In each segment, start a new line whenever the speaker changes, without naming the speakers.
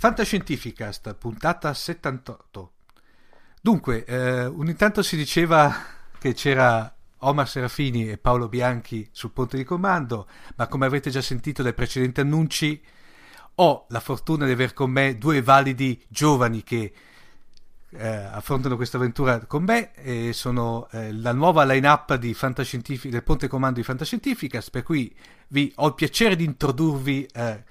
Fantascientificast, puntata 78. Dunque, eh, un intanto si diceva che c'era Omar Serafini e Paolo Bianchi sul ponte di comando, ma come avrete già sentito dai precedenti annunci, ho la fortuna di aver con me due validi giovani che eh, affrontano questa avventura con me e sono eh, la nuova line-up di del ponte comando di Fantascientificast, per cui vi ho il piacere di introdurvi eh,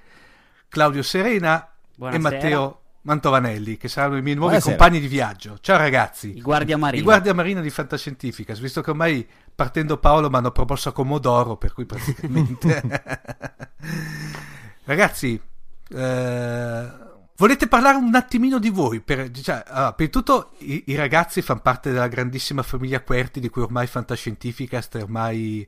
Claudio Serena
Buonasera.
e Matteo Mantovanelli, che saranno i miei nuovi
Buonasera.
compagni di viaggio. Ciao ragazzi.
Il guardia marino.
Il guardia marino di Fantascientificas, visto che ormai partendo Paolo mi hanno proposto a Comodoro, per cui praticamente... ragazzi, eh, volete parlare un attimino di voi? Per, cioè, allora, per tutto i, i ragazzi fanno parte della grandissima famiglia Querti, di cui ormai Fantascientificast è ormai...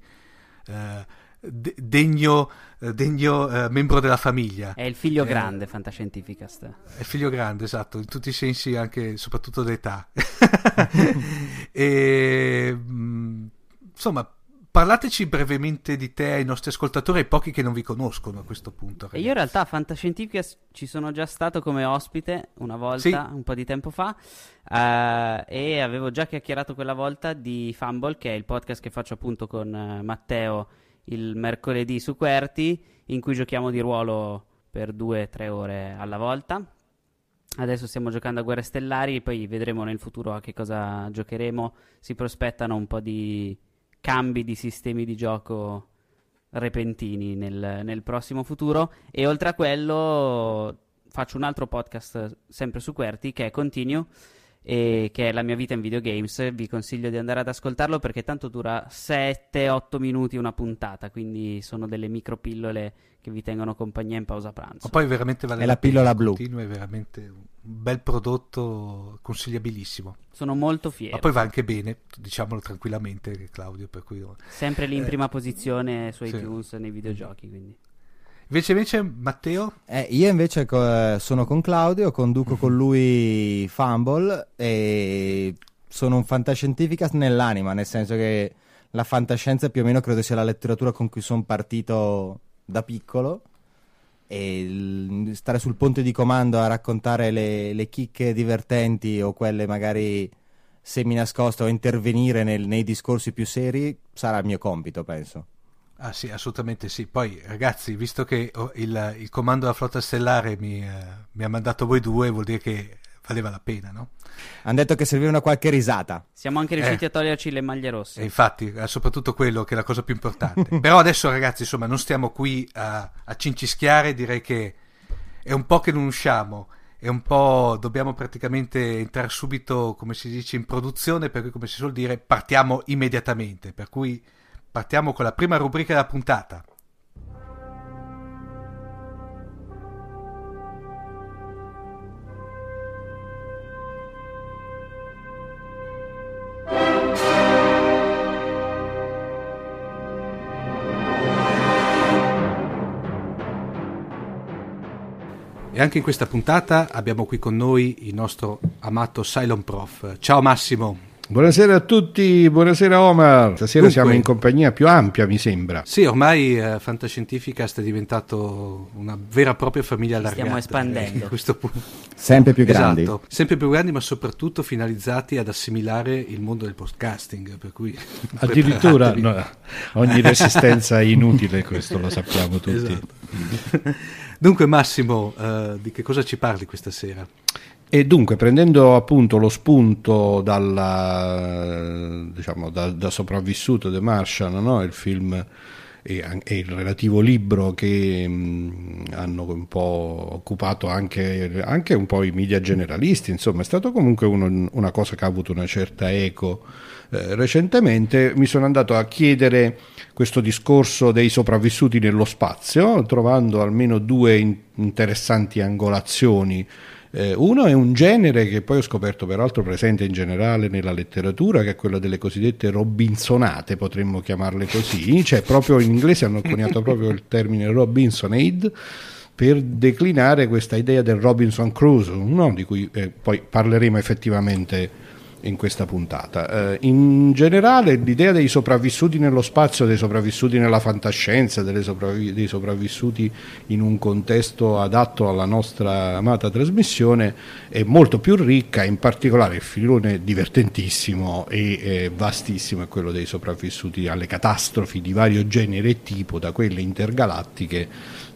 eh, de- degno, eh, degno eh, membro della famiglia.
È il figlio
Eh,
grande, Fantascientificast.
È il figlio grande, esatto, in tutti i sensi, anche soprattutto d'età. e, mh, insomma, parlateci brevemente di te ai nostri ascoltatori, ai pochi che non vi conoscono a questo punto.
E io in realtà a Fantascientificast ci sono già stato come ospite una volta,
Sì.
un po' di tempo fa, eh, e avevo già chiacchierato quella volta di Fumble, che è il podcast che faccio appunto con eh, Matteo il mercoledì su Querti, in cui giochiamo di ruolo per due o tre ore alla volta. Adesso stiamo giocando a Guerre Stellari, poi vedremo nel futuro a che cosa giocheremo. Si prospettano un po' di cambi di sistemi di gioco repentini nel, nel prossimo futuro. E oltre a quello, faccio un altro podcast sempre su Querti che è Continue. E che è la mia vita in videogames. Vi consiglio di andare ad ascoltarlo perché tanto dura 7-8 minuti una puntata. Quindi sono delle micropillole che vi tengono compagnia in pausa pranzo.
Ma poi veramente vale
È la pillola
pena,
blu.
Continua, è veramente un bel prodotto consigliabilissimo.
Sono molto fiero.
Ma poi va anche bene, diciamolo tranquillamente, Claudio, per cui...
Sempre lì in
Eh,
prima posizione su
sì.
iTunes nei videogiochi. Quindi.
Invece, invece, Matteo,
Eh, io invece co- sono con Claudio, conduco con lui Fumble e sono un fantascientificast nell'anima, nel senso che la fantascienza più o meno credo sia la letteratura con cui sono partito da piccolo e stare sul ponte di comando a raccontare le, le chicche divertenti o quelle magari semi nascoste o intervenire nel- nei discorsi più seri sarà il mio compito, penso.
Ah sì, assolutamente sì. Poi ragazzi, visto che oh, il, il comando della flotta stellare mi, eh, mi ha mandato voi due, vuol dire che valeva la pena, no?
Hanno detto che serviva una qualche risata.
Siamo anche riusciti
Eh.
a toglierci le maglie rosse.
E infatti, è soprattutto quello che è la cosa più importante. Però adesso ragazzi, insomma, non stiamo qui a, a cincischiare, direi che è un po' che non usciamo, è un po' dobbiamo praticamente entrare subito, come si dice, in produzione, per cui come si suol dire, partiamo immediatamente. Per cui partiamo con la prima rubrica della puntata. E anche in questa puntata abbiamo qui con noi il nostro amato Cylon Prof. Ciao Massimo,
Buonasera a tutti, buonasera Omar. Stasera
Dunque.
siamo in compagnia più ampia, mi sembra.
Sì, ormai eh, Fantascientificast è diventato una vera e propria famiglia allargata.
stiamo espandendo.
eh, a questo punto.
Sempre più grandi.
Esatto, sempre più grandi, ma soprattutto finalizzati ad assimilare il mondo del podcasting. Per cui
Addirittura no, ogni resistenza è inutile, questo lo sappiamo tutti.
Esatto. Dunque, Massimo, eh, di che cosa ci parli questa sera?
E dunque, prendendo appunto lo spunto dalla, diciamo, da, da Sopravvissuto The Martian, no? il film e, e il relativo libro che mh, hanno un po' occupato anche, anche un po' i media generalisti, insomma è stato comunque uno- una cosa che ha avuto una certa eco eh, recentemente, mi sono andato a chiedere questo discorso dei sopravvissuti nello spazio, trovando almeno due in- interessanti angolazioni. Eh, uno è un genere che poi ho scoperto peraltro presente in generale nella letteratura, che è quello delle cosiddette Robinsonate, potremmo chiamarle così, cioè proprio in inglese hanno coniato proprio il termine Robinsonade per declinare questa idea del Robinson Crusoe, no? di cui eh, poi parleremo effettivamente in questa puntata. Eh, in generale l'idea dei sopravvissuti nello spazio, dei sopravvissuti nella fantascienza, sopravvi- dei sopravvissuti in un contesto adatto alla nostra amata trasmissione è molto più ricca, in particolare il filone divertentissimo e eh, vastissimo è quello dei sopravvissuti alle catastrofi di vario genere e tipo, da quelle intergalattiche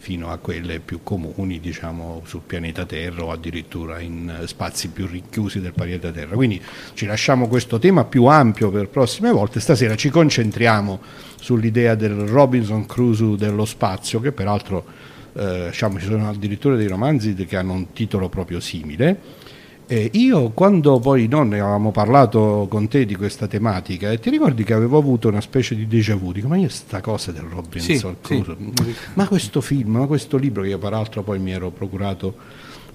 fino a quelle più comuni, diciamo, sul pianeta Terra o addirittura in spazi più rinchiusi del pianeta Terra. Quindi ci lasciamo questo tema più ampio per prossime volte. Stasera ci concentriamo sull'idea del Robinson Crusoe dello spazio, che peraltro eh, diciamo, ci sono addirittura dei romanzi che hanno un titolo proprio simile. Eh, io quando poi non ne avevamo parlato con te di questa tematica, e ti ricordi che avevo avuto una specie di déjà vu, dico ma io sta cosa del Robinson
Sì, sì.
Crusoe, ma questo film, ma questo libro che io peraltro poi mi ero procurato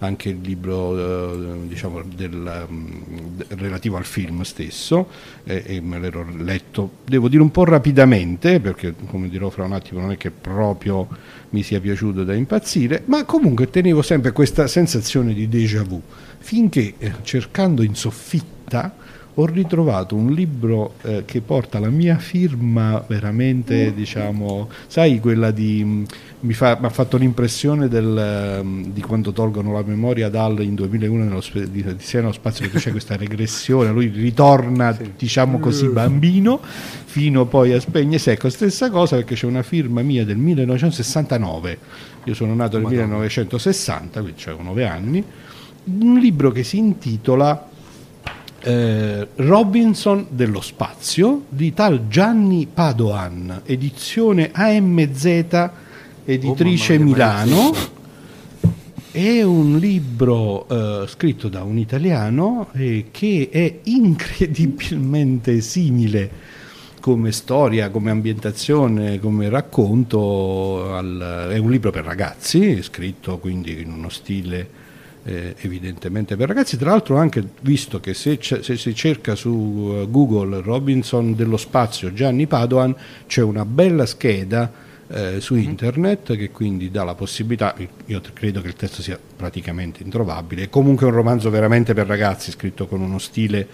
anche il libro eh, diciamo del, mm, relativo al film stesso eh, e me l'ero letto devo dire un po' rapidamente perché come dirò fra un attimo non è che proprio mi sia piaciuto da impazzire ma comunque tenevo sempre questa sensazione di déjà vu finché eh, cercando in soffitta ho ritrovato un libro eh, che porta la mia firma veramente, diciamo, sai, quella di... mh, Mi, fa, mi ha fatto l'impressione del, mh, di quando tolgono la memoria dal in 2001 nello di, di nello spazio perché c'è questa regressione, lui ritorna, diciamo così, bambino, fino poi a spegnere. Ecco stessa cosa perché c'è una firma mia del 1969, io sono nato nel 1960, quindi c'ho nove anni, un libro che si intitola eh, Robinson dello spazio di tal Gianni Padoan, edizione AMZ, editrice
Oh, mia,
Milano. È un libro eh, scritto da un italiano eh, che è incredibilmente simile come storia, come ambientazione, come racconto. al- è un libro per ragazzi, scritto quindi in uno stile eh, evidentemente per ragazzi. Tra l'altro, ho anche visto che se, se si cerca su eh, Google Robinson dello spazio Gianni Padoan, c'è una bella scheda eh, su internet che quindi dà la possibilità, io credo che il testo sia praticamente introvabile, è comunque un romanzo veramente per ragazzi, scritto con uno stile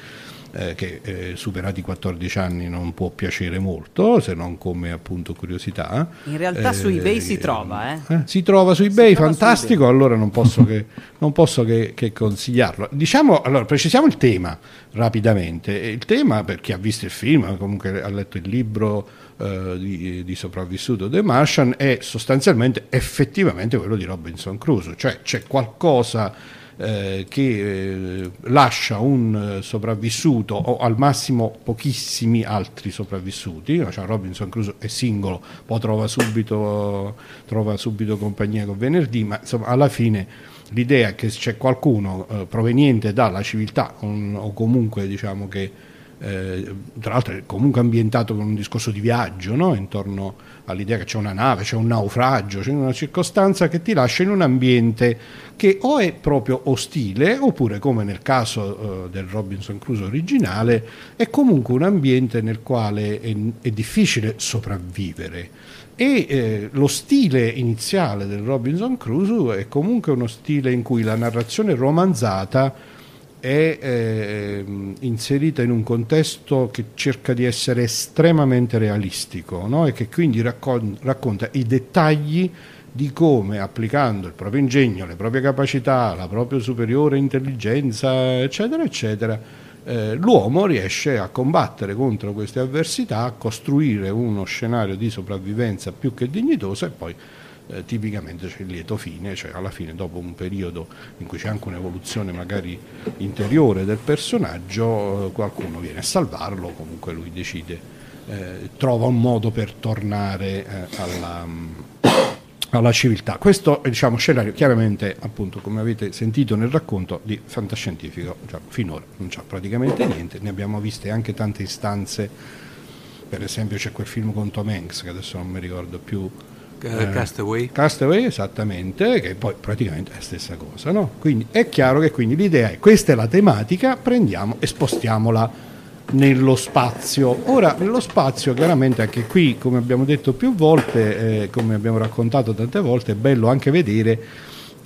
eh, che eh, superati i 14 anni non può piacere molto, se non come appunto curiosità.
In realtà su
Eh,
eBay si trova, eh.
eh, si trova su eBay,
trova su
fantastico, allora non posso, che, non posso che, che consigliarlo. Diciamo, allora, precisiamo il tema rapidamente. Il tema, per chi ha visto il film, comunque ha letto il libro eh, di, di sopravvissuto The Martian, è sostanzialmente effettivamente quello di Robinson Crusoe, cioè c'è qualcosa eh, che eh, lascia un eh, sopravvissuto o al massimo pochissimi altri sopravvissuti, cioè Robinson Crusoe è singolo, poi trova subito, trova subito compagnia con venerdì, ma insomma alla fine l'idea che c'è qualcuno eh, proveniente dalla civiltà un- o comunque diciamo che eh, tra l'altro è comunque ambientato con un discorso di viaggio no? intorno all'idea che c'è una nave, c'è un naufragio, c'è una circostanza che ti lascia in un ambiente che o è proprio ostile oppure come nel caso eh, del Robinson Crusoe originale è comunque un ambiente nel quale è, è difficile sopravvivere e eh, lo stile iniziale del Robinson Crusoe è comunque uno stile in cui la narrazione romanzata è eh, inserita in un contesto che cerca di essere estremamente realistico no? e che quindi raccon- racconta i dettagli di come applicando il proprio ingegno, le proprie capacità, la propria superiore intelligenza, eccetera, eccetera, eh, l'uomo riesce a combattere contro queste avversità, a costruire uno scenario di sopravvivenza più che dignitoso e poi eh, tipicamente c'è il lieto fine, cioè alla fine dopo un periodo in cui c'è anche un'evoluzione magari interiore del personaggio, eh, qualcuno viene a salvarlo, comunque lui decide, eh, trova un modo per tornare eh, alla, alla, civiltà. Questo è diciamo, scenario chiaramente, appunto, come avete sentito nel racconto, di fantascientifico, cioè, finora non c'è praticamente niente, ne abbiamo viste anche tante istanze, per esempio c'è quel film con Tom Hanks, che adesso non mi ricordo più
eh, Castaway.
Castaway, esattamente, che poi praticamente è la stessa cosa, no? Quindi è chiaro che quindi l'idea è questa è la tematica, prendiamo e spostiamola nello spazio. Ora, nello spazio, chiaramente anche qui, come abbiamo detto più volte, eh, come abbiamo raccontato tante volte, è bello anche vedere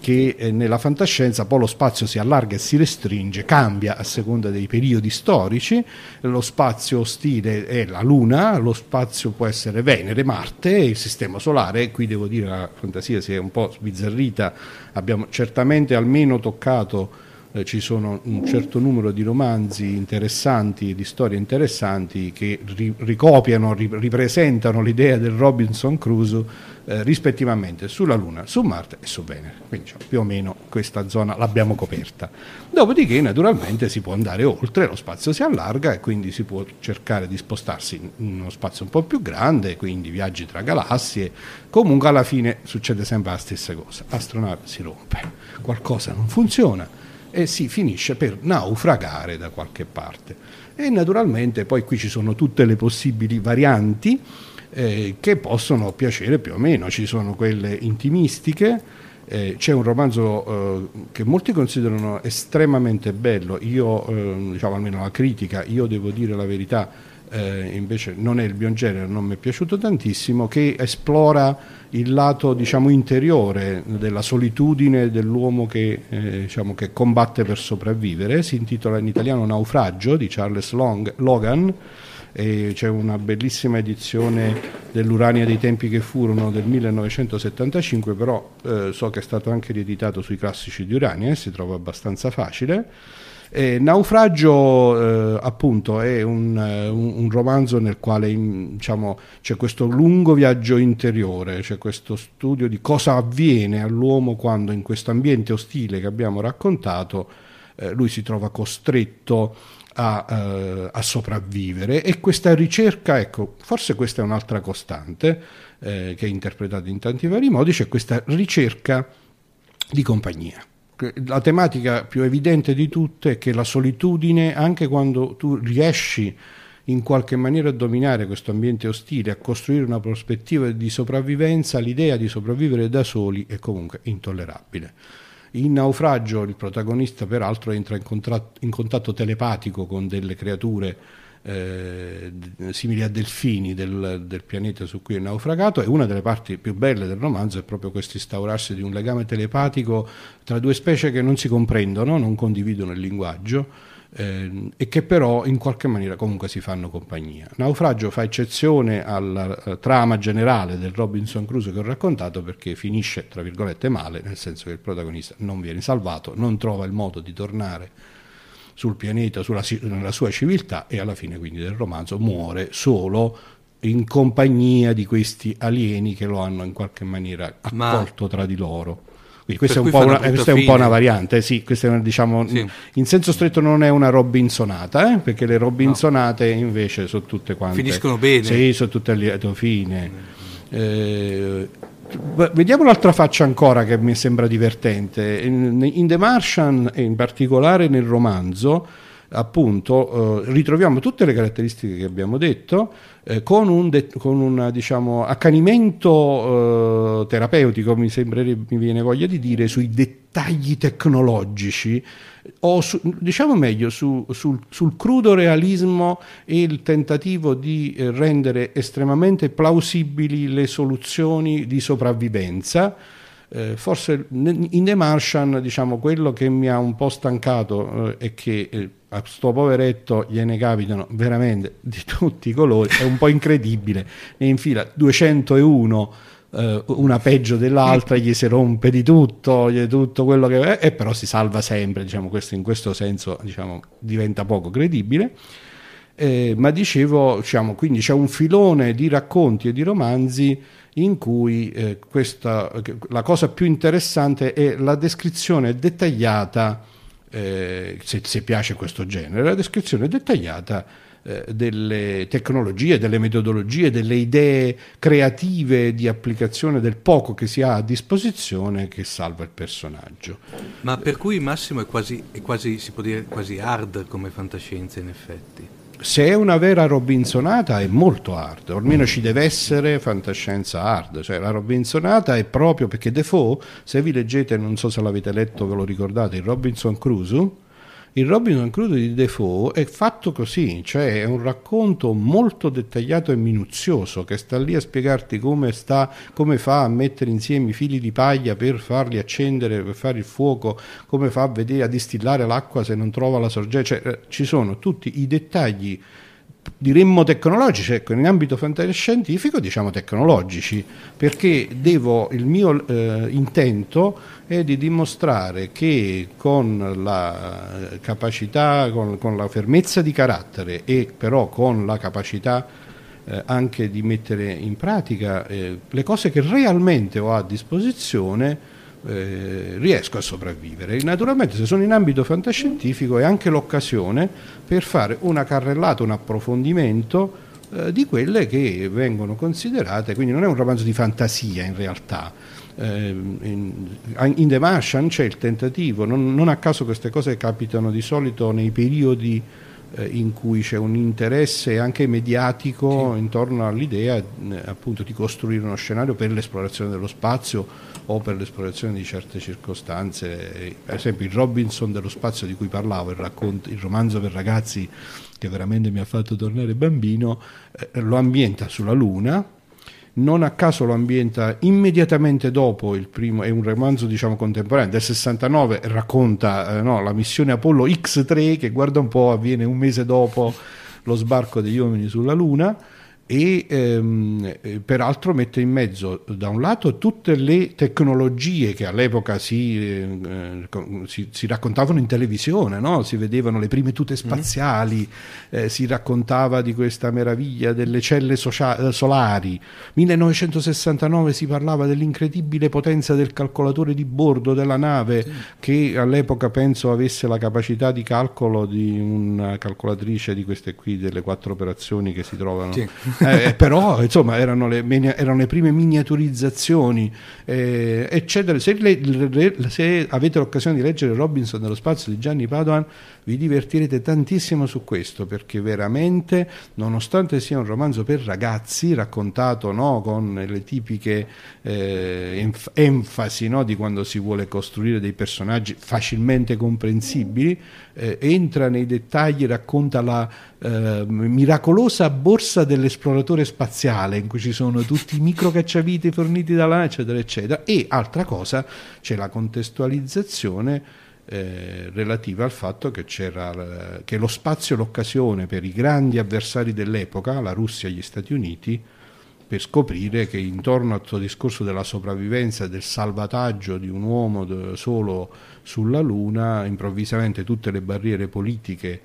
che eh, nella fantascienza poi lo spazio si allarga e si restringe, cambia a seconda dei periodi storici, lo spazio ostile è la Luna, lo spazio può essere Venere, Marte, il Sistema Solare, qui devo dire la fantasia si è un po' sbizzarrita, abbiamo certamente almeno toccato eh, ci sono un certo numero di romanzi interessanti, di storie interessanti che ri- ricopiano, ri- ripresentano l'idea del Robinson Crusoe eh, rispettivamente sulla Luna, su Marte e su Venere. Quindi cioè, più o meno questa zona l'abbiamo coperta. Dopodiché naturalmente si può andare oltre, lo spazio si allarga e quindi si può cercare di spostarsi in uno spazio un po' più grande, quindi viaggi tra galassie. Comunque alla fine succede sempre la stessa cosa, l'astronave si rompe, qualcosa non funziona e si finisce per naufragare da qualche parte. E naturalmente poi qui ci sono tutte le possibili varianti eh, che possono piacere più o meno, ci sono quelle intimistiche, eh, c'è un romanzo eh, che molti considerano estremamente bello, io eh, diciamo almeno la critica, io devo dire la verità, eh, invece non è il mio genere, non mi è piaciuto tantissimo, che esplora il lato diciamo, interiore della solitudine dell'uomo che, eh, diciamo, che, combatte per sopravvivere. Si intitola in italiano Naufragio di Charles Long, Logan. E c'è una bellissima edizione dell'Urania dei tempi che furono del 1975, però eh, so che è stato anche rieditato sui classici di Urania, eh, si trova abbastanza facile. Eh, Naufragio, eh, appunto, è un, eh, un, un, romanzo nel quale in, diciamo, c'è questo lungo viaggio interiore, c'è questo studio di cosa avviene all'uomo quando in questo ambiente ostile che abbiamo raccontato eh, lui si trova costretto a, eh, a, sopravvivere. E questa ricerca, ecco, forse questa è un'altra costante eh, che è interpretata in tanti vari modi, c'è questa ricerca di compagnia la tematica più evidente di tutte è che la solitudine, anche quando tu riesci in qualche maniera a dominare questo ambiente ostile, a costruire una prospettiva di sopravvivenza, l'idea di sopravvivere da soli è comunque intollerabile. In naufragio il protagonista peraltro entra in, contatto telepatico con delle creature eh, simili a delfini del, del, pianeta su cui è naufragato e una delle parti più belle del romanzo è proprio questo instaurarsi di un legame telepatico tra due specie che non si comprendono, non condividono il linguaggio eh, e che però in qualche maniera comunque si fanno compagnia. Naufragio fa eccezione alla uh, trama generale del Robinson Crusoe che ho raccontato perché finisce tra virgolette male, nel senso che il protagonista non viene salvato, non trova il modo di tornare sul pianeta, sulla, nella sua civiltà e alla fine quindi del romanzo muore solo in compagnia di questi alieni che lo hanno in qualche maniera accolto Ma... tra di loro. Questa, è un, una, questa è un, po una, variante, sì, questa è una, diciamo, sì. in senso stretto non è una Robinsonata, eh? perché le Robinsonate no. invece sono tutte quante...
Finiscono bene.
Sì, sono tutte a lieto fine. Mm. Eh, Vediamo un'altra faccia ancora che mi sembra divertente. In, in The Martian e in particolare nel romanzo, appunto, eh, ritroviamo tutte le caratteristiche che abbiamo detto eh, con un, de- con un diciamo, accanimento eh, terapeutico, mi, mi viene voglia di dire, sui dettagli tecnologici o su, diciamo meglio su, sul, sul, crudo realismo e il tentativo di eh, rendere estremamente plausibili le soluzioni di sopravvivenza Eh, forse in The Martian, diciamo, quello che mi ha un po' stancato eh, è che eh, a sto poveretto gliene capitano veramente di tutti i colori, è un po' incredibile, ne infila 201 eh, una peggio dell'altra, gli si rompe di tutto, gli tutto quello che è, e però si salva sempre, diciamo, questo, in questo senso diciamo, diventa poco credibile. Eh, ma dicevo, diciamo, quindi c'è un filone di racconti e di romanzi in cui eh, questa, la cosa più interessante è la descrizione dettagliata, eh, se, se, piace questo genere, la descrizione dettagliata eh, delle tecnologie, delle metodologie, delle idee creative di applicazione del poco che si ha a disposizione che salva il personaggio.
Ma per cui Massimo è quasi, è quasi si può dire quasi hard come fantascienza in effetti
se è una vera Robinsonata è molto hard, almeno ci deve essere fantascienza hard, cioè la Robinsonata è proprio perché Defoe, se vi leggete, non so se l'avete letto, ve lo ricordate, il Robinson Crusoe, il Robinson Crusoe di Defoe è fatto così, cioè è un racconto molto dettagliato e minuzioso che sta lì a spiegarti come, sta, come fa a mettere insieme i fili di paglia per farli accendere, per fare il fuoco, come fa a vedere a distillare l'acqua se non trova la sorgente, cioè, eh, ci sono tutti i dettagli diremmo tecnologici, ecco, in ambito fantascientifico diciamo tecnologici, perché devo, il mio eh, intento è di dimostrare che con la capacità, con, con la fermezza di carattere e però con la capacità eh, anche di mettere in pratica eh, le cose che realmente ho a disposizione, eh, riesco a sopravvivere. Naturalmente se sono in ambito fantascientifico è anche l'occasione per fare una carrellata, un approfondimento eh, di quelle che vengono considerate, quindi non è un romanzo di fantasia in realtà. Eh, in, in, The Martian c'è il tentativo, non, non, a caso queste cose capitano di solito nei periodi in cui c'è un interesse anche mediatico sì. intorno all'idea eh, appunto di costruire uno scenario per l'esplorazione dello spazio o per l'esplorazione di certe circostanze. Per esempio il Robinson dello spazio di cui parlavo, il, racconto, il romanzo per ragazzi che veramente mi ha fatto tornare bambino, eh, lo ambienta sulla Luna, non a caso lo ambienta immediatamente dopo il primo, è un romanzo diciamo contemporaneo del 69, racconta eh, no, la missione Apollo X3 che guarda un po' avviene un mese dopo lo sbarco degli uomini sulla Luna e ehm, eh, peraltro mette in mezzo da un lato tutte le tecnologie che all'epoca si, eh, si, si raccontavano in televisione, no? si vedevano le prime tute mm-hmm. spaziali, mm-hmm. eh, si raccontava di questa meraviglia delle celle socia- eh, solari, 1969 si parlava dell'incredibile potenza del calcolatore di bordo della nave sì. che all'epoca penso avesse la capacità di calcolo di una calcolatrice di queste qui delle quattro operazioni che si trovano. Sì eh, però insomma erano le, erano le prime miniaturizzazioni eh, eccetera. Se, le, se, avete l'occasione di leggere Robinson nello spazio di Gianni Padoan vi divertirete tantissimo su questo perché veramente nonostante sia un romanzo per ragazzi raccontato no, con le tipiche eh, enfasi no, di quando si vuole costruire dei personaggi facilmente comprensibili eh, entra nei dettagli racconta la eh, miracolosa borsa dell'esploratore spaziale in cui ci sono tutti i micro cacciavite forniti dalla eccetera eccetera. E altra cosa c'è la contestualizzazione eh, relativa al fatto che, c'era, che lo spazio e l'occasione per i grandi avversari dell'epoca, la Russia e gli Stati Uniti, per scoprire che intorno al suo discorso della sopravvivenza del salvataggio di un uomo solo sulla Luna, improvvisamente tutte le barriere politiche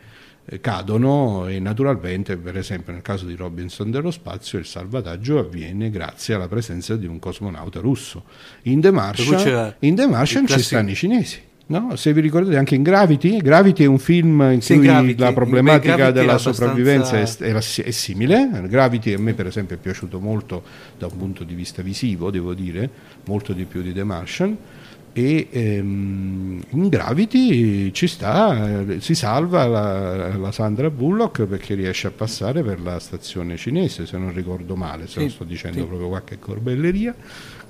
eh, cadono e naturalmente per esempio nel caso di Robinson dello spazio il salvataggio avviene grazie alla presenza di un cosmonauta russo. In The Martian, in The Martian ci stanno i cinesi No, se vi ricordate anche in Gravity, Gravity è un film in sì, cui Gravity, la problematica della sopravvivenza è, è, è, simile. Gravity a me per esempio è piaciuto molto da un punto di vista visivo, devo dire, molto di più di The Martian e ehm, in Gravity ci sta, si salva la, la, Sandra Bullock perché riesce a passare per la stazione cinese, se non ricordo male, se sì, non sto dicendo sì. proprio qualche corbelleria,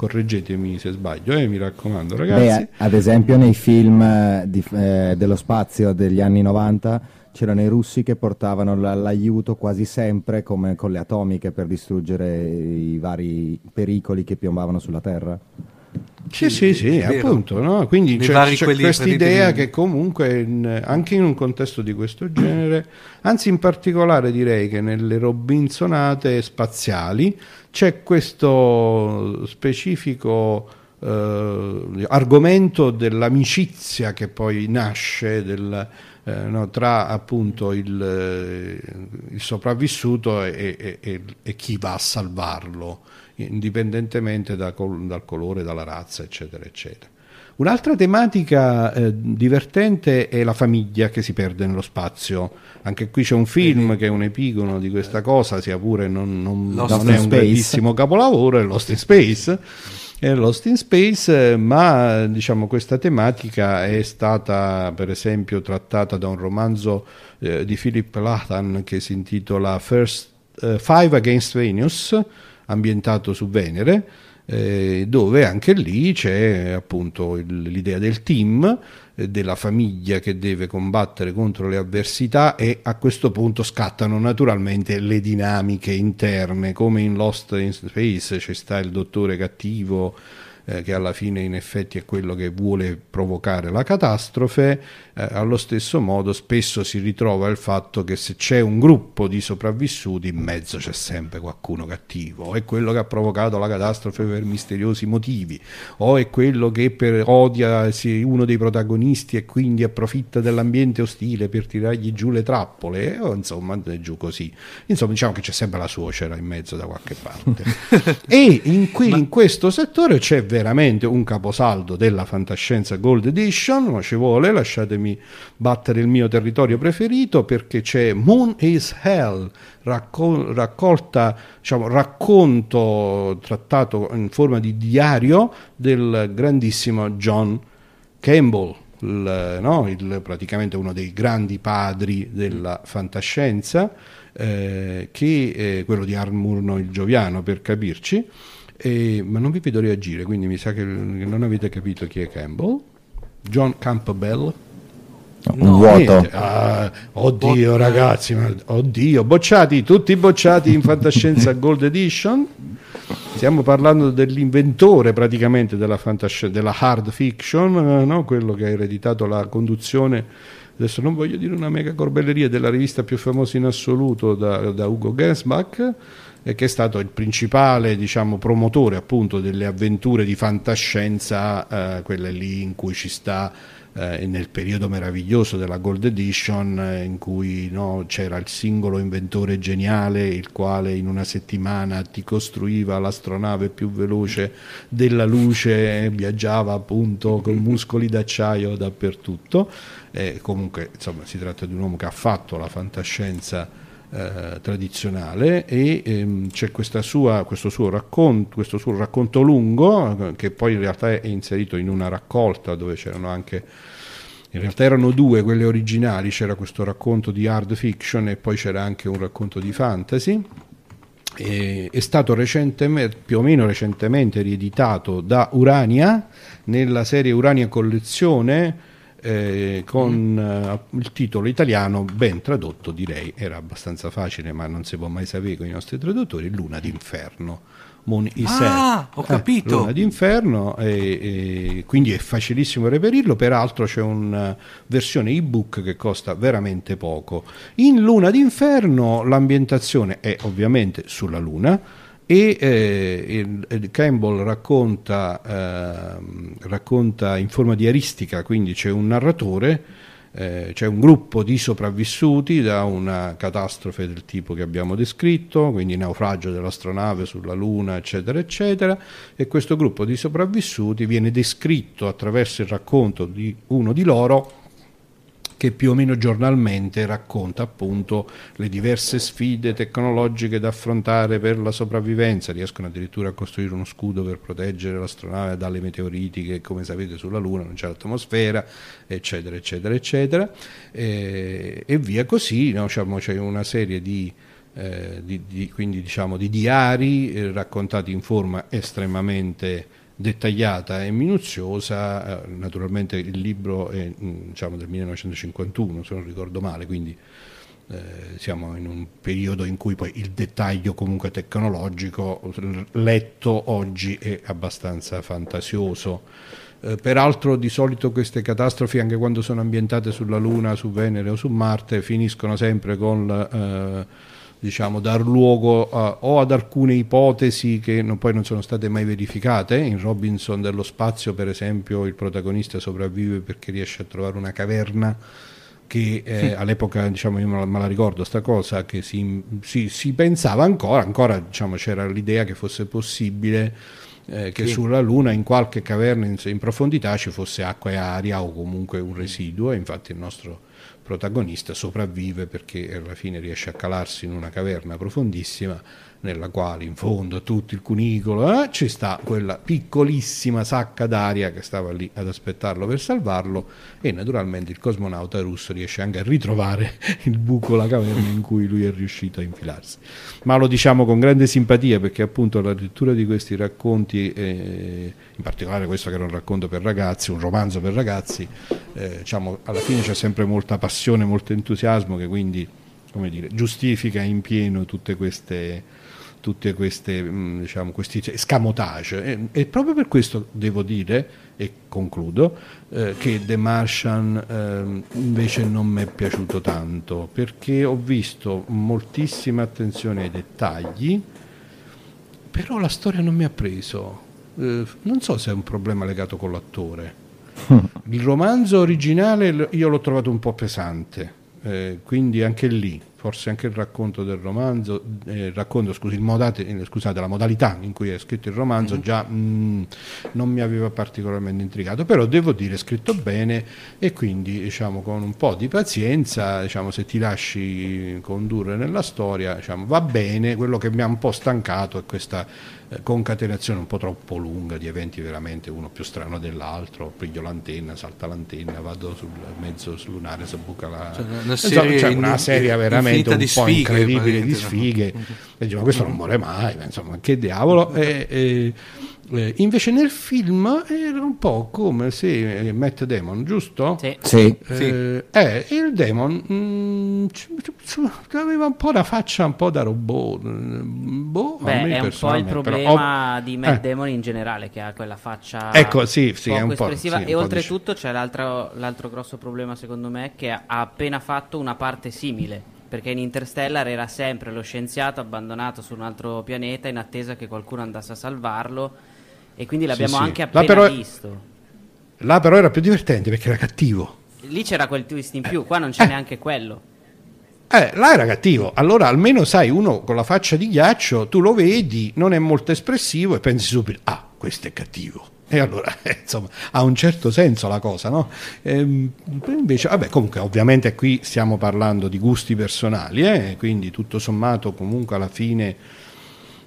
correggetemi se sbaglio, eh, mi raccomando ragazzi.
Beh, ad esempio nei film eh, di, eh, dello spazio degli anni 90 c'erano i russi che portavano l'aiuto quasi sempre come con le atomiche per distruggere i vari pericoli che piombavano sulla Terra.
Sì, sì, sì, appunto, no? quindi
Nei
c'è, c'è questa idea che comunque in- anche in un contesto di questo genere, anzi in particolare direi che nelle Robinsonate spaziali c'è questo specifico eh, argomento dell'amicizia che poi nasce del, eh, no, tra appunto il, eh, il sopravvissuto e, e- e- e chi va a salvarlo, indipendentemente da dal colore, dalla razza, eccetera, eccetera. Un'altra tematica eh, divertente è la famiglia che si perde nello spazio. Anche qui c'è un film che è un epigono di questa cosa, sia pure non, non- non è un grandissimo capolavoro, è Lost in Space. È Lost in Space, eh, ma diciamo questa tematica è stata per esempio trattata da un romanzo eh, di Philip Lathan che si intitola First, eh, Five Against Venus, ambientato su Venere, eh, dove anche lì c'è appunto il- l'idea del team, eh, della famiglia che deve combattere contro le avversità e a questo punto scattano naturalmente le dinamiche interne, come in Lost in Space ci sta il dottore cattivo eh, che alla fine in effetti è quello che vuole provocare la catastrofe, eh, allo stesso modo spesso si ritrova il fatto che se c'è un gruppo di sopravvissuti in mezzo c'è sempre qualcuno cattivo, è quello che ha provocato la catastrofe per misteriosi motivi, o è quello che per odia uno dei protagonisti e quindi approfitta dell'ambiente ostile per tirargli giù le trappole, o insomma giù così. Insomma diciamo che c'è sempre la suocera in mezzo da qualche parte. e in, qui, in questo settore c'è veramente un caposaldo della fantascienza Gold Edition, ma ci vuole, lasciatemi battere il mio territorio preferito perché c'è Moon is Hell, racco- raccolta, diciamo, racconto trattato in forma di diario del grandissimo John Campbell, il, no, il- praticamente uno dei grandi padri della fantascienza, eh, che è quello di Armurno il Gioviano per capirci, eh, ma non vi vedo reagire, quindi mi sa che non avete capito chi è Campbell. John Campbell.
un vuoto.
Niente. Ah, oddio ragazzi, ma- oddio, bocciati, tutti bocciati in fantascienza Gold Edition. Stiamo parlando dell'inventore praticamente della, fantasci- della hard fiction, eh, no? quello che ha ereditato la conduzione, adesso non voglio dire una mega corbelleria, della rivista più famosa in assoluto da, da Ugo Gensbach, che è stato il principale diciamo, promotore appunto delle avventure di fantascienza, eh, quelle lì in cui ci sta eh, nel periodo meraviglioso della Gold Edition eh, in cui no, c'era il singolo inventore geniale il quale in una settimana ti costruiva l'astronave più veloce della luce e viaggiava appunto con muscoli d'acciaio dappertutto. Eh, comunque insomma si tratta di un uomo che ha fatto la fantascienza eh, tradizionale e ehm, c'è sua, questo, suo racconto, questo suo racconto lungo che poi in realtà è inserito in una raccolta dove c'erano anche in realtà erano due quelle originali c'era questo racconto di hard fiction e poi c'era anche un racconto di fantasy. E- è stato più o meno recentemente rieditato da Urania nella serie Urania Collezione eh, con eh, il titolo italiano ben tradotto direi era abbastanza facile ma non si può mai sapere con i nostri traduttori Luna d'inferno. Moon is
Ah, ho capito.
Luna d'inferno e, e quindi è facilissimo reperirlo peraltro c'è una versione ebook che costa veramente poco. In Luna d'inferno l'ambientazione è ovviamente sulla Luna e eh, Campbell racconta, ehm, racconta in forma diaristica, quindi c'è un narratore, eh, c'è un gruppo di sopravvissuti da una catastrofe del tipo che abbiamo descritto, quindi naufragio dell'astronave sulla Luna, eccetera, eccetera, e questo gruppo di sopravvissuti viene descritto attraverso il racconto di uno di loro che più o meno giornalmente racconta appunto le diverse sfide tecnologiche da affrontare per la sopravvivenza, riescono addirittura a costruire uno scudo per proteggere l'astronave dalle meteoriti che come sapete sulla Luna non c'è l'atmosfera, eccetera, eccetera, eccetera, e, e via così, no? Diciamo, c'è una serie di, eh, di- di- quindi, diciamo, di diari eh, raccontati in forma estremamente dettagliata e minuziosa, eh, naturalmente il libro è mm, diciamo, del 1951 se non ricordo male, quindi eh, siamo in un periodo in cui poi il dettaglio comunque tecnologico letto oggi è abbastanza fantasioso. Eh, peraltro di solito queste catastrofi, anche quando sono ambientate sulla Luna, su Venere o su Marte, finiscono sempre con eh, diciamo, dar luogo a, o ad alcune ipotesi che non, poi non sono state mai verificate. In Robinson dello spazio, per esempio, il protagonista sopravvive perché riesce a trovare una caverna che eh, all'epoca diciamo, io me la, ricordo sta cosa che si, si, si pensava ancora, ancora diciamo, c'era l'idea che fosse possibile eh, che sì. sulla Luna in qualche caverna in, in, profondità ci fosse acqua e aria o comunque un residuo infatti il nostro protagonista sopravvive perché alla fine riesce a calarsi in una caverna profondissima nella quale in fondo a tutto il cunicolo eh, ci sta quella piccolissima sacca d'aria che stava lì ad aspettarlo per salvarlo e naturalmente il cosmonauta russo riesce anche a ritrovare il buco, la caverna in cui lui è riuscito a infilarsi. Ma lo diciamo con grande simpatia perché appunto la lettura di questi racconti, eh, in particolare questo che era un racconto per ragazzi, un romanzo per ragazzi, eh, diciamo, alla fine c'è sempre molta passione, molto entusiasmo che quindi dire, giustifica in pieno tutte queste tutti mm, diciamo, questi scamotage. E, e, proprio per questo devo dire e concludo eh, che The Martian eh, invece non mi è piaciuto tanto perché ho visto moltissima attenzione ai dettagli però la storia non mi ha preso. Eh, non so se è un problema legato con l'attore. Il romanzo originale io l'ho trovato un po' pesante eh, quindi anche lì forse anche il racconto del romanzo, eh, racconto, scusi, modate, eh, scusate, la modalità in cui è scritto il romanzo mm-hmm. già mh, mm, non mi aveva particolarmente intrigato, però devo dire è scritto bene e quindi diciamo con un po' di pazienza, diciamo, se ti lasci condurre nella storia, diciamo, va bene, quello che mi ha un po' stancato è questa eh, concatenazione un po' troppo lunga di eventi veramente uno più strano dell'altro, piglio l'antenna, salta l'antenna, vado sul mezzo lunare, si buca la... Cioè, una serie, cioè, una serie veramente un po' sfighe, incredibile di sfighe, no? e dico, ma questo non muore mai, insomma, che diavolo... E, e, eh, invece nel film era un po' come se eh, Matt Damon, giusto?
Sì. sì.
Eh, eh, il Damon mh, mm, aveva un po' la faccia un po' da robot.
Mm, boh, Beh, è un po' il problema però, di Matt eh. Damon in generale, che ha quella faccia
ecco, sì, sì,
poco
è un
espressiva.
Po',
sì, e oltretutto c'è l'altro, l'altro grosso problema, secondo me, che ha appena fatto una parte simile perché in Interstellar era sempre lo scienziato abbandonato su un altro pianeta in attesa che qualcuno andasse a salvarlo e quindi l'abbiamo sì, anche appena là però, visto.
Là però era più divertente perché era cattivo.
Lì c'era quel twist in più, qua non c'è eh. neanche quello.
Eh, là era cattivo. Allora almeno sai, uno con la faccia di ghiaccio, tu lo vedi, non è molto espressivo e pensi subito, ah, questo è cattivo. E allora, eh, insomma, ha un certo senso la cosa, no? Ehm, invece, vabbè, comunque, ovviamente qui stiamo parlando di gusti personali, eh? quindi tutto sommato, comunque alla fine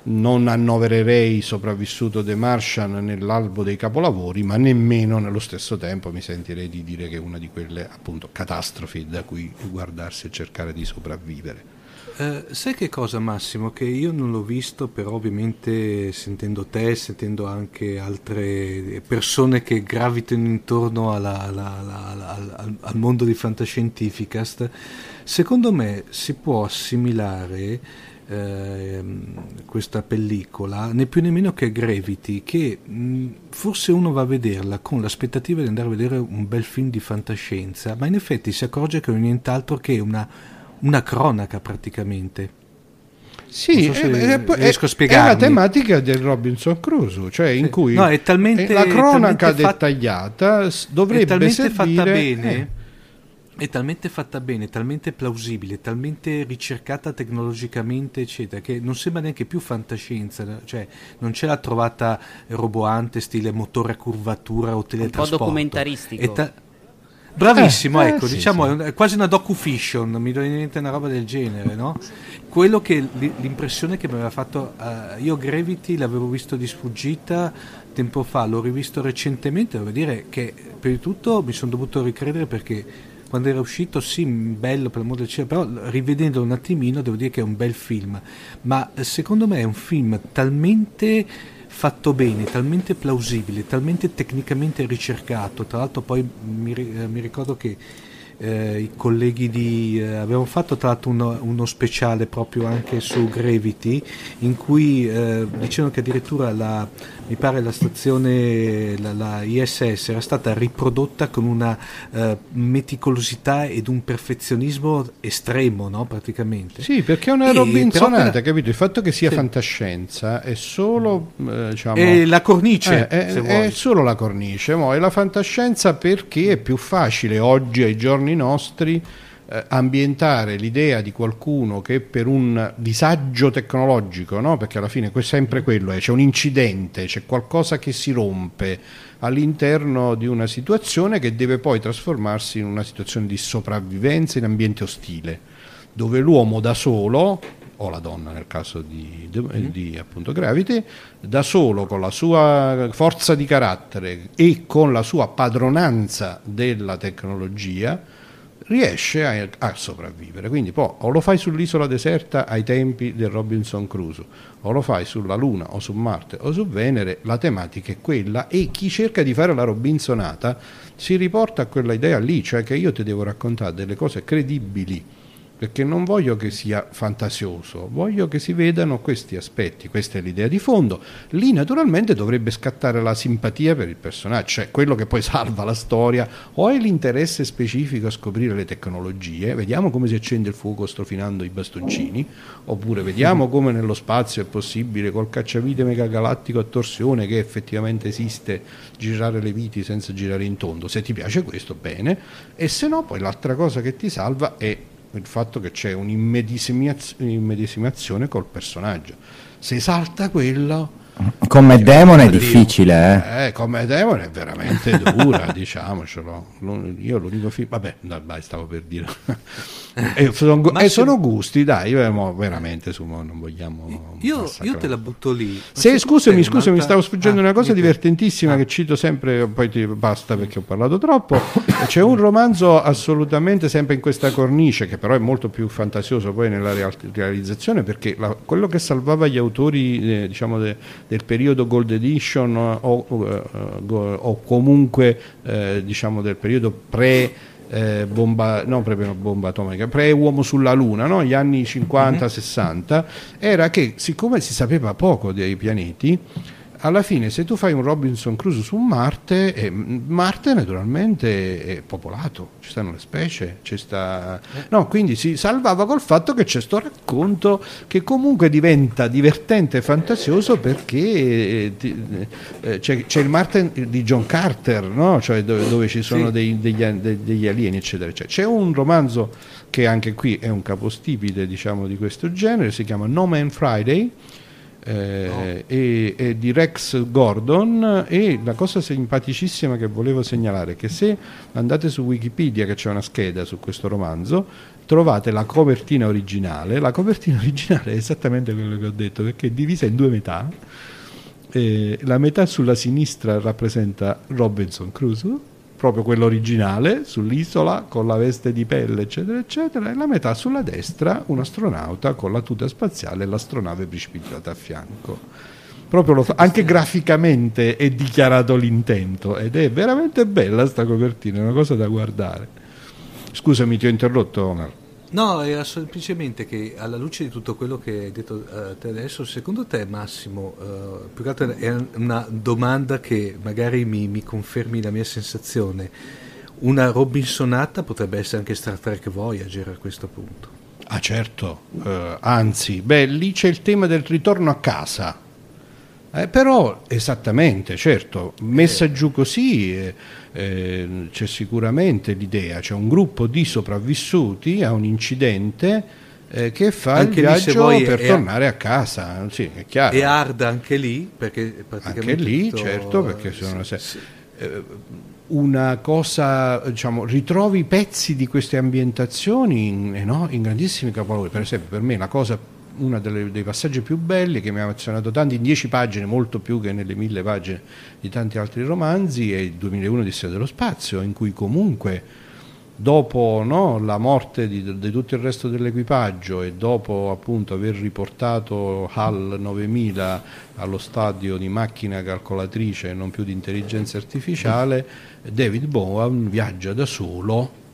non annovererei sopravvissuto The Martian nell'albo dei capolavori, ma nemmeno nello stesso tempo mi sentirei di dire che è una di quelle appunto catastrofi da cui guardarsi e cercare di sopravvivere.
Uh, sai che cosa Massimo? Che io non l'ho visto, però ovviamente sentendo te, sentendo anche altre persone che gravitano intorno alla, alla, alla, al, al, mondo di fantascientificast, secondo me si può assimilare eh, questa pellicola, né più né meno che Gravity, che mh, forse uno va a vederla con l'aspettativa di andare a vedere un bel film di fantascienza, ma in effetti si accorge che è nient'altro che una, una cronaca praticamente.
Sì, so è, è, è, la tematica del Robinson Crusoe, cioè in cui
no, è talmente,
la cronaca dettagliata dovrebbe è talmente servire,
fatta bene eh è talmente fatta bene, talmente plausibile, talmente ricercata tecnologicamente, eccetera, che non sembra neanche più fantascienza, cioè non c'è la trovata roboante stile motore a curvatura o teletrasporto.
Un po' documentaristico.
Ta- Bravissimo, eh, ecco, eh, diciamo sì. è quasi una docu-fiction, mi viene in mente una roba del genere, no? Quello che l'impressione che mi aveva fatto, uh, io Gravity l'avevo visto di sfuggita tempo fa, l'ho rivisto recentemente, devo dire che per di tutto mi sono dovuto ricredere perché quando era uscito sì bello per l'amor del cielo però rivedendolo un attimino devo dire che è un bel film. Ma eh, secondo me è un film talmente fatto bene, talmente plausibile, talmente tecnicamente ricercato. Tra l'altro poi mi, eh, mi ricordo che eh, i colleghi di... Eh, abbiamo fatto tra l'altro uno, uno, speciale proprio anche su Gravity in cui eh, dicevano che addirittura la, mi pare la stazione, la, la, ISS era stata riprodotta con una uh, meticolosità ed un perfezionismo estremo, no? praticamente.
Sì, perché è una robinsonata, per... capito? Il fatto che sia sì. fantascienza è solo, eh, diciamo...
È la cornice,
eh, è, è, solo la cornice, mo, è la fantascienza perché è più facile oggi, ai giorni nostri, eh, ambientare l'idea di qualcuno che per un disagio tecnologico, no? perché alla fine è sempre quello, è, c'è un incidente, c'è qualcosa che si rompe all'interno di una situazione che deve poi trasformarsi in una situazione di sopravvivenza in ambiente ostile, dove l'uomo da solo o la donna nel caso di, di, mm-hmm. di appunto Gravity, da solo con la sua forza di carattere e con la sua padronanza della tecnologia, riesce a, a, sopravvivere. Quindi poi o lo fai sull'isola deserta ai tempi del Robinson Crusoe, o lo fai sulla Luna o su Marte o su Venere, la tematica è quella e chi cerca di fare la Robinsonata si riporta a quella idea lì, cioè che io ti devo raccontare delle cose credibili perché non voglio che sia fantasioso, voglio che si vedano questi aspetti, questa è l'idea di fondo. Lì naturalmente dovrebbe scattare la simpatia per il personaggio, cioè quello che poi salva la storia, o è l'interesse specifico a scoprire le tecnologie, vediamo come si accende il fuoco strofinando i bastoncini, oppure vediamo come nello spazio è possibile col cacciavite megagalattico a torsione che effettivamente esiste girare le viti senza girare in tondo. Se ti piace questo, bene, e se no poi l'altra cosa che ti salva è il fatto che c'è un'immedesimazione col personaggio. Se salta quello,
come demone è difficile,
eh? eh come demone è veramente dura, diciamocelo. Io l'unico film, vabbè, dai, stavo per dire. E, eh, sono, e sono, gusti, dai, veramente su, non vogliamo.
Io, io, te la butto lì.
Se, scusami, scusami, mi stavo sfuggendo ah, una cosa divertentissima ah. che cito sempre, poi ti basta perché ho parlato troppo. C'è un romanzo assolutamente sempre in questa cornice, che però è molto più fantasioso poi nella realizzazione, perché la, quello che salvava gli autori, eh, diciamo, de, del periodo Gold Edition o, o, eh, o comunque eh, diciamo del periodo pre eh, bomba, no, proprio bomba atomica, pre-uomo sulla Luna, no? gli anni 50-60, mm-hmm. era che siccome si sapeva poco dei pianeti, alla fine se tu fai un Robinson Crusoe su Marte, eh, Marte naturalmente è popolato, ci stanno le specie, sta... no, quindi si salvava col fatto che c'è questo racconto che comunque diventa divertente e fantasioso perché eh, eh, c'è, c'è, il Marte di John Carter, no? cioè dove, dove, ci sono sì. dei, degli, degli, alieni, eccetera, eccetera. C'è un romanzo che anche qui è un capostipite diciamo, di questo genere, si chiama No Man Friday eh, no. e, e, di Rex Gordon e la cosa simpaticissima che volevo segnalare è che se andate su Wikipedia che c'è una scheda su questo romanzo trovate la copertina originale la copertina originale è esattamente quello che ho detto perché è divisa in due metà eh, la metà sulla sinistra rappresenta Robinson Crusoe proprio quello originale sull'isola con la veste di pelle eccetera eccetera e la metà sulla destra un astronauta con la tuta spaziale e l'astronave precipitata a fianco. Proprio fa- anche graficamente è dichiarato l'intento ed è veramente bella sta copertina è una cosa da guardare. Scusami ti ho interrotto Omar
No, era semplicemente che alla luce di tutto quello che hai detto uh, te adesso, secondo te Massimo, uh, più che altro è una domanda che magari mi, mi, confermi la mia sensazione, una Robinsonata potrebbe essere anche Star Trek Voyager a questo punto?
Ah certo, uh, anzi, beh lì c'è il tema del ritorno a casa, eh, però esattamente, certo, messa eh. giù così eh, eh, c'è sicuramente l'idea, c'è un gruppo di sopravvissuti a un incidente eh, che fa anche il viaggio per tornare a casa, sì, è chiaro.
E hard anche lì, perché
praticamente... Anche lì, tutto... certo, perché sono... Sì, sì. Eh, una cosa, diciamo, ritrovi pezzi di queste ambientazioni in, eh, no, in grandissimi capolavori. Per esempio, per me la cosa uno dei passaggi più belli che mi ha emozionato tanto in dieci pagine, molto più che nelle mille pagine di tanti altri romanzi, è il 2001 di Storia dello Spazio, in cui comunque dopo no, la morte di, di, tutto il resto dell'equipaggio e dopo appunto aver riportato HAL 9000 allo stadio di macchina calcolatrice e non più di intelligenza artificiale, David Bowen viaggia da solo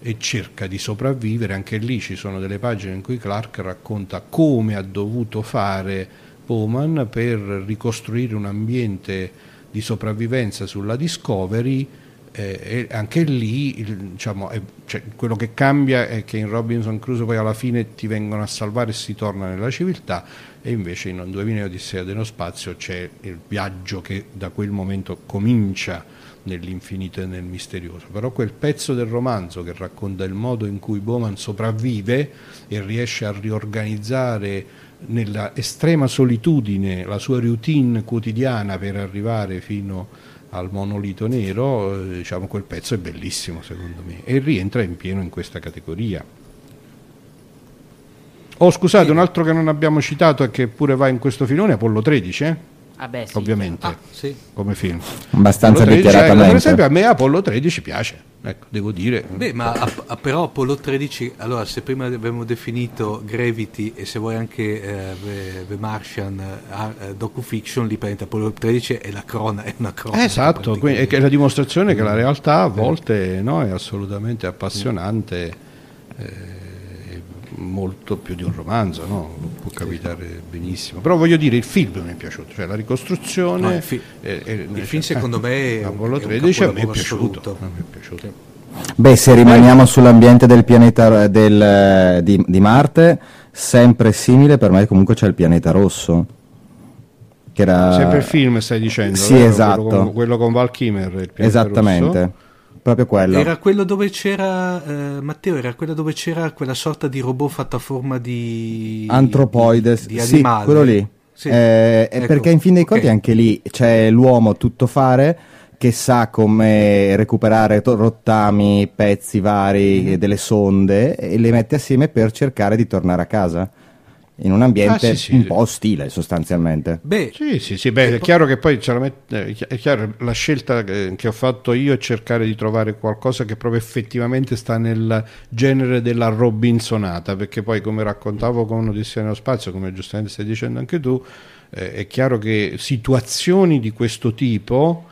e cerca di sopravvivere. Anche lì ci sono delle pagine in cui Clark racconta come ha dovuto fare Bowman per ricostruire un ambiente di sopravvivenza sulla Discovery eh, e anche lì il, diciamo, è, cioè, quello che cambia è che in Robinson Crusoe poi alla fine ti vengono a salvare e si torna nella civiltà e invece in 2000 Odissea dello spazio c'è il viaggio che da quel momento comincia nell'infinito e nel misterioso però quel pezzo del romanzo che racconta il modo in cui Bowman sopravvive e riesce a riorganizzare nella estrema solitudine la sua routine quotidiana per arrivare fino al monolito nero, eh, diciamo quel pezzo è bellissimo secondo me e rientra in pieno in questa categoria. Oh scusate, un altro che non abbiamo citato e che pure va in questo filone è Apollo 13, eh?
Ah beh, sì.
ovviamente,
Ah, sì.
come film.
Abbastanza
Apollo 13,
dichiaratamente.
per esempio a me Apollo 13 piace, ecco, devo dire.
Beh, ma a- a- però Apollo 13, allora se prima abbiamo definito Gravity e se vuoi anche eh, The, The Martian eh, eh, docufiction, lì praticamente Apollo 13 è, la crona, è una cronaca.
Eh, esatto, quindi è la dimostrazione che la realtà a volte no, è assolutamente appassionante, eh, è molto più di un romanzo, no? può capitare benissimo. Però voglio dire, il film mi è piaciuto, cioè la ricostruzione...
No, il fi-
è- è-
il film secondo me è un-
Apollo
è un
13 a me è piaciuto. a me è piaciuto.
Beh, se rimaniamo sull'ambiente del pianeta del- di, di Marte, sempre simile per me comunque c'è il pianeta rosso. Che era...
Sempre il film stai dicendo?
Sì,
vero?
esatto.
Quello con, quello con Val Kimmer, il pianeta
Esattamente,
rosso.
Proprio quello.
Era quello dove c'era, eh, Matteo, era quello dove c'era quella sorta di robot fatta a forma di...
Antropoide,
di, di
sì, quello lì.
Sì.
Eh, è
Ecco,
perché in fin dei conti
ok.
anche lì c'è l'uomo tuttofare che sa come recuperare to- rottami, pezzi vari,
Mhm.
delle sonde e le mette assieme per cercare di tornare a casa. In un ambiente
Ah, sì, sì.
un po' ostile sostanzialmente.
Beh,
Sì, sì, sì, beh, è chiaro che poi ce la met- eh, è chiaro, la scelta che ho fatto io è cercare di trovare qualcosa che proprio effettivamente sta nel genere della Robinsonata, perché poi come raccontavo con Odissea nello spazio, come giustamente stai dicendo anche tu, eh, è chiaro che situazioni di questo tipo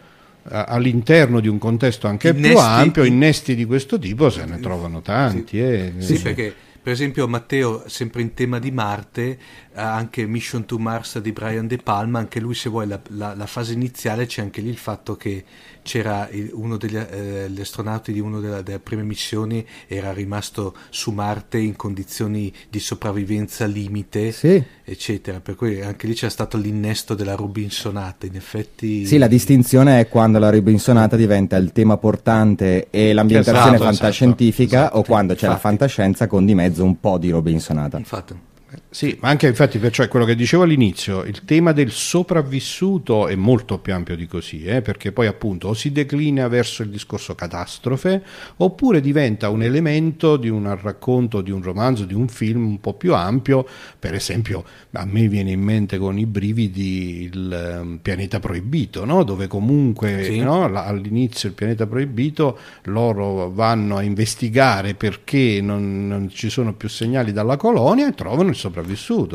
all'interno di un contesto anche più
Innesti-
ampio, innesti di questo tipo se ne trovano tanti. eh.
Sì, perché per esempio Matteo, sempre in tema di Marte, anche Mission to Mars di Brian De Palma, anche lui se vuoi la, la- la fase iniziale c'è anche lì il fatto che c'era il- uno degli eh, astronauti di una delle, delle prime missioni era rimasto su Marte in condizioni di sopravvivenza limite,
Sì.
eccetera, per cui anche lì c'è stato l'innesto della Robinsonata, in effetti...
Sì, la distinzione è quando la Robinsonata diventa il tema portante e l'ambientazione
Esatto,
fantascientifica
esatto,
o quando c'è la
infatti.
fantascienza con di mezzo un po' di Robinsonata.
Infatti.
Sì, ma anche infatti per cioè, quello che dicevo all'inizio, il tema del sopravvissuto è molto più ampio di così, eh, perché poi appunto o si declina verso il discorso catastrofe oppure diventa un elemento di un racconto, di un romanzo, di un film un po' più ampio, per esempio a me viene in mente con i brividi il ehm, pianeta proibito, no? dove comunque
Sì.
no, all'inizio il pianeta proibito loro vanno a investigare perché non, non ci sono più segnali dalla colonia e trovano il sopravvissuto.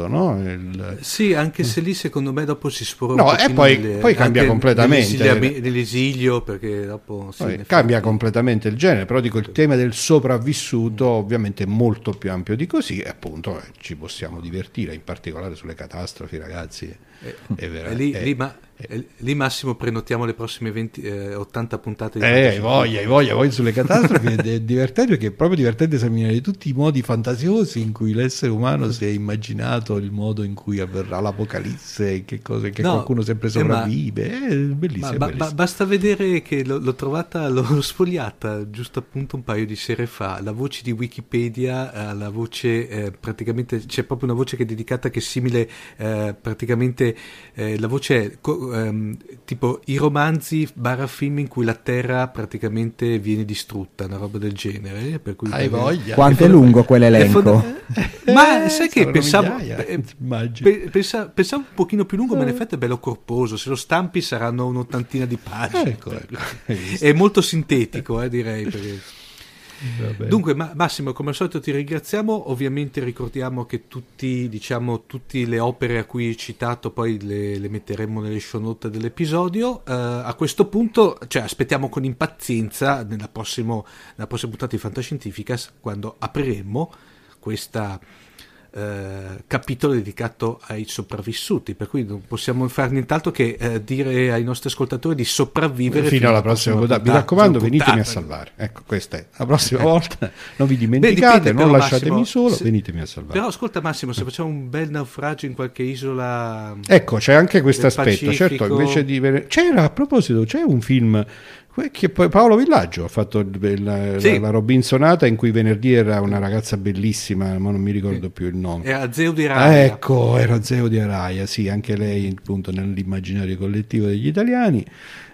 No? Il-
Sì, anche se lì secondo me dopo si sfora
No, e
pochino
poi-
nelle-
poi cambia completamente.
nell'esilia- Nell'esilio, perché dopo...
Poi cambia
effetti-
completamente il genere, però dico il tema del sopravvissuto ovviamente è molto più ampio di così e appunto eh, ci possiamo divertire, in particolare sulle catastrofi ragazzi. È, è vera-
E lì,
è-
lì, ma- e lì Massimo prenotiamo le prossime 20, eh, 80 puntate di
Eh, voglia, hai voglia, poi sulle catastrofi è, è divertente perché è proprio divertente esaminare tutti i modi fantasiosi in cui l'essere umano si è immaginato il modo in cui avverrà l'apocalisse, che cose che
No,
qualcuno sempre
eh, ma-
sopravvive. è bellissimo.
Ma
è
ba-
bellissimo.
ba- basta vedere che l'ho, l'ho trovata, l'ho sfogliata giusto appunto un paio di sere fa. La voce di Wikipedia, eh, la voce eh, praticamente c'è proprio una voce che è dedicata che è simile eh, eh, la voce è co- ehm, tipo i romanzi barra film in cui la terra praticamente viene distrutta, una roba del genere. eh, Per cui
Hai voglia.
Quanto è lungo quell'elenco?
fonda- Ma sai che pensavo, eh, pe- pensa- pensavo un pochino più lungo, ma in effetti è bello corposo. Se lo stampi saranno un'ottantina di pagine.
Ecco, ecco.
È molto sintetico, eh, direi. perché- Dunque, ma- Massimo, come al solito ti ringraziamo. Ovviamente ricordiamo che tutti, diciamo, tutte le opere a cui hai citato poi le, le metteremo nelle show note dell'episodio. Eh, a questo punto, cioè, aspettiamo con impazienza nella, prossimo, nella prossima puntata di Fantascientificas quando apriremo questa eh, capitolo dedicato ai sopravvissuti, per cui non possiamo fare nient'altro che eh, dire ai nostri ascoltatori di sopravvivere
fino, fino alla prossima puntata. Mi raccomando, venitemi a salvare. Ecco, questa è la prossima eh. volta. Non vi dimenticate, Beh, non lasciatemi Massimo, solo, se, venitemi a salvare.
Però ascolta Massimo, se facciamo un bel naufragio in qualche isola
Ecco, c'è anche questo aspetto, certo, invece di c'era a proposito, c'è un film Paolo Villaggio ha fatto la, sì. la, Robinsonata in cui venerdì era una ragazza bellissima, ma non mi ricordo più il nome.
Era Zeo di Araia.
Ah, ecco, era Zeo di Araia, sì, anche lei appunto nell'immaginario collettivo degli italiani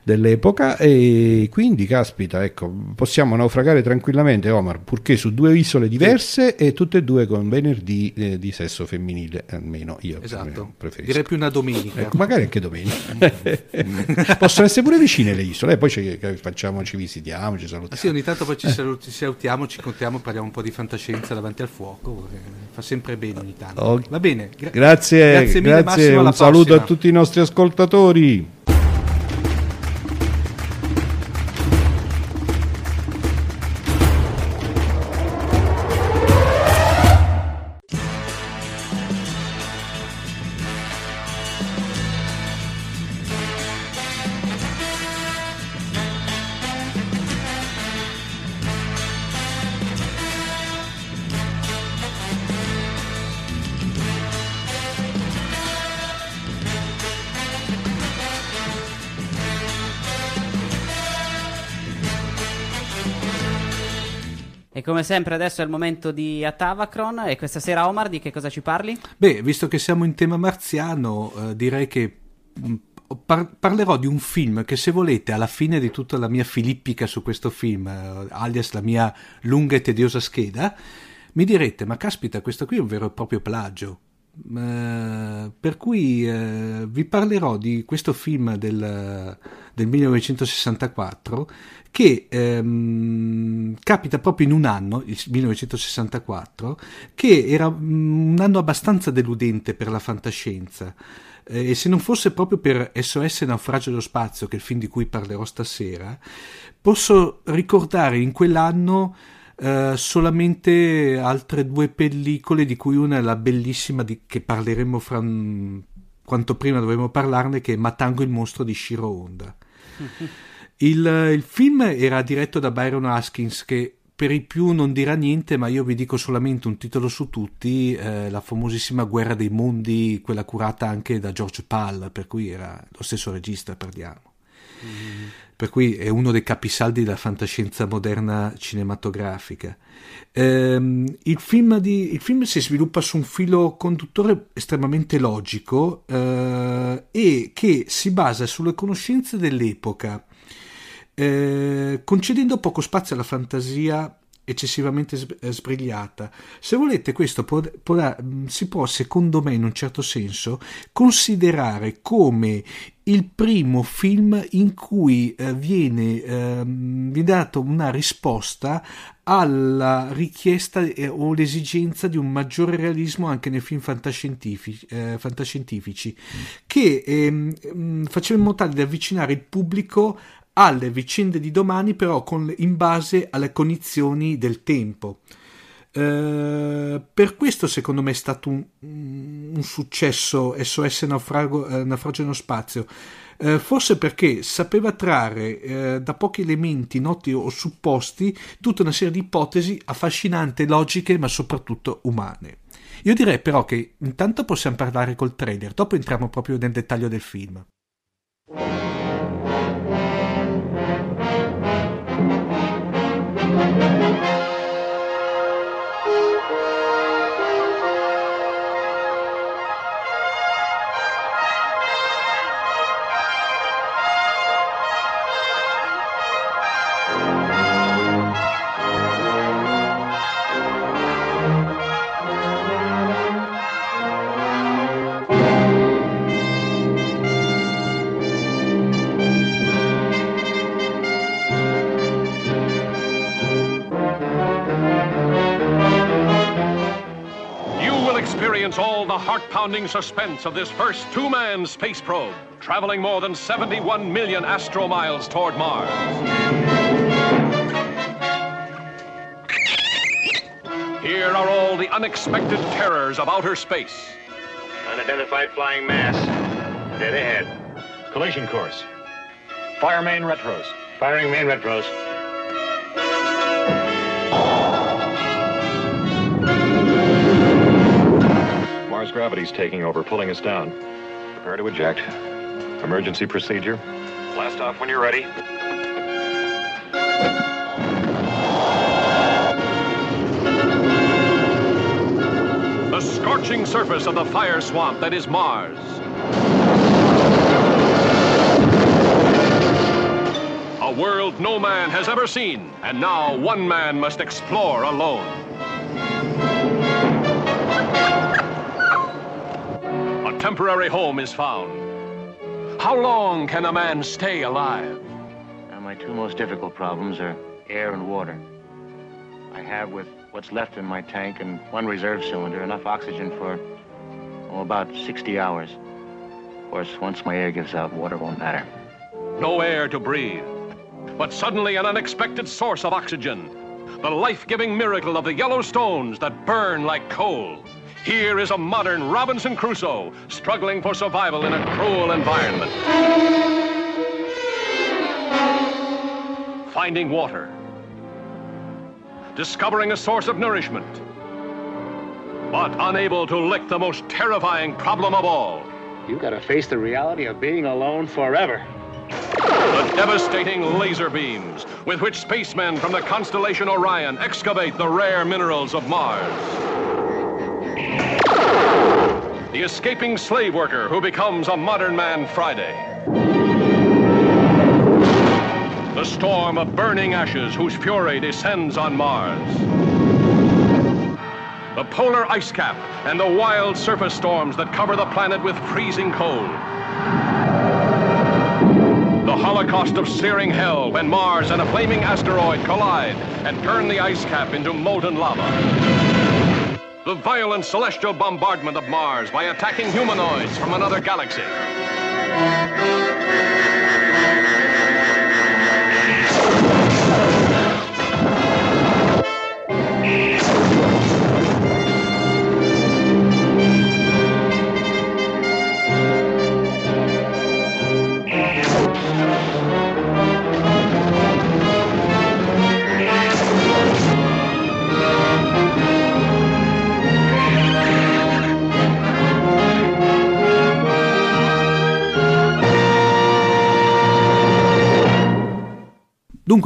dell'epoca e quindi caspita ecco possiamo naufragare tranquillamente Omar purché su due isole diverse sì. e tutte e due con venerdì eh, di sesso femminile almeno io
esatto. preferisco direi più una domenica
ecco, magari anche domenica possono essere pure vicine le isole poi ci facciamo ci visitiamo ci salutiamo ah,
sì ogni tanto poi ci, saluti, salutiamo ci contiamo parliamo un po' di fantascienza davanti al fuoco fa sempre bene ogni tanto okay. va bene
Gra- grazie grazie, mille, grazie Massimo, un saluto prossima. a tutti i nostri ascoltatori
come sempre adesso è il momento di Atavacron e questa sera Omar di che cosa ci parli?
Beh, visto che siamo in tema marziano, eh, direi che mm, par- parlerò di un film che se volete alla fine di tutta la mia filippica su questo film, eh, alias la mia lunga e tediosa scheda, mi direte, ma caspita, questo qui è un vero e proprio plagio. Uh, per cui uh, vi parlerò di questo film del, del 1964 che um, capita proprio in un anno, il 1964, che era um, un anno abbastanza deludente per la fantascienza. Eh, e se non fosse proprio per SOS Naufragio dello Spazio, che è il film di cui parlerò stasera, posso ricordare in quell'anno eh, solamente altre due pellicole, di cui una è la bellissima di, che parleremo fra quanto prima dovremo parlarne, che è Matango il mostro di Shiro Honda. il, il film era diretto da Byron Haskins, che per i più non dirà niente, ma io vi dico solamente un titolo su tutti, eh, la famosissima Guerra dei Mondi, quella curata anche da George Pal, per cui era lo stesso regista, parliamo. Mm per cui è uno dei capisaldi della fantascienza moderna cinematografica. Ehm, il, film di, il, film si sviluppa su un filo conduttore estremamente logico eh, e che si basa sulle conoscenze dell'epoca, eh, concedendo poco spazio alla fantasia eccessivamente eh, sbrigliata. Se volete, questo può, può, mm, si può, secondo me, in un certo senso, considerare come il primo film in cui eh, viene, eh, viene data una risposta alla richiesta eh, o l'esigenza di un maggiore realismo anche nei film fantascientifici, eh, fantascientifici che ehm, faceva in modo tale di avvicinare il pubblico alle vicende di domani, però con, in base alle cognizioni del tempo. Eh, per questo secondo me è stato un, un successo SOS Naufrago, eh, Naufragio nello spazio. Eh, forse perché sapeva trarre eh, da pochi elementi noti o supposti tutta una serie di ipotesi affascinanti, logiche, ma soprattutto umane. Io direi però che intanto possiamo parlare col trailer, dopo entriamo proprio nel dettaglio del film.
Suspense of this first two-man space probe, traveling more than 71 million astromiles toward Mars. Here are all the unexpected terrors of outer space.
Unidentified flying mass. Dead ahead.
Collision course. Fire main retros.
Firing main retros.
Mars gravity's taking over, pulling us down. Prepare to eject. Emergency procedure. Blast off when you're ready.
The scorching surface of the fire swamp that is Mars. A world no man has ever seen, and now one man must explore alone. Temporary home is found. How long can a man stay alive?
Now, my two most difficult problems are air and water. I have, with what's left in my tank and one reserve cylinder, enough oxygen for, oh, about 60 hours. Of course, once my air gives out, water won't matter.
No air to breathe. But suddenly an unexpected source of oxygen. The life-giving miracle of the yellow stones that burn like coal. Here is a modern Robinson Crusoe struggling for survival in a cruel environment. Finding water. Discovering a source of nourishment. But unable to lick the most terrifying problem of all.
You've gotta face the reality of being alone forever.
The devastating laser beams with which spacemen from the constellation Orion excavate the rare minerals of Mars. The escaping slave worker who becomes a modern man Friday. The storm of burning ashes whose fury descends on Mars. The polar ice cap and the wild surface storms that cover the planet with freezing cold. The holocaust of searing hell when Mars and a flaming asteroid collide and turn the ice cap into molten lava. The violent celestial bombardment of Mars by attacking humanoids from another galaxy.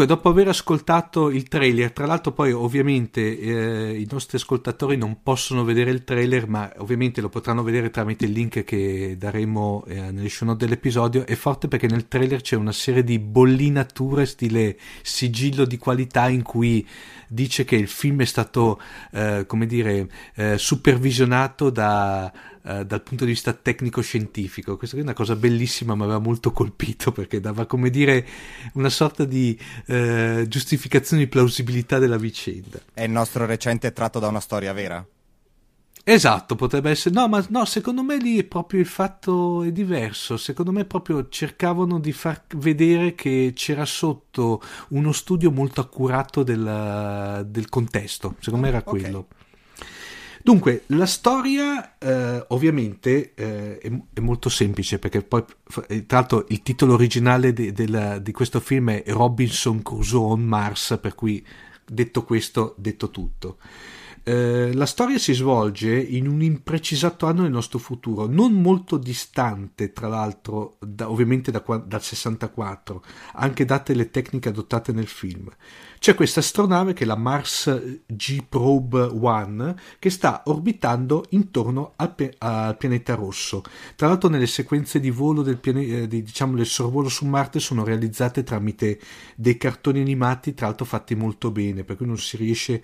Dunque, dopo aver ascoltato il trailer, tra l'altro poi ovviamente eh, i nostri ascoltatori non possono vedere il trailer, ma ovviamente lo potranno vedere tramite il link che daremo eh, nelle show note dell'episodio, è forte perché nel trailer c'è una serie di bollinature stile sigillo di qualità in cui dice che il film è stato, eh, come dire, eh, supervisionato da eh, dal punto di vista tecnico-scientifico. Questa è una cosa bellissima, mi aveva molto colpito perché dava, come dire, una sorta di eh, giustificazione di plausibilità della vicenda.
È il nostro recente tratto da una storia vera?
Esatto, potrebbe essere. No, ma no, secondo me lì è proprio il fatto è diverso. Secondo me proprio cercavano di far vedere che c'era sotto uno studio molto accurato del, del contesto. Secondo me era
Ok.
quello. Dunque, la storia eh, ovviamente eh, è, è molto semplice perché poi, eh, tra l'altro, il titolo originale di, del- di questo film è Robinson Crusoe on Mars, per cui detto questo, detto tutto. Eh, la storia si svolge in un imprecisato anno del nostro futuro, non molto distante, tra l'altro, da- ovviamente da dal 64, anche date le tecniche adottate nel film. C'è questa astronave che è la Mars G Probe 1 che sta orbitando intorno al, pe- al pianeta rosso. Tra l'altro nelle sequenze di volo del, piane- eh, di, diciamo, del sorvolo su Marte sono realizzate tramite dei cartoni animati, tra l'altro fatti molto bene, per cui non si riesce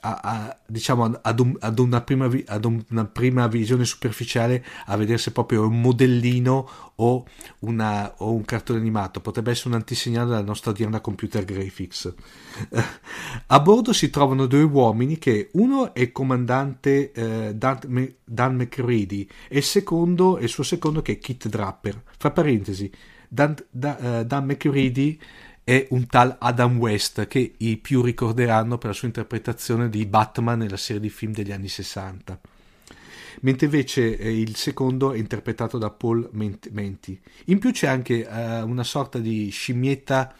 a, a diciamo ad, un- ad una prima vi- ad una prima visione superficiale a vedere se proprio è un modellino o, una- o un cartone animato. Potrebbe essere un antisegnale della nostra odierna computer graphics. A bordo si trovano due uomini che uno è il comandante eh, Dan, Me- Dan McCready e il secondo il suo secondo che è Kit Draper. Fra parentesi Dan, Da- eh, Dan McCready è un tal Adam West che i più ricorderanno per la sua interpretazione di Batman nella serie di film degli anni 60 mentre invece eh, il secondo è interpretato da Paul Ment- Menti in più c'è anche eh, una sorta di scimmietta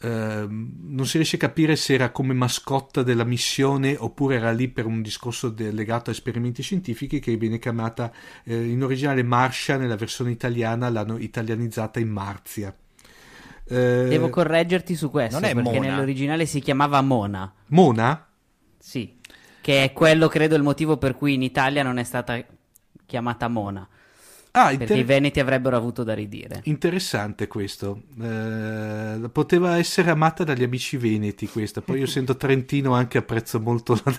ehm, non si riesce a capire se era come mascotta della missione oppure era lì per un discorso de- legato a esperimenti scientifici che viene chiamata eh, in originale Marsha nella versione italiana l'hanno italianizzata in Marzia Eh,
Devo correggerti su questo,
Non è
perché
Mona?
nell'originale si chiamava Mona.
Mona?
Sì, che è quello, credo, il motivo per cui in Italia non è stata chiamata Mona.
Ah,
Perché
inter-
i veneti avrebbero avuto da ridire.
Interessante questo. Eh, poteva essere amata dagli amici veneti questa. Poi io essendo trentino anche apprezzo molto la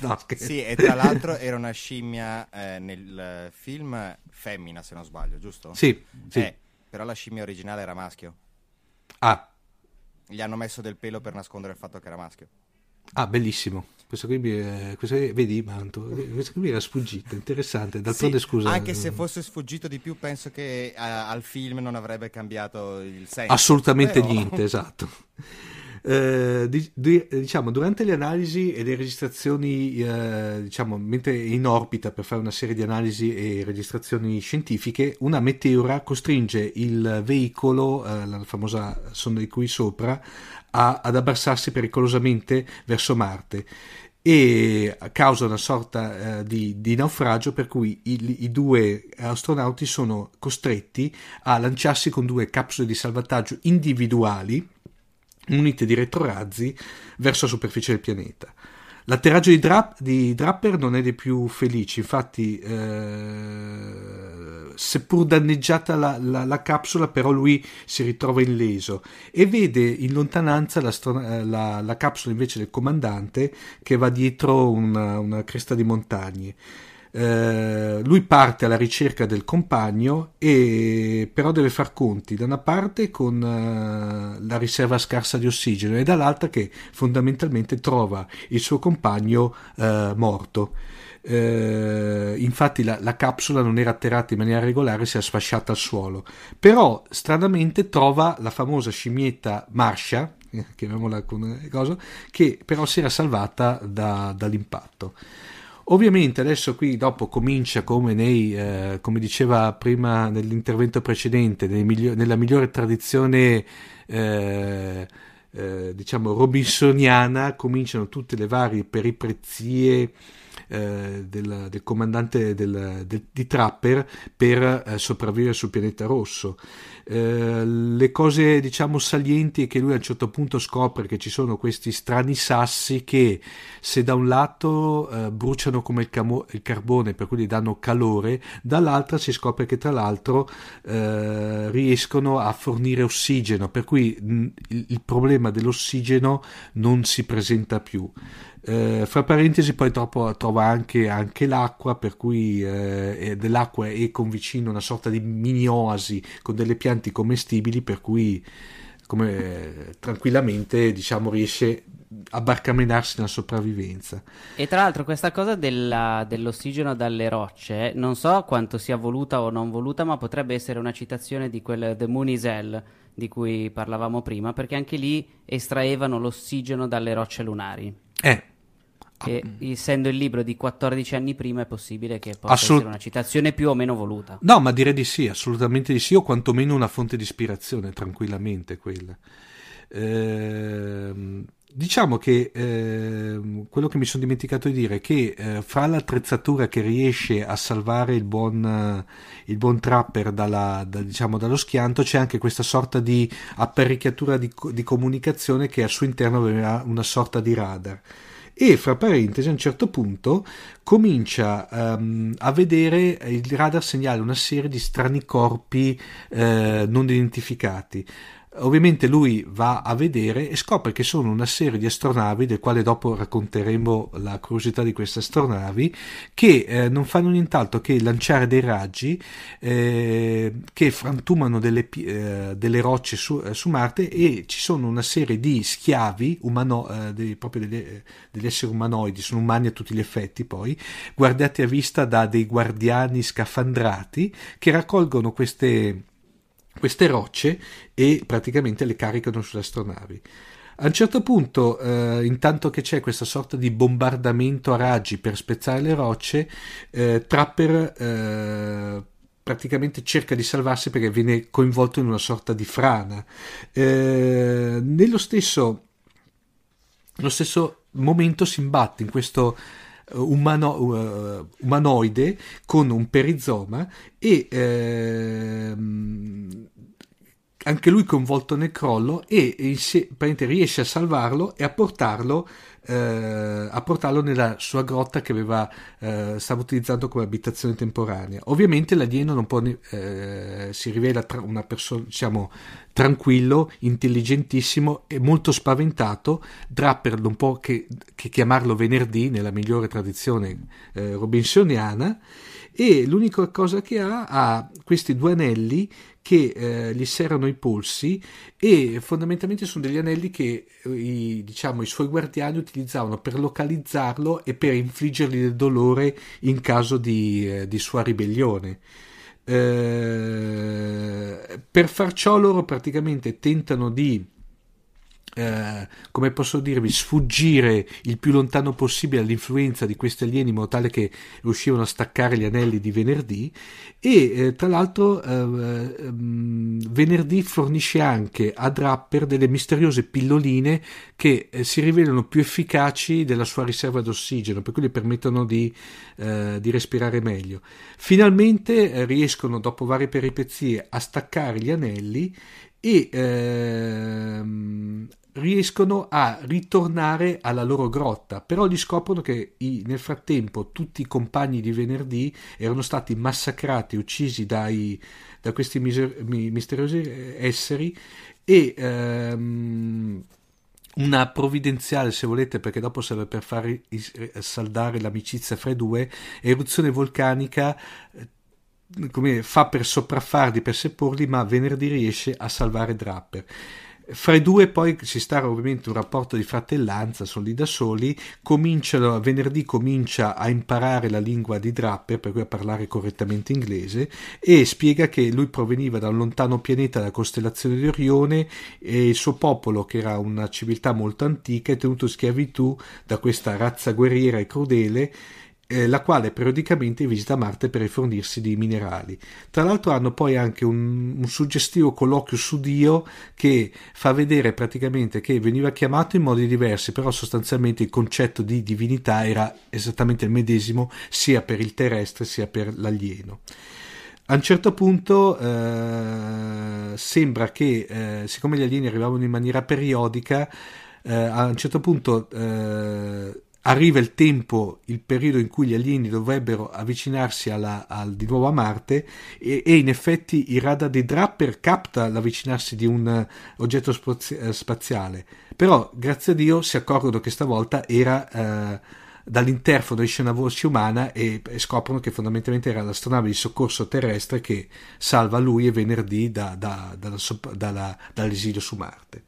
no, scherzo.
Sì, e tra l'altro era una scimmia eh, nel film femmina, se non sbaglio, giusto?
Sì, sì.
Eh, però la scimmia originale era maschio.
Ah,
Gli hanno messo del pelo per nascondere il fatto che era maschio.
ah, bellissimo. Questo qui, è- questo qui- vedi, Manto, questo qui era sfuggito, interessante. D'altronde,
Sì,
scusa.
Anche se fosse sfuggito di più, penso che eh, al film non avrebbe cambiato il senso.
Assolutamente
Però-
niente, esatto. Eh, di- di- diciamo, durante le analisi e le registrazioni, eh, diciamo, mentre in orbita per fare una serie di analisi e registrazioni scientifiche, una meteora costringe il veicolo, eh, la famosa sonda di cui sopra, a- ad abbassarsi pericolosamente verso Marte e causa una sorta eh, di, di naufragio per cui i, i due astronauti sono costretti a lanciarsi con due capsule di salvataggio individuali munite di retrorazzi verso la superficie del pianeta. L'atterraggio di, Dra- di Draper non è dei più felici, infatti, eh, seppur danneggiata la, la- la capsula, però lui si ritrova illeso e vede in lontananza l'astro- eh, la, la capsula invece del comandante che va dietro una, una cresta di montagne. Eh, lui parte alla ricerca del compagno e però deve far conti da una parte con eh, la riserva scarsa di ossigeno e dall'altra che fondamentalmente trova il suo compagno eh, morto. Eh, infatti la, la capsula non era atterrata in maniera regolare, si è sfasciata al suolo. Però stranamente trova la famosa scimmietta Marsha, eh, chiamiamola con cosa, che però si era salvata da- dall'impatto. Ovviamente adesso qui dopo comincia come nei, eh, come diceva prima nell'intervento precedente, nei miglio- nella migliore tradizione eh, eh, diciamo robinsoniana, cominciano tutte le varie peripezie eh, del, del comandante del- del- di Trapper per eh, sopravvivere sul pianeta rosso. Eh, le cose diciamo salienti è che lui a un certo punto scopre che ci sono questi strani sassi che se da un lato eh, bruciano come il, camo- il carbone per cui gli danno calore dall'altra si scopre che tra l'altro eh, riescono a fornire ossigeno per cui mh, il, il problema dell'ossigeno non si presenta più eh, fra parentesi poi dopo trova anche, anche l'acqua per cui eh, è dell'acqua e con vicino una sorta di mini oasi con delle piante commestibili per cui come, tranquillamente diciamo riesce a barcamenarsi nella sopravvivenza
E tra l'altro questa cosa della- dell'ossigeno dalle rocce, non so quanto sia voluta o non voluta, ma potrebbe essere una citazione di quel The Moon is Hell di cui parlavamo prima, perché anche lì estraevano l'ossigeno dalle rocce lunari.
eh,
E essendo il libro di 14 anni prima è possibile che possa
Assolut-
essere una citazione più o meno voluta.
No, ma direi di sì, assolutamente di sì, o quantomeno una fonte di ispirazione, tranquillamente quella. Ehm, diciamo che ehm, quello che mi sono dimenticato di dire è che eh, fra l'attrezzatura che riesce a salvare il buon, eh, il buon trapper dalla- da- diciamo, dallo schianto c'è anche questa sorta di apparecchiatura di, di comunicazione che al suo interno aveva una sorta di radar e fra parentesi a un certo punto comincia ehm, a vedere il radar segnala una serie di strani corpi eh, non identificati Ovviamente lui va a vedere e scopre che sono una serie di astronavi, del quale dopo racconteremo la curiosità di queste astronavi, che eh, non fanno nient'altro che lanciare dei raggi eh, che frantumano delle, eh, delle rocce su, eh, su, Marte e ci sono una serie di schiavi, umano, eh, dei, proprio degli, degli esseri umanoidi, sono umani a tutti gli effetti poi, guardati a vista da dei guardiani scafandrati che raccolgono queste queste rocce e praticamente le caricano sulle astronavi. A un certo punto, eh, intanto che c'è questa sorta di bombardamento a raggi per spezzare le rocce, eh, Trapper eh, praticamente cerca di salvarsi perché viene coinvolto in una sorta di frana. Eh, nello stesso, nello stesso momento si imbatte in questo umano, uh, umanoide con un perizoma e ehm, anche lui coinvolto nel crollo e riesce a salvarlo e a portarlo, eh, a portarlo nella sua grotta che aveva, eh, stava utilizzando come abitazione temporanea. Ovviamente l'alieno non può, eh, si rivela tra una persona, diciamo, tranquillo, intelligentissimo e molto spaventato. Draper non può che, che chiamarlo venerdì nella migliore tradizione eh, robinsoniana e l'unica cosa che ha ha questi due anelli che eh, gli serrano i polsi e fondamentalmente sono degli anelli che eh, i, diciamo, i suoi guardiani utilizzavano per localizzarlo e per infliggergli del dolore in caso di, eh, di sua ribellione. Eh, per far ciò loro praticamente tentano di eh, come posso dirvi, sfuggire il più lontano possibile all'influenza di questi alieni in modo tale che riuscivano a staccare gli anelli di venerdì. E eh, tra l'altro eh, ehm, venerdì fornisce anche a Draper delle misteriose pilloline che eh, si rivelano più efficaci della sua riserva d'ossigeno per cui le permettono di, eh, di respirare meglio. Finalmente riescono dopo varie peripezie a staccare gli anelli e ehm, riescono a ritornare alla loro grotta, però gli scoprono che i, nel frattempo tutti i compagni di venerdì erano stati massacrati, uccisi dai, da questi miser, misteriosi esseri e ehm, una provvidenziale, se volete, perché dopo serve per far saldare l'amicizia fra i due, eruzione vulcanica come fa per sopraffarli, per seppurli, ma venerdì riesce a salvare Draper. Fra i due poi ci sta ovviamente un rapporto di fratellanza, sono lì da soli, cominciano, venerdì comincia a imparare la lingua di Draper, per cui a parlare correttamente inglese, e spiega che lui proveniva da un lontano pianeta della costellazione di Orione e il suo popolo, che era una civiltà molto antica, è tenuto in schiavitù da questa razza guerriera e crudele eh, la quale periodicamente visita Marte per rifornirsi di minerali. Tra l'altro hanno poi anche un, un, suggestivo colloquio su Dio che fa vedere praticamente che veniva chiamato in modi diversi, però sostanzialmente il concetto di divinità era esattamente il medesimo sia per il terrestre sia per l'alieno. A un certo punto eh, sembra che, eh, siccome gli alieni arrivavano in maniera periodica, eh, a un certo punto eh, arriva il tempo, il periodo in cui gli alieni dovrebbero avvicinarsi alla, al, di nuovo a Marte e, e, in effetti il radar di Draper capta l'avvicinarsi di un uh, oggetto spazi- uh, spaziale, però grazie a Dio si accorgono che stavolta era uh, dall'interfono esce una voce umana e, e, scoprono che fondamentalmente era l'astronave di soccorso terrestre che salva lui e venerdì da, da, dalla, dalla, dall'esilio su Marte.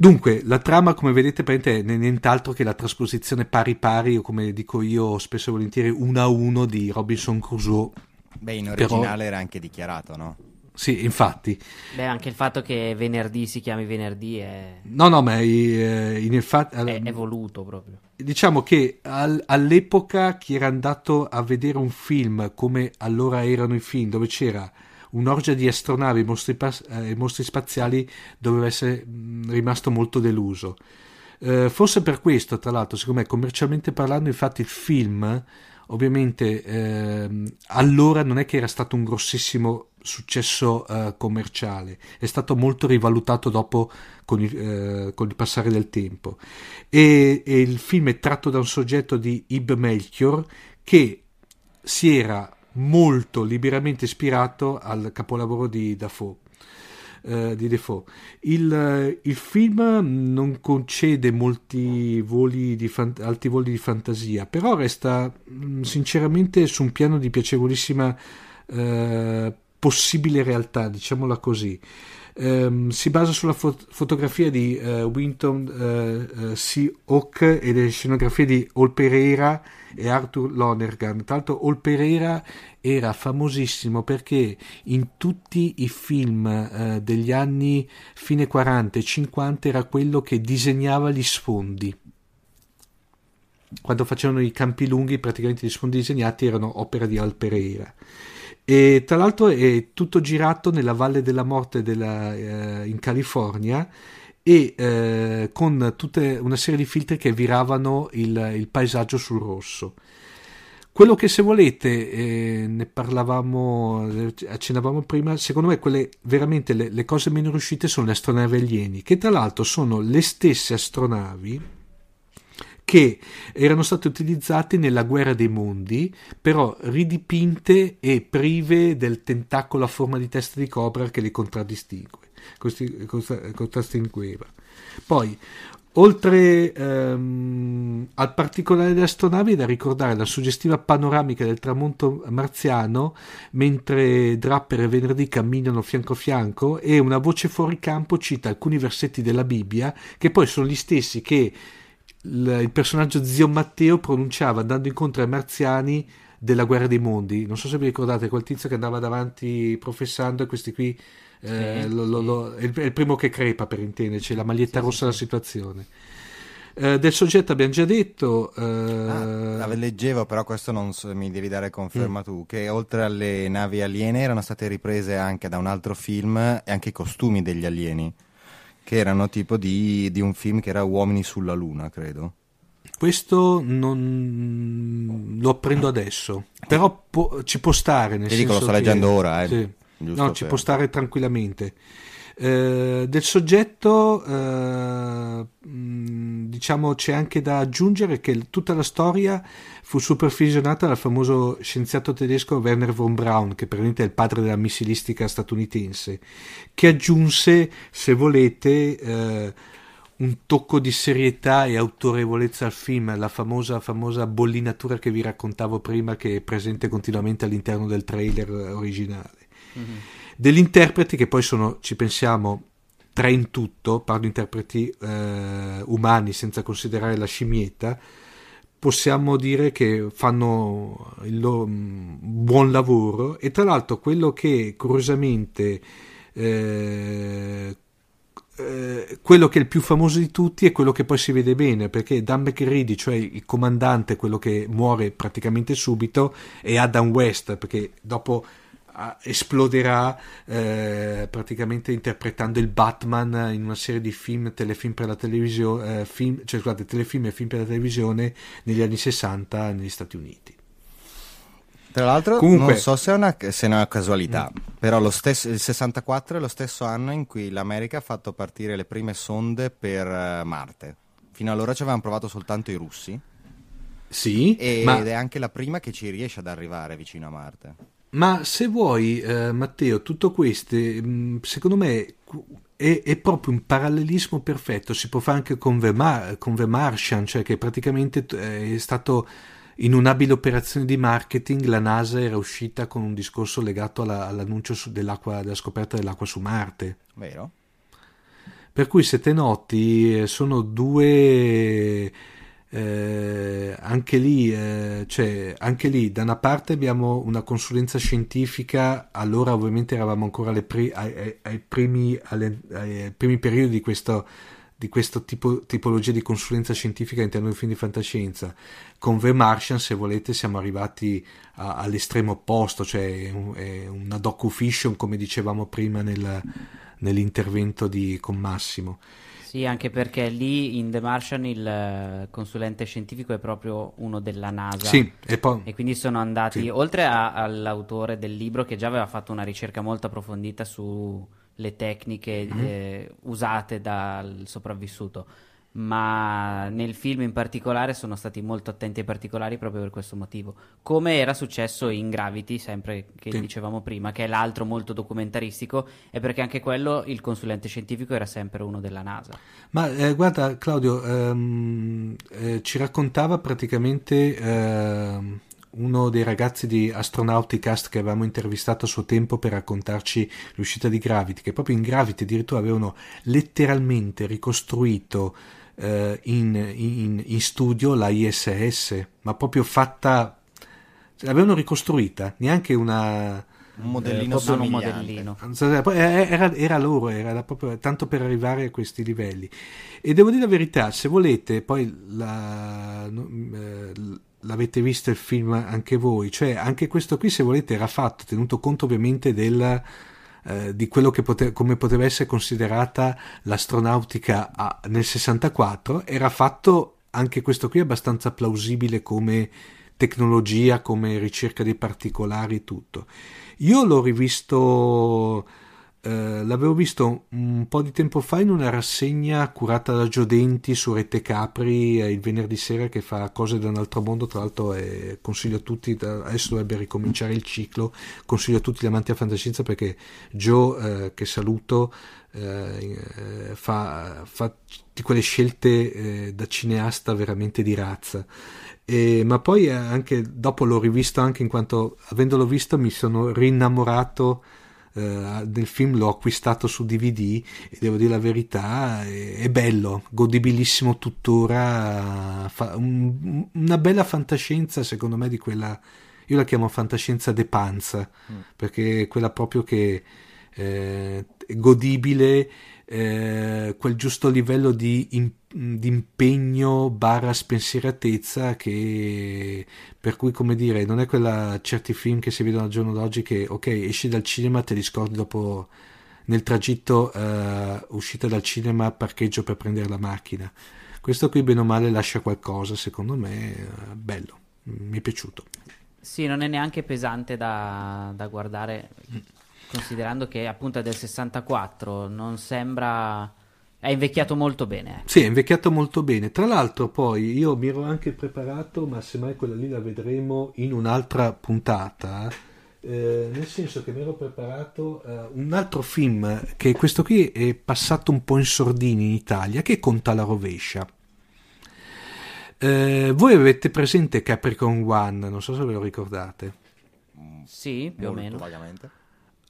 Dunque, la trama, come vedete, è nient'altro che la trasposizione pari pari, o come dico io spesso e volentieri, uno a uno di Robinson Crusoe.
Beh, in originale Però... era anche dichiarato, no?
Sì, infatti.
Beh, anche il fatto che venerdì si chiami venerdì è...
No, no, ma eh, in effetti...
È, è voluto proprio.
Diciamo che al, all'epoca chi era andato a vedere un film come allora erano i film, dove c'era un'orgia di astronavi e mostri, eh, mostri, spaziali doveva essere mh, rimasto molto deluso. Eh, forse per questo, tra l'altro, secondo me, commercialmente parlando, infatti il film, ovviamente, eh, allora non è che era stato un grossissimo successo eh, commerciale, è stato molto rivalutato dopo con il, eh, con il passare del tempo. E, e il film è tratto da un soggetto di Ib Melchior che si era molto liberamente ispirato al capolavoro di Dafoe. eh, di Defoe. Il, il, film non concede molti voli di fan- alti voli di fantasia, però resta mh, sinceramente su un piano di piacevolissima eh, possibile realtà, diciamola così. Um, si basa sulla fot- fotografia di uh, Winton uh, uh, C. Hawk e le scenografie di Ol Pereira e Arthur Lonergan. Tra l'altro Ol Pereira era famosissimo perché in tutti i film uh, degli anni fine 40 e 50 era quello che disegnava gli sfondi. Quando facevano i campi lunghi, praticamente gli sfondi disegnati erano opera di Al Pereira. E tra l'altro è tutto girato nella Valle della Morte della, eh, in California e eh, con tutta una serie di filtri che viravano il, il paesaggio sul rosso. Quello che se volete, eh, ne parlavamo, accennavamo prima, secondo me quelle veramente le, le cose meno riuscite sono le astronavi alieni, che tra l'altro sono le stesse astronavi che erano state utilizzate nella guerra dei mondi, però ridipinte e prive del tentacolo a forma di testa di cobra che le contraddistingue, contraddistingueva. Poi, oltre ehm, al particolare delle astronavi, è da ricordare la suggestiva panoramica del tramonto marziano mentre Draper e Venerdì camminano fianco a fianco e una voce fuori campo cita alcuni versetti della Bibbia che poi sono gli stessi che il personaggio zio Matteo pronunciava andando incontro ai marziani della guerra dei mondi. Non so se vi ricordate quel tizio che andava davanti professando e questi qui eh, sì, lo, lo, lo, è, il, è, il, primo che crepa per intenderci, la maglietta sì, rossa della situazione. Eh, del soggetto abbiamo già detto. Eh...
Ah, leggevo, però questo non so, mi devi dare conferma mm. tu, che oltre alle navi aliene erano state riprese anche da un altro film e anche i costumi degli alieni che erano tipo di, di un film che era Uomini sulla Luna, credo.
Questo non lo apprendo adesso, però po- ci può stare. Nel
Ti dico, lo sto
che...
leggendo ora. Eh.
Sì. No, ci per... può stare tranquillamente. Eh, del soggetto, eh, diciamo, c'è anche da aggiungere che tutta la storia fu supervisionata dal famoso scienziato tedesco Werner von Braun, che praticamente è il padre della missilistica statunitense, che aggiunse, se volete, eh, un tocco di serietà e autorevolezza al film, la famosa, famosa bollinatura che vi raccontavo prima, che è presente continuamente all'interno del trailer originale. Mm-hmm degli interpreti che poi sono, ci pensiamo, tre in tutto, parlo di interpreti eh, umani senza considerare la scimmietta, possiamo dire che fanno il loro mm, buon lavoro. E tra l'altro quello che curiosamente eh, eh, quello che è il più famoso di tutti è quello che poi si vede bene perché Dan McReady, cioè il comandante, quello che muore praticamente subito, è Adam West perché dopo esploderà eh, praticamente interpretando il Batman in una serie di film, telefilm per la televisione, eh, film, cioè scusate, telefilm e film per la televisione negli anni 60 negli Stati Uniti.
Tra l'altro, Comunque, non so se è una, se è una casualità, mm. però stesso, il 64 è lo stesso anno in cui l'America ha fatto partire le prime sonde per uh, Marte. Fino allora ci avevano provato soltanto i russi.
Sì,
ed
ma...
è anche la prima che ci riesce ad arrivare vicino a Marte.
Ma se vuoi, eh, Matteo, tutto questo, mm, secondo me, è, è, proprio un parallelismo perfetto. Si può fare anche con The, Mar- con The Martian, cioè che praticamente eh, è stato in un'abile operazione di marketing. La NASA era uscita con un discorso legato alla, all'annuncio della scoperta dell'acqua su Marte.
Vero?
Per cui, se te noti, eh, sono due eh, anche, lì, eh, cioè, anche lì da una parte abbiamo una consulenza scientifica allora ovviamente eravamo ancora pri- ai, ai, primi, alle, ai, primi, periodi di questo, di questo tipo, tipologia di consulenza scientifica all'interno di film di fantascienza. Con The Martian se volete siamo arrivati a, all'estremo opposto cioè è una docu-fiction come dicevamo prima nel, nell'intervento di, con Massimo
sì, anche perché lì in The Martian il eh, consulente scientifico è proprio uno della NASA.
Sì, e, poi...
e quindi sono andati,
sì.
oltre a, all'autore del libro che già aveva fatto una ricerca molto approfondita sulle tecniche mm-hmm. eh, usate dal sopravvissuto, ma nel film in particolare sono stati molto attenti ai particolari proprio per questo motivo. Come era successo in Gravity, sempre che
Sì.
dicevamo prima, che è l'altro molto documentaristico, e perché anche quello il consulente scientifico era sempre uno della NASA.
Ma eh, guarda Claudio, ehm, eh, ci raccontava praticamente ehm, uno dei ragazzi di Astronauticast che avevamo intervistato a suo tempo per raccontarci l'uscita di Gravity, che proprio in Gravity addirittura avevano letteralmente ricostruito eh, in, in- in studio la ISS, ma proprio fatta, l'avevano ricostruita, neanche una...
Un modellino
Eh, un modellino.
Era, era loro, era proprio tanto per arrivare a questi livelli. E devo dire la verità, se volete, poi la- eh, l'avete visto il film anche voi, cioè anche questo qui, se volete, era fatto tenuto conto ovviamente del, eh, di quello che pote- come poteva essere considerata l'astronautica a- nel 64, era fatto anche questo qui abbastanza plausibile come tecnologia, come ricerca dei particolari tutto. Io l'ho rivisto, eh, l'avevo visto un po' di tempo fa in una rassegna curata da Giodenti su Rete Capri eh, il venerdì sera che fa cose da un altro mondo, tra l'altro eh, consiglio a tutti, adesso dovrebbe ricominciare il ciclo, consiglio a tutti gli amanti a fantascienza perché Joe, eh, che saluto, eh, fa, fa di quelle scelte da cineasta veramente di razza. E- ma poi anche dopo l'ho rivisto anche in quanto avendolo visto mi sono rinnamorato eh, del film, l'ho acquistato su DVD e devo dire la verità, è, è bello, godibilissimo tuttora, fa- un- una bella fantascienza secondo me di quella, io la chiamo fantascienza de panza, perché è quella proprio che eh, è godibile, eh, quel giusto livello di, im- di impegno barra spensieratezza che per cui come dire non è quella certi film che si vedono al giorno d'oggi che ok esci dal cinema te li scordi dopo nel tragitto eh, uscita dal cinema parcheggio per prendere la macchina. Questo qui bene o male lascia qualcosa secondo me eh, bello. Mi è piaciuto.
Sì, non è neanche pesante da, da guardare, considerando che appunto è del 64, non sembra... è invecchiato molto bene. ecco.
Sì, è invecchiato molto bene. Tra l'altro, poi io mi ero anche preparato, ma semmai quella lì la vedremo in un'altra puntata. eh, nel senso che mi ero preparato eh, un altro film che questo qui è passato un po' in sordini in Italia, che conta la rovescia. Eh, voi avete presente Capricorn One? Non so se ve lo ricordate.
Sì, più o
Molto
meno.
vagamente.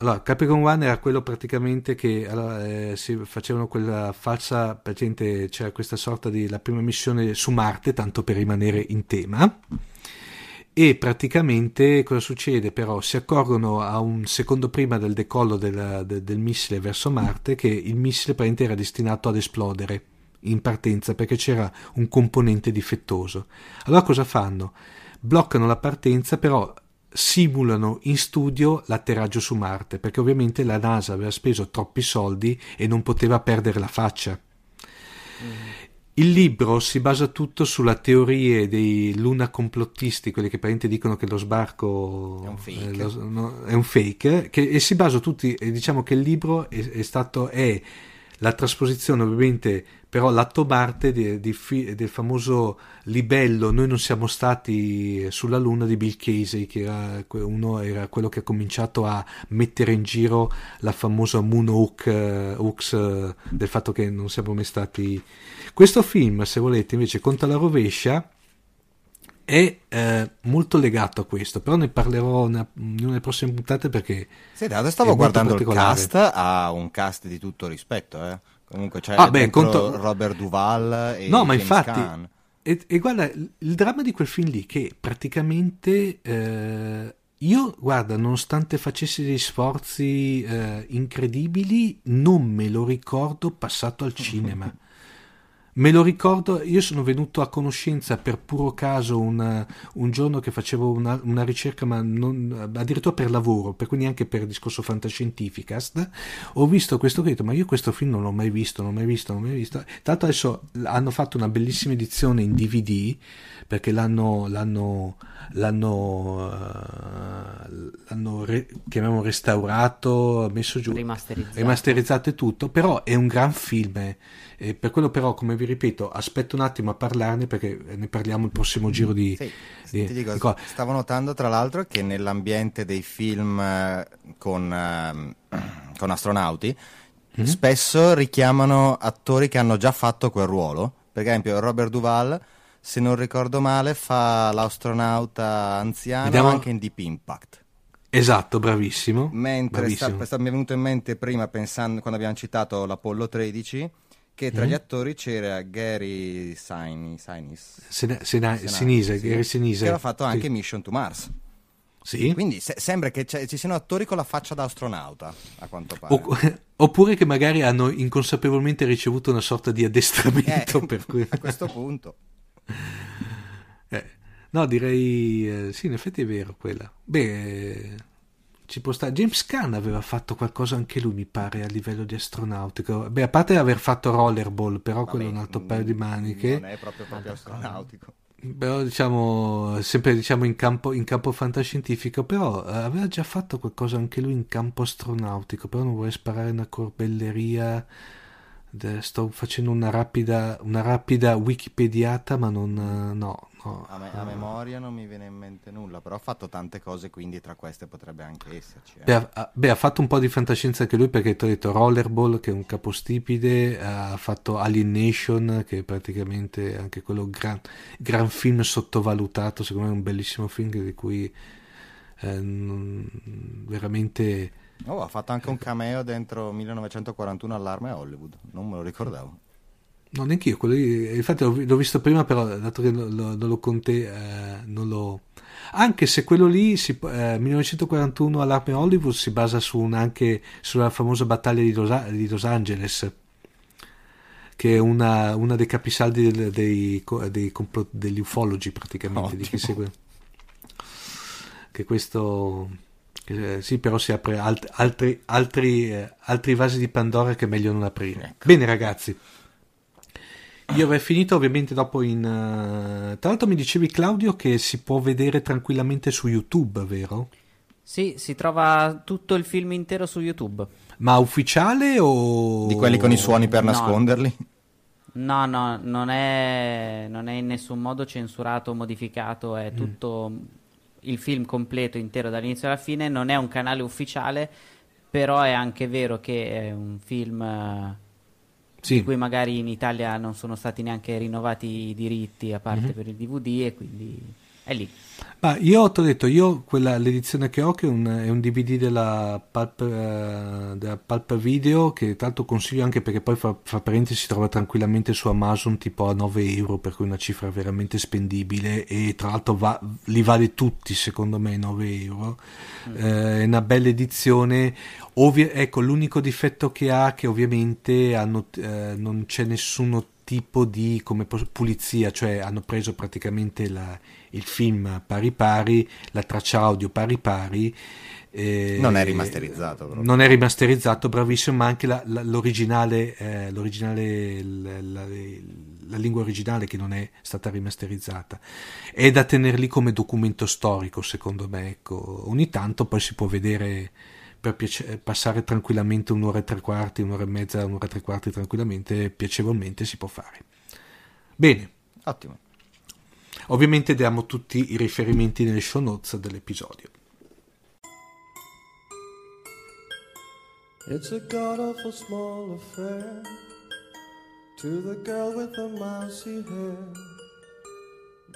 Allora, Capricorn One era quello praticamente che allora, eh, si facevano quella falsa, praticamente c'era questa sorta di la prima missione su Marte, tanto per rimanere in tema. E praticamente cosa succede? Però si accorgono a un secondo prima del decollo del, del- del missile verso Marte che il missile praticamente era destinato ad esplodere in partenza perché c'era un componente difettoso. Allora cosa fanno? Bloccano la partenza, però simulano in studio l'atterraggio su Marte perché ovviamente la NASA aveva speso troppi soldi e non poteva perdere la faccia. Il libro si basa tutto sulla teorie dei luna complottisti, quelli che praticamente dicono che lo sbarco
È un fake.
eh, lo- no, è un fake, che, e si basa tutti, diciamo che il libro è, è stato, è la trasposizione ovviamente, però l'atto Marte di- di del famoso libello Noi non siamo stati sulla Luna di Bill Casey, che era, uno era quello che ha cominciato a mettere in giro la famosa Moon Hoax, eh, hoax, eh, del fatto che non siamo mai stati... Questo film, se volete, invece, conta la rovescia, è eh, molto legato a questo, però ne parlerò una- in una delle prossime puntate perché...
Sì, adesso stavo guardando il cast, ha un cast di tutto rispetto, eh. Comunque c'è
Ah, beh, conto-
Robert Duval e
No, ma
James
infatti,
Caan.
e, e guarda, il il dramma di quel film lì, che praticamente eh, io, guarda, nonostante facessi degli sforzi eh, incredibili, non me lo ricordo passato al cinema. Me lo ricordo, io sono venuto a conoscenza per puro caso un, un giorno che facevo una, una ricerca, ma non, addirittura per lavoro, per cui neanche per discorso fantascientificast. Ho visto questo credo, ma io questo film non l'ho mai visto, non l'ho mai visto, non l'ho mai visto. L'altro adesso hanno fatto una bellissima edizione in DVD perché l'hanno, l'hanno, l'hanno, eh, l'hanno re- chiamiamo restaurato, messo giù
Rimasterizzato.
rimasterizzato e tutto, però è un gran film. eh. E per quello però, come vi ripeto, aspetto un attimo a parlarne perché ne parliamo il prossimo giro di...
Sì,
di-
ti dico,
di
stavo notando tra l'altro che nell'ambiente dei film eh, con, ehm, con astronauti
Mhm.
spesso richiamano attori che hanno già fatto quel ruolo. Per esempio, Robert Duval, se non ricordo male, fa l'astronauta anziano
Vediamo-
anche in Deep Impact.
Esatto, bravissimo.
Mentre sta-
bravissimo.
sta- mi è venuto in mente prima, pensando, quando abbiamo citato l'Apollo 13, che tra
Mhm.
gli attori c'era Gary Sinise, Sinise,
Sena- Sena-
Senai,
Sinise,
sì,
Gary Sinise.
che aveva fatto
Sì.
anche Mission to Mars.
Sì.
Quindi se- sembra che ci siano attori con la faccia da astronauta, a quanto pare.
O- oppure che magari hanno inconsapevolmente ricevuto una sorta di addestramento
Eh,
per cui...
a questo punto.
Eh, no, direi eh, sì, in effetti è vero quella. Beh, eh, ci può stare. James Caan aveva fatto qualcosa anche lui, mi pare, a livello di astronautico. Beh, a parte aver fatto rollerball, però quello è un altro paio di maniche.
Non è proprio, proprio astronautico.
Però diciamo, sempre diciamo in campo, in campo fantascientifico, però eh, aveva già fatto qualcosa anche lui in campo astronautico, però non vorrei sparare una corbelleria. Sto facendo una rapida, una rapida wikipediata, ma non... no, no.
A, me- a memoria non mi viene in mente nulla, però ha fatto tante cose, quindi tra queste potrebbe anche esserci. eh.
Beh, ha- beh, ha fatto un po' di fantascienza anche lui perché ti ho detto Rollerball che è un capostipite, ha fatto Alien Nation che è praticamente anche quello gran, gran film sottovalutato, secondo me è un bellissimo film di cui eh, non- veramente...
Oh, ha fatto anche un cameo dentro 1941 all'arma a Hollywood, non me lo ricordavo.
No, neanche io, quello lì- infatti l'ho, l'ho visto prima, però dato che non lo conte, eh, non lo... Anche se quello lì, si, eh, 1941 all'Arme Hollywood, si basa su un- anche sulla famosa battaglia di Los, di Los Angeles, che è una, una dei capisaldi del- dei, dei complot- degli ufologi praticamente, di chi
Ottimo.
segue. Che questo... eh, sì, però si apre alt- altri, altri, eh, altri vasi di Pandora che è meglio non aprire. Bene ragazzi. Io avrei finito ovviamente dopo in... eh, Tra l'altro mi dicevi Claudio che si può vedere tranquillamente su YouTube, vero?
Sì, si trova tutto il film intero su YouTube.
Ma ufficiale o...
Di quelli con i suoni per
No.
nasconderli?
No, no, non è, non è in nessun modo censurato o modificato,
Mm.
è tutto il film completo, intero dall'inizio alla fine. Non è un canale ufficiale, però è anche vero che è un film eh,
Sì.
di cui magari in Italia non sono stati neanche rinnovati i diritti a parte
Mhm.
per il DVD e quindi è lì.
Ma io ti ho detto, io quella, l'edizione che ho che è un, è un DVD della Pulp, eh, della Pulp Video che l'altro consiglio anche perché poi fa, fa parentesi si trova tranquillamente su Amazon tipo a 9 euro per cui è una cifra veramente spendibile e tra l'altro va- li vale tutti secondo me 9 euro. Eh, è una bella edizione. Ovvi- ecco l'unico difetto che ha che ovviamente hanno, eh, non c'è nessuno tipo di come pulizia cioè hanno preso praticamente la- il film pari pari la traccia audio pari pari eh,
Non è rimasterizzato, proprio.
non è rimasterizzato bravissimo ma anche la- la- l'originale eh, l'originale la, la- lingua originale che non è stata rimasterizzata è da tenerli come documento storico secondo me ecco ogni tanto poi si può vedere per piace- passare tranquillamente un'ora e tre quarti un'ora e mezza un'ora e tre quarti tranquillamente piacevolmente si può fare bene
Ottimo.
Ovviamente diamo tutti i riferimenti nelle show notes dell'episodio
It's a god awful small affair to the girl with the mousy hair.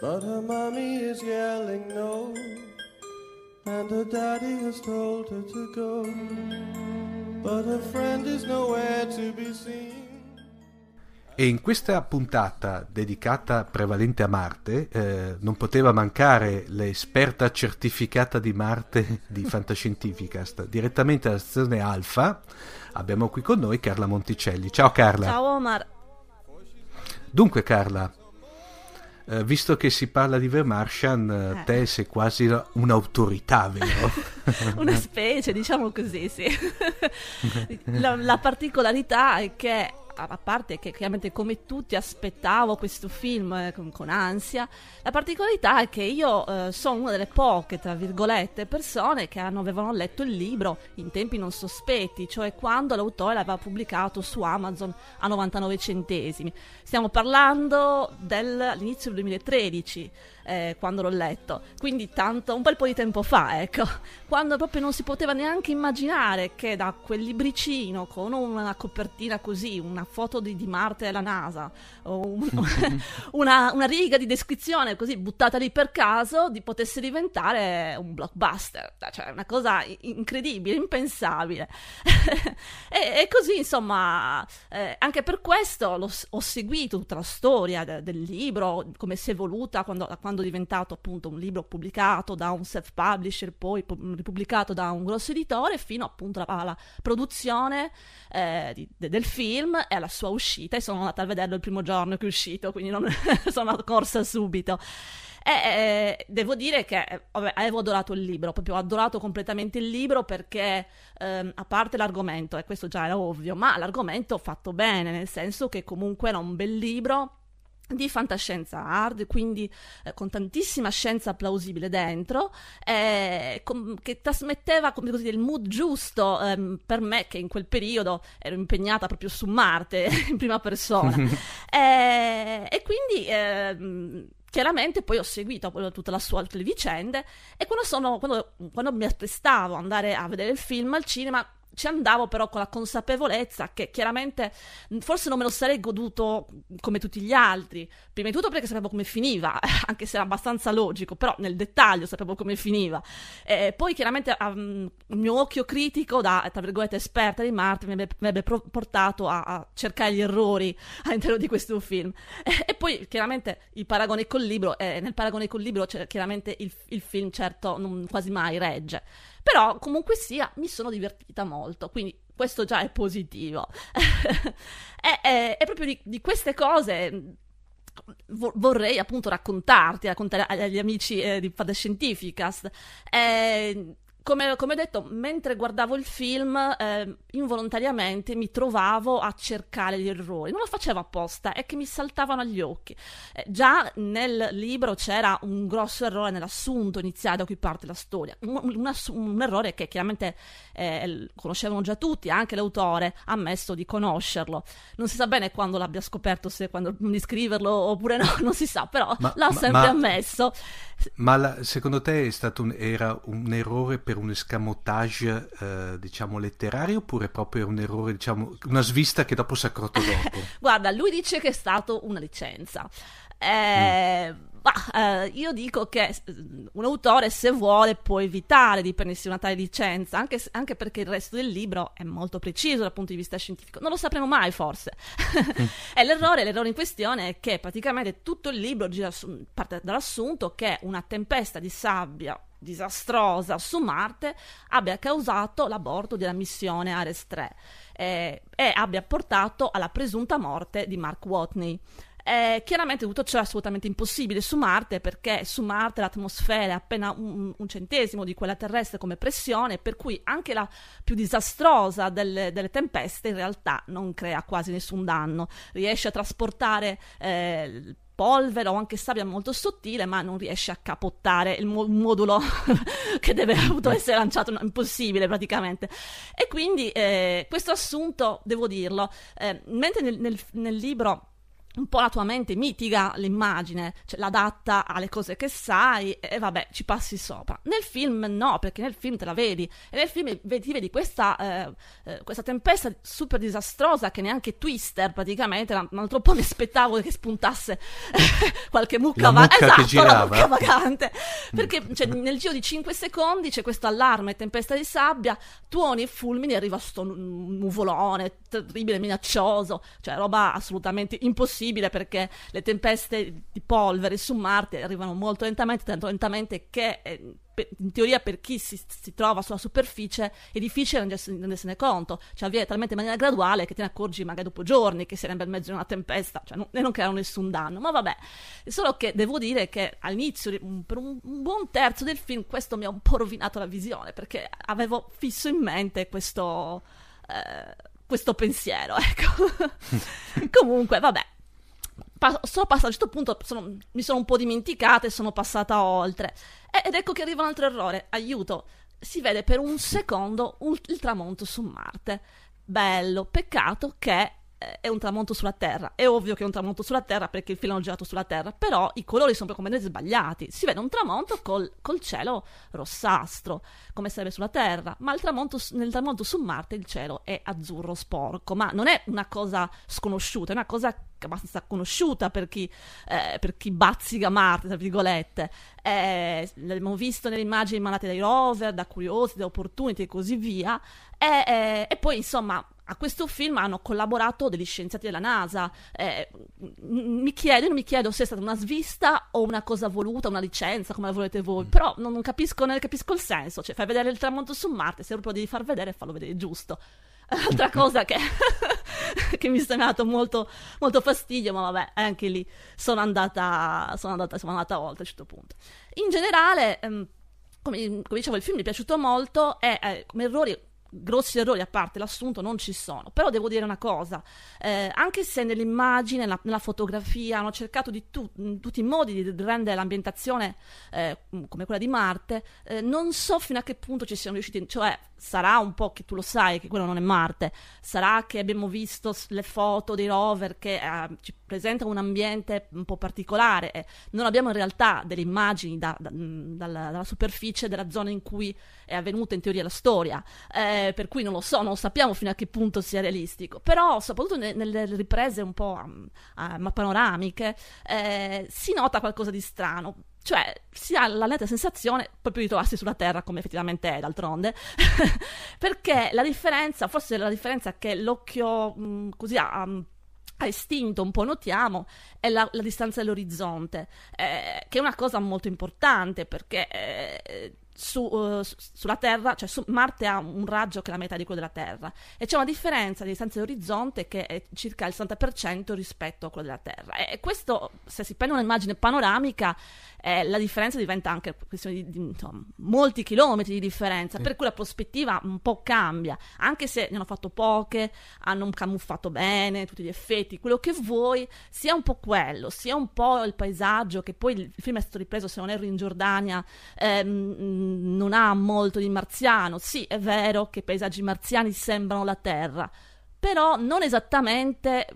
But her mommy is yelling no, and her daddy has told her to go. But her friend is nowhere to be seen.
E in questa puntata dedicata prevalente a Marte eh, non poteva mancare l'esperta certificata di Marte di Fantascientificast. Direttamente dalla stazione Alfa abbiamo qui con noi Carla Monticelli. Ciao Carla.
Ciao Omar.
Dunque Carla, eh, visto che si parla di Vermartian, eh,
Eh.
te sei quasi un'autorità, vero?
Una specie, diciamo così, sì. la, la particolarità è che a, parte che chiaramente come tutti aspettavo questo film eh, con, con ansia, la particolarità è che io eh, sono una delle poche, tra virgolette, persone che hanno, avevano letto il libro in tempi non sospetti, cioè quando l'autore l'aveva pubblicato su Amazon a 99 centesimi. Stiamo parlando dell'inizio del 2013 eh, quando l'ho letto. Quindi tanto, un bel po' di tempo fa, ecco. Quando proprio non si poteva neanche immaginare che da quel libricino con una copertina così, una foto di, di Marte e la NASA, o un, una, una, riga di descrizione così buttata lì per caso, di potesse diventare un blockbuster. Cioè, una cosa incredibile, impensabile. e, e, così, insomma, eh, anche per questo ho seguito tutta la storia de, del libro, come si è evoluta quando, quando quando è diventato appunto un libro pubblicato da un self-publisher, poi ripubblicato da un grosso editore, fino appunto alla produzione eh, di, de, del film e alla sua uscita. E sono andata a vederlo il primo giorno che è uscito, quindi non sono corsa subito. E eh, devo dire che vabbè, avevo adorato il libro, proprio adorato completamente il libro perché, ehm, a parte l'argomento, e questo già era ovvio, ma l'argomento fatto bene, nel senso che comunque era un bel libro di fantascienza hard, quindi eh, con tantissima scienza plausibile dentro, eh, com- che trasmetteva come così, il mood giusto ehm, per me, che in quel periodo ero impegnata proprio su Marte in prima persona. eh, e quindi ehm, chiaramente poi ho seguito tutta la sua, tutte le vicende e quando, sono, quando, quando mi apprestavo ad andare a vedere il film al cinema ci andavo però con la consapevolezza che chiaramente forse non me lo sarei goduto come tutti gli altri. Prima di tutto perché sapevo come finiva, anche se era abbastanza logico, però nel dettaglio sapevo come finiva. E poi chiaramente um, il mio occhio critico da, tra virgolette, esperta di Marte mi avrebbe, avrebbe portato a, a, cercare gli errori all'interno di questo film. E, e poi chiaramente il paragone col libro, eh, nel paragone col libro cioè, chiaramente il, il film certo non, quasi mai regge. Però comunque sia, mi sono divertita molto, quindi questo già è positivo. è, è, è, proprio di, di queste cose vorrei appunto raccontarti, raccontare agli amici eh, di Fantascientificast. Eh, come, come, ho detto, mentre guardavo il film, eh, involontariamente mi trovavo a cercare gli errori. Non lo facevo apposta, è che mi saltavano agli occhi. Eh, già nel libro c'era un grosso errore nell'assunto iniziale da cui parte la storia. Un, un, un errore che chiaramente eh, conoscevano già tutti, anche l'autore ha ammesso di conoscerlo. Non si sa bene quando l'abbia scoperto, se quando di scriverlo oppure no, non si sa, però ma, l'ha ma, sempre ma, ammesso.
Ma la, secondo te un, era un errore per un escamotage, eh, diciamo, letterario oppure proprio un errore, diciamo, una svista che dopo si è accorto dopo?
Guarda, lui dice che è stato una licenza. Eh, mm ma eh, io dico che un autore, se vuole, può evitare di prendersi una tale licenza, anche, anche, perché il resto del libro è molto preciso dal punto di vista scientifico. Non lo sapremo mai, forse. Mm. e l'errore, l'errore in questione è che praticamente tutto il libro gira su, parte dall'assunto che una tempesta di sabbia disastrosa su Marte abbia causato l'aborto della missione Ares 3 eh, e abbia portato alla presunta morte di Mark Watney. Eh, chiaramente tutto ciò è assolutamente impossibile su Marte perché su Marte l'atmosfera è appena un, un, centesimo di quella terrestre come pressione, per cui anche la più disastrosa delle, delle tempeste in realtà non crea quasi nessun danno, riesce a trasportare eh, polvere o anche sabbia molto sottile, ma non riesce a capottare il mo- modulo che deve appunto essere lanciato, no, impossibile praticamente. E quindi eh, questo assunto, devo dirlo, eh, mentre nel, nel, nel libro un po' la tua mente mitiga l'immagine, cioè l'adatta alle cose che sai e, vabbè, ci passi sopra. Nel film no, perché nel film te la vedi e nel film vedi, vedi questa, eh, eh, questa tempesta super disastrosa che neanche Twister praticamente, un altro po' mi aspettavo che spuntasse qualche mucca,
va- mucca
esatto,
che girava.
mucca vagante, perché cioè, nel giro di 5 secondi c'è questo allarme, tempesta di sabbia, tuoni e fulmini arriva sto nuvolone terribile, minaccioso, cioè roba assolutamente impossibile possibile perché le tempeste di polvere su Marte arrivano molto lentamente, tanto lentamente che eh, in teoria per chi si, si, trova sulla superficie è difficile rendersene conto, cioè avviene talmente in maniera graduale che te ne accorgi magari dopo giorni che sei nel mezzo di una tempesta, cioè non, e non creano nessun danno, ma vabbè, solo che devo dire che all'inizio, per un, un, buon terzo del film, questo mi ha un po' rovinato la visione, perché avevo fisso in mente questo... Eh, questo pensiero, ecco. Comunque, vabbè. Pa- sono passata a un certo punto, sono- mi sono un po' dimenticata e sono passata oltre. Ed ecco che arriva un altro errore. Aiuto. Si vede per un secondo un- il tramonto su Marte. Bello, peccato che è un tramonto sulla Terra. È ovvio che è un tramonto sulla Terra perché il film è girato sulla Terra, però i colori sono completamente sbagliati. Si vede un tramonto col, col cielo rossastro, come sarebbe sulla Terra, ma tramonto nel tramonto su Marte il cielo è azzurro sporco, ma non è una cosa sconosciuta, è una cosa abbastanza conosciuta per chi, eh, per chi bazzica Marte, tra virgolette. Eh, l'abbiamo visto nelle immagini mandate dai rover, da Curiosity, da Opportunity e così via. E, eh, e poi, insomma, a questo film hanno collaborato degli scienziati della NASA. Eh, mi chiedo, non mi chiedo se è stata una svista o una cosa voluta, una licenza, come la volete voi, però non, non capisco, ne capisco il senso. Cioè, fai vedere il tramonto su Marte, se proprio devi far vedere, fallo vedere giusto. Altra cosa che, che mi è sembrato molto, molto fastidio, ma vabbè, anche lì sono andata, sono andata, sono andata oltre a un certo punto. In generale, ehm, come, come dicevo, il film mi è piaciuto molto e eh, come errori grossi errori a parte l'assunto non ci sono. Però devo dire una cosa eh, anche se nell'immagine nella, nella fotografia hanno cercato di tu- tutti i modi di rendere l'ambientazione eh, come quella di Marte eh, non so fino a che punto ci siano riusciti cioè sarà un po' che tu lo sai che quello non è Marte sarà che abbiamo visto le foto dei rover che eh, ci presentano un ambiente un po' particolare non abbiamo in realtà delle immagini da- da- mh, dalla, dalla superficie della zona in cui è avvenuta in teoria la storia eh, per cui non lo so, non sappiamo fino a che punto sia realistico. Però soprattutto ne- nelle riprese un po' um, ah, ma panoramiche eh, si nota qualcosa di strano cioè si ha la netta sensazione proprio di trovarsi sulla Terra come effettivamente è d'altronde. Perché la differenza forse la differenza che l'occhio mh, così ha, ha istinto un po' notiamo è la, la distanza dell'orizzonte eh, che è una cosa molto importante perché eh, su, su- sulla Terra, cioè su Marte ha un raggio che è la metà di quello della Terra e c'è una differenza di distanza dell'orizzonte che è circa il 60% rispetto a quello della Terra. E questo se si prende un'immagine panoramica eh, la differenza diventa anche questione di, di, insomma, molti chilometri di differenza per cui la prospettiva un po' cambia anche se ne hanno fatto poche hanno camuffato bene tutti gli effetti quello che vuoi sia un po' quello sia un po' il paesaggio che poi il film è stato ripreso se non erro in Giordania ehm, non ha molto di marziano. Sì è vero che i paesaggi marziani sembrano la terra però non esattamente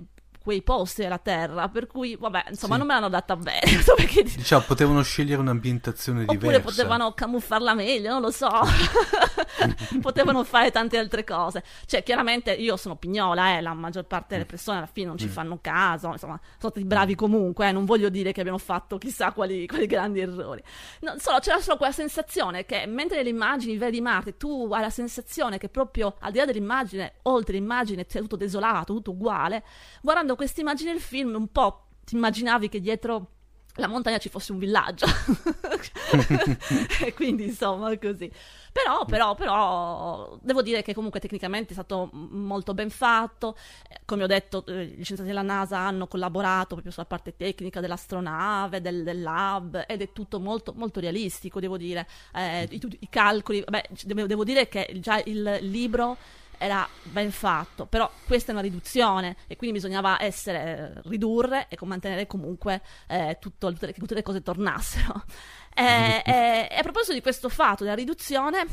quei posti della terra per cui vabbè insomma
Sì.
non me l'hanno data bene perché
Diciamo, potevano scegliere un'ambientazione
Oppure
diversa.
potevano camuffarla meglio, non lo so. potevano fare tante altre cose. Cioè, chiaramente io sono pignola, eh, la maggior parte delle persone alla fine non ci
Mm.
fanno caso, insomma, sono stati bravi comunque, eh, non voglio dire che abbiano fatto chissà quali, quali grandi errori. No, solo, c'era solo quella sensazione che mentre nelle immagini vedi Marte, tu hai la sensazione che proprio al di là dell'immagine, oltre l'immagine, c'è tutto desolato, tutto uguale. Guardando queste immagini del film, un po' ti immaginavi che dietro la montagna ci fosse un villaggio. E quindi insomma così. Però però però devo dire che comunque tecnicamente è stato molto ben fatto. Eh, come ho detto eh, gli scienziati della NASA hanno collaborato proprio sulla parte tecnica dell'astronave del, del lab ed è tutto molto molto realistico devo dire. Eh, i, i calcoli vabbè devo, devo dire che già il libro era ben fatto, però questa è una riduzione e quindi bisognava essere, eh, ridurre e mantenere comunque eh, tutto- tutte, le, che tutte le cose tornassero. E, e- e a proposito di questo fatto della riduzione,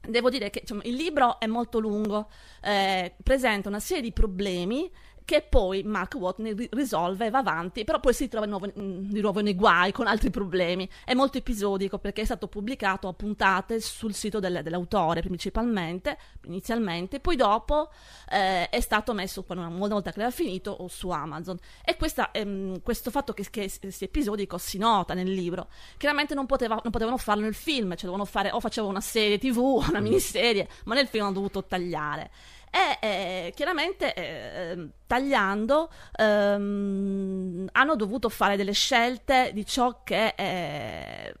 devo dire che insomma, il libro è molto lungo, eh, presenta una serie di problemi che poi Mark Watney ri- risolve e va avanti, però poi si ritrova di nuovo, mm, di nuovo nei guai con altri problemi. È molto episodico perché è stato pubblicato a puntate sul sito del- dell'autore principalmente, inizialmente, poi dopo eh, è stato messo quando una volta che l'aveva finito o su Amazon. E questa, ehm, questo fatto che, che sia episodico si nota nel libro. Chiaramente non, poteva- non potevano farlo nel film, cioè dovevano fare o facevano una serie tv, una miniserie, ma nel film hanno dovuto tagliare. E eh, chiaramente eh, tagliando ehm, hanno dovuto fare delle scelte di ciò che eh,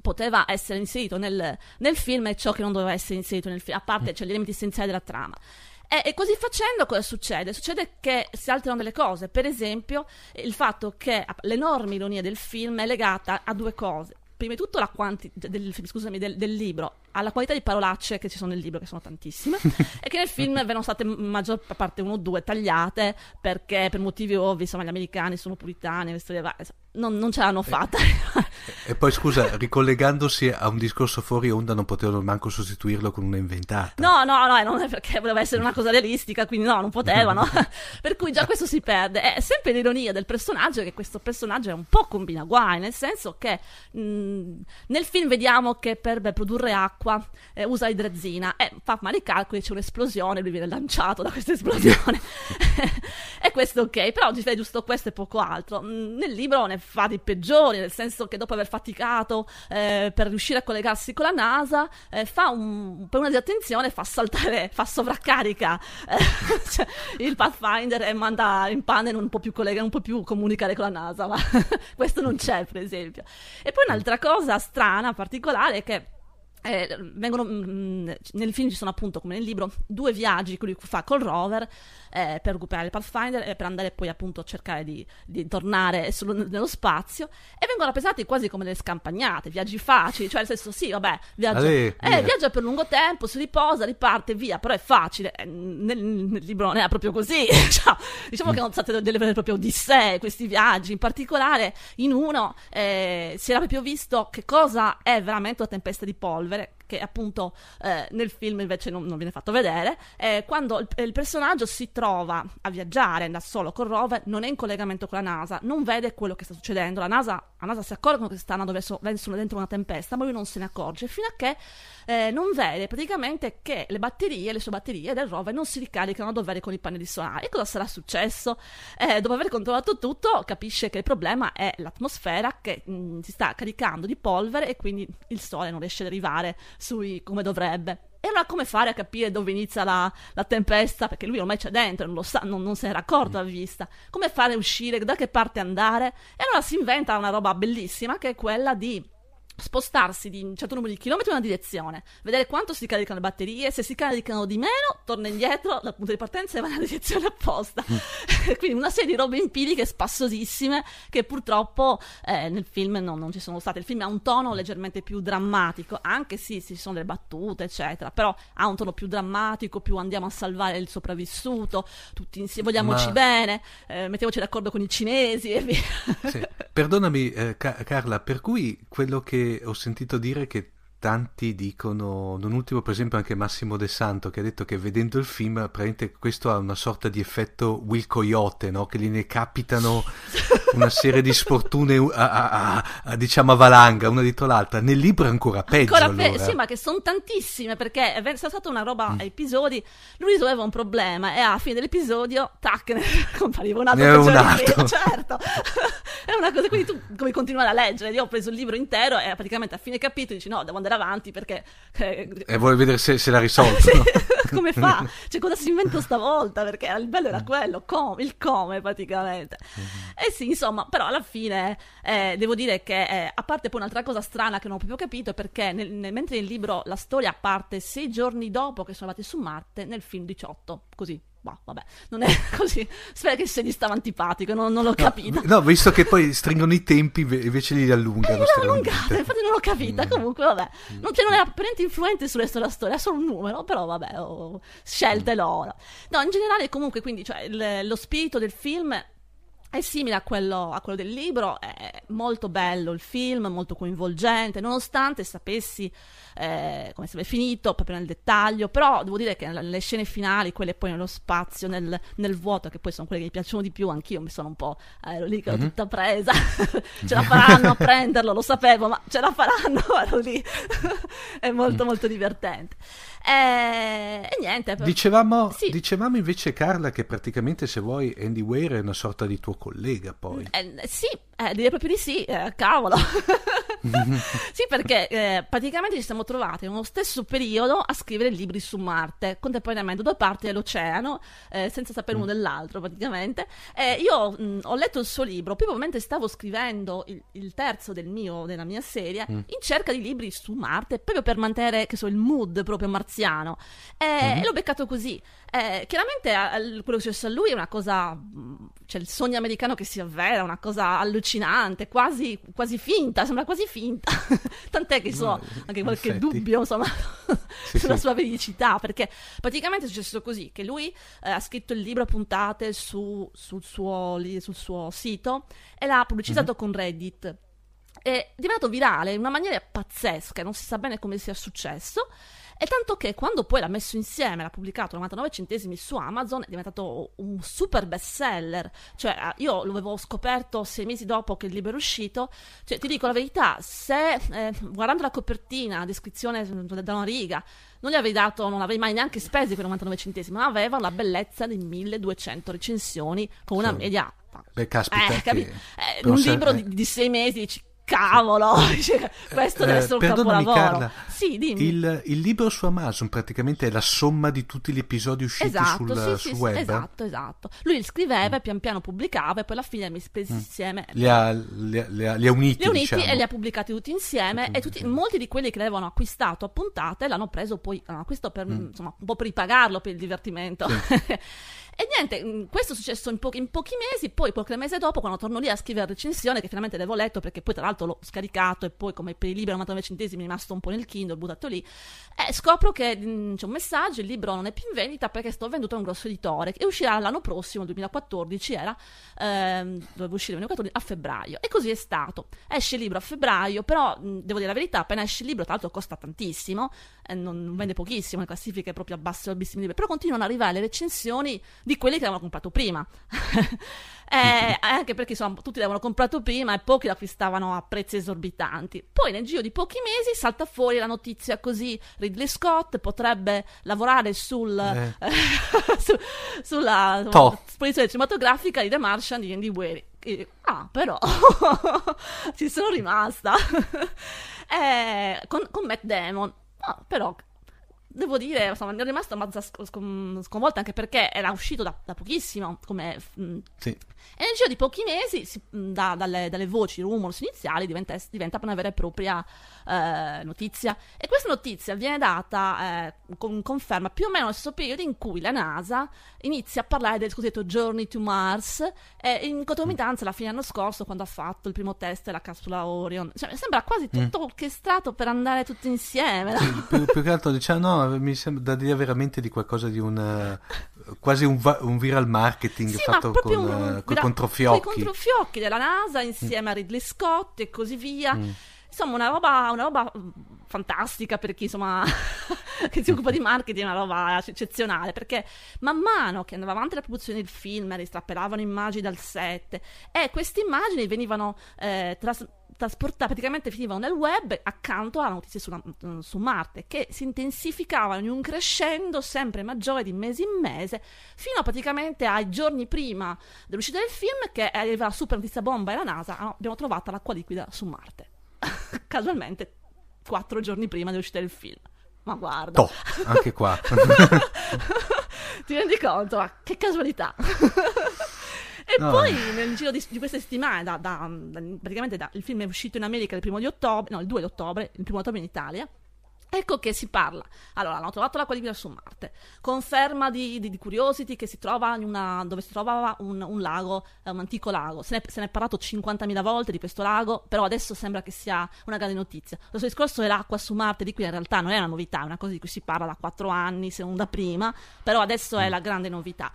poteva essere inserito nel, nel film e ciò che non doveva essere inserito nel film, a parte cioè, gli elementi essenziali della trama. E, e così facendo cosa succede? Succede che si alterano delle cose, per esempio il fatto che l'enorme ironia del film è legata a due cose. Prima di tutto la quantità del, scusami, del, del libro alla qualità di parolacce che ci sono nel libro, che sono tantissime, e che nel film vengono state maggior parte uno o due tagliate perché per motivi ovvi, insomma, gli americani sono puritani, non, non ce l'hanno fatta.
E poi scusa, ricollegandosi a un discorso fuori onda, non potevano manco sostituirlo con una inventata.
No, no, no, non è perché voleva essere una cosa realistica, quindi no, non potevano. per cui già questo si perde. È sempre l'ironia del personaggio che questo personaggio è un po' combina guai, nel senso che mh, nel film vediamo che per beh, produrre acqua eh, usa idrezina e fa male i calcoli, c'è un'esplosione, lui viene lanciato da questa esplosione. e questo è ok, però ci fai giusto questo e poco altro. Mh, nel libro ne fa di peggiori, nel senso che dopo aver faticato eh, per riuscire a collegarsi con la NASA, eh, fa un, per una disattenzione fa saltare, fa sovraccarica eh, cioè, il Pathfinder e manda in pane non può più collegare, non può più comunicare con la NASA, ma questo non c'è per esempio. E poi un'altra cosa strana, particolare, è che eh, vengono, mh, nel film ci sono appunto, come nel libro, due viaggi che lui fa col rover eh, per recuperare il Pathfinder e per andare poi appunto a cercare di, di tornare sullo, nello spazio. E vengono rappresentati quasi come delle scampagnate, viaggi facili, cioè nel senso sì, vabbè, viaggia,
Ale,
eh, viaggia per lungo tempo, si riposa, riparte, via, però è facile. Eh, nel, nel, libro non era proprio così, cioè, diciamo che sono state delle vere e proprie odissee questi viaggi, in particolare in uno eh, si era proprio visto che cosa è veramente una tempesta di polvere Levitic che appunto eh, nel film invece non, non, viene fatto vedere, eh, quando il, il, personaggio si trova a viaggiare da solo con rover, non è in collegamento con la NASA, non vede quello che sta succedendo, la NASA, la NASA si accorgono che stanno verso, verso dentro una tempesta, ma lui non se ne accorge, fino a che eh, non vede praticamente che le batterie, le sue batterie del rover non si ricaricano a dovere con i pannelli solari. E cosa sarà successo? Eh, dopo aver controllato tutto, capisce che il problema è l'atmosfera che mh, mm, si sta caricando di polvere e quindi il sole non riesce ad arrivare sui come dovrebbe. E allora come fare a capire dove inizia la, la tempesta? Perché lui ormai c'è dentro, non lo sa, non, non se n'era accorto a vista. Come fare a uscire? Da che parte andare? E allora si inventa una roba bellissima che è quella di spostarsi di un certo numero di chilometri in una direzione, vedere quanto si caricano le batterie, se si caricano di meno, torna indietro dal punto di partenza e va nella direzione opposta. Quindi una serie di robe empiriche spassosissime che purtroppo eh, nel film non, non, ci sono state. Il film ha un tono leggermente più drammatico, anche sì, ci sono delle battute, eccetera, però ha un tono più drammatico, più andiamo a salvare il sopravvissuto, tutti insieme, vogliamoci Ma... bene, eh, mettiamoci d'accordo con i cinesi e via.
Sì. Perdonami eh, Carla, per cui quello che ho sentito dire che tanti dicono, non ultimo per esempio anche Massimo De Santo che ha detto che vedendo il film praticamente questo ha una sorta di effetto Will Coyote, no? che gli ne capitano una serie di sfortune a, a, a, diciamo a valanga una dietro l'altra. Nel libro è ancora peggio. Ancora pe- allora.
Sì, ma che sono tantissime perché è stata una roba mm. a episodi, lui risolveva un problema e alla fine dell'episodio, tac, ne compariva un altro.
Ne un altro.
certo. è una cosa, quindi tu come continuare a leggere? Io ho preso il libro intero e praticamente a fine capitolo dici no, devo andare avanti perché...
Eh, e vuoi vedere se, se l'ha risolto.
sì, come fa? Cioè cosa si inventa stavolta? Perché il bello era quello, com- il come praticamente. Mm-hmm. E sì, insomma, però alla fine eh, devo dire che, eh, a parte poi un'altra cosa strana che non ho proprio capito, è perché nel, nel, mentre nel libro la storia parte sei giorni dopo che sono arrivati su Marte, nel film 18, così Boh, vabbè, non è così. Spero che se gli stava antipatico, non, non l'ho
no,
capito.
No, visto che poi stringono i tempi, invece li allungano.
Eh, allungate, infatti non l'ho capita. Mm. Comunque, vabbè. Non, cioè, non era per niente influente sul resto della storia, è solo un numero, però vabbè, ho scelte loro. No, in generale, comunque, quindi, cioè, il, lo spirito del film è simile a quello, a quello, del libro, è molto bello il film, molto coinvolgente, nonostante sapessi eh, come sarebbe finito proprio nel dettaglio, però devo dire che le scene finali, quelle poi nello spazio, nel, nel vuoto, che poi sono quelle che mi piacciono di più, anch'io mi sono un po', ero lì che ero mm-hmm. tutta presa, ce la faranno a prenderlo, lo sapevo, ma ce la faranno, ero lì, è molto mm. molto divertente. E, e niente. Per...
Dicevamo, sì. dicevamo, invece, Carla, che praticamente se vuoi Andy Weir è una sorta di tuo collega poi.
Eh, sì, eh, direi proprio di sì, eh, cavolo. sì, perché eh, praticamente ci siamo trovati nello stesso periodo a scrivere libri su Marte, contemporaneamente, due parti dell'oceano, eh, senza sapere mm. uno dell'altro praticamente. io mh, ho letto il suo libro proprio mentre stavo scrivendo il, il terzo del mio, della mia serie, mm. in cerca di libri su Marte, proprio per mantenere so, il mood proprio marziano. Mm-hmm. E l'ho beccato così. Eh, chiaramente quello che è successo a lui è una cosa c'è il sogno americano che si avvera, una cosa allucinante, quasi, quasi finta, sembra quasi finta. Tant'è che so,
No,
anche qualche
effetti.
dubbio, insomma,
Sì,
sulla
sì.
sua veridicità, perché praticamente è successo così, che lui eh, ha scritto il libro a puntate su- sul, suo, li- sul suo sito e l'ha pubblicizzato con Reddit. È diventato virale in una maniera pazzesca, non si sa bene come sia successo. E tanto che quando poi l'ha messo insieme, l'ha pubblicato a 99 centesimi su Amazon, è diventato un super bestseller. Cioè, eh, io lo avevo scoperto sei mesi dopo che il libro è uscito. Cioè, ti dico la verità, se eh, guardando la copertina, la descrizione da una riga, non gli avrei dato, non avrei mai neanche spesi quei 99 centesimi, ma aveva la bellezza di 1200 recensioni con una
Sì.
media.
Beh, caspita,
Eh,
che-
eh, un libro
eh,
di, di sei mesi, dici, cavolo, dice, questo deve
Eh,
essere un
perdonami,
capolavoro.
Carla,
Sì, dimmi.
Il, il libro su Amazon praticamente è la somma di tutti gli episodi usciti
Esatto,
sul,
sì,
sul
sì, sì,
web.
esatto, esatto. Lui scriveva e pian piano pubblicava e poi alla fine li ha messi
Mm.
insieme.
Li ha, li ha- li ha- li ha uniti,
Li uniti
diciamo.
e li ha pubblicati tutti insieme e tutti, molti di quelli che l'avevano acquistato a puntate l'hanno preso poi, l'hanno acquistato per,
Mm.
insomma, un po' per ripagarlo per il divertimento. e niente, mh, questo è successo in, pochi- in pochi mesi, poi qualche mese dopo quando torno lì a scrivere la recensione che finalmente l'avevo letto perché poi tra l'altro l'ho scaricato e poi come per i libri a 99 centesimi è rimasto un po' nel Kindle, buttato lì, e scopro che mh, c'è un messaggio, il libro non è più in vendita perché sto venduto a un grosso editore e uscirà l'anno prossimo, 2014 era, ehm, doveva uscire nel 2014, a febbraio. E così è stato. Esce il libro a febbraio, però mh, devo dire la verità, appena esce il libro, tra l'altro costa tantissimo, e non, vende pochissimo, le classifiche proprio abbasso altissimi libri, però continuano ad arrivare le recensioni di quelli che avevano comprato prima. Eh, anche perché insomma, tutti l'avevano comprato prima e pochi lo acquistavano a prezzi esorbitanti. Poi nel giro di pochi mesi salta fuori la notizia così: Ridley Scott potrebbe lavorare sul,
Eh.
su- sulla esposizione cinematografica di The Martian di Andy Weir. E- Ah, però ci sono rimasta Eh, con, con Matt Damon. Ah, però devo dire, insomma, ne ero rimasta abbastanza sconvolta anche perché era uscito da, da pochissimo come mm,
Sì.
e nel giro di pochi mesi, si- mh, da- dalle, dalle voci, rumors iniziali, diventa, diventa una vera e propria eh, notizia. E questa notizia viene data eh, con conferma più o meno nello stesso periodo in cui la NASA inizia a parlare del cosiddetto Journey to Mars, e in concomitanza alla fine dell'anno scorso, quando ha fatto il primo test della capsula Orion. Cioè, sembra quasi tutto orchestrato per andare tutti insieme. no?
più, più che altro diciamo no mi sembra da dire veramente di qualcosa di un eh, quasi un, va- un viral marketing
Sì, ma
fatto
proprio
con,
un-
eh, coi
gra-
controfiocchi
coi controfiocchi della NASA insieme a Ridley Scott e così via.
Mm.
Insomma, una roba, una roba mm, fantastica per chi insomma che si occupa di marketing, una roba eccezionale. Perché man mano che andava avanti la produzione del film, ristrappelavano immagini dal set e queste immagini venivano eh, tras- trasportate, praticamente finivano nel web accanto alla notizia mm, su Marte, che si intensificavano in un crescendo sempre maggiore di mese in mese, fino praticamente ai giorni prima dell'uscita del film, che arriva la super notizia bomba e la NASA, ah, abbiamo trovato l'acqua liquida su Marte. Casualmente, quattro giorni prima dell'uscita del film. Ma guarda.
Toh, anche qua
Ti rendi conto? Ma che casualità. e
No.
poi nel giro di, di queste settimane, da, da- da- praticamente da- il film è uscito in America il primo di ottobre, no, il 2 di ottobre, il primo ottobre in Italia. Ecco che si parla. Allora, hanno trovato l'acqua liquida su Marte. Conferma di, di- di Curiosity che si trova una, dove si trovava un, un lago, eh, un antico lago. Se ne, se ne è parlato 50.000 volte di questo lago, però adesso sembra che sia una grande notizia. Lo stesso discorso dell'acqua su Marte, di cui in realtà non è una novità, è una cosa di cui si parla da 4 anni, se non da prima, però adesso è la grande novità.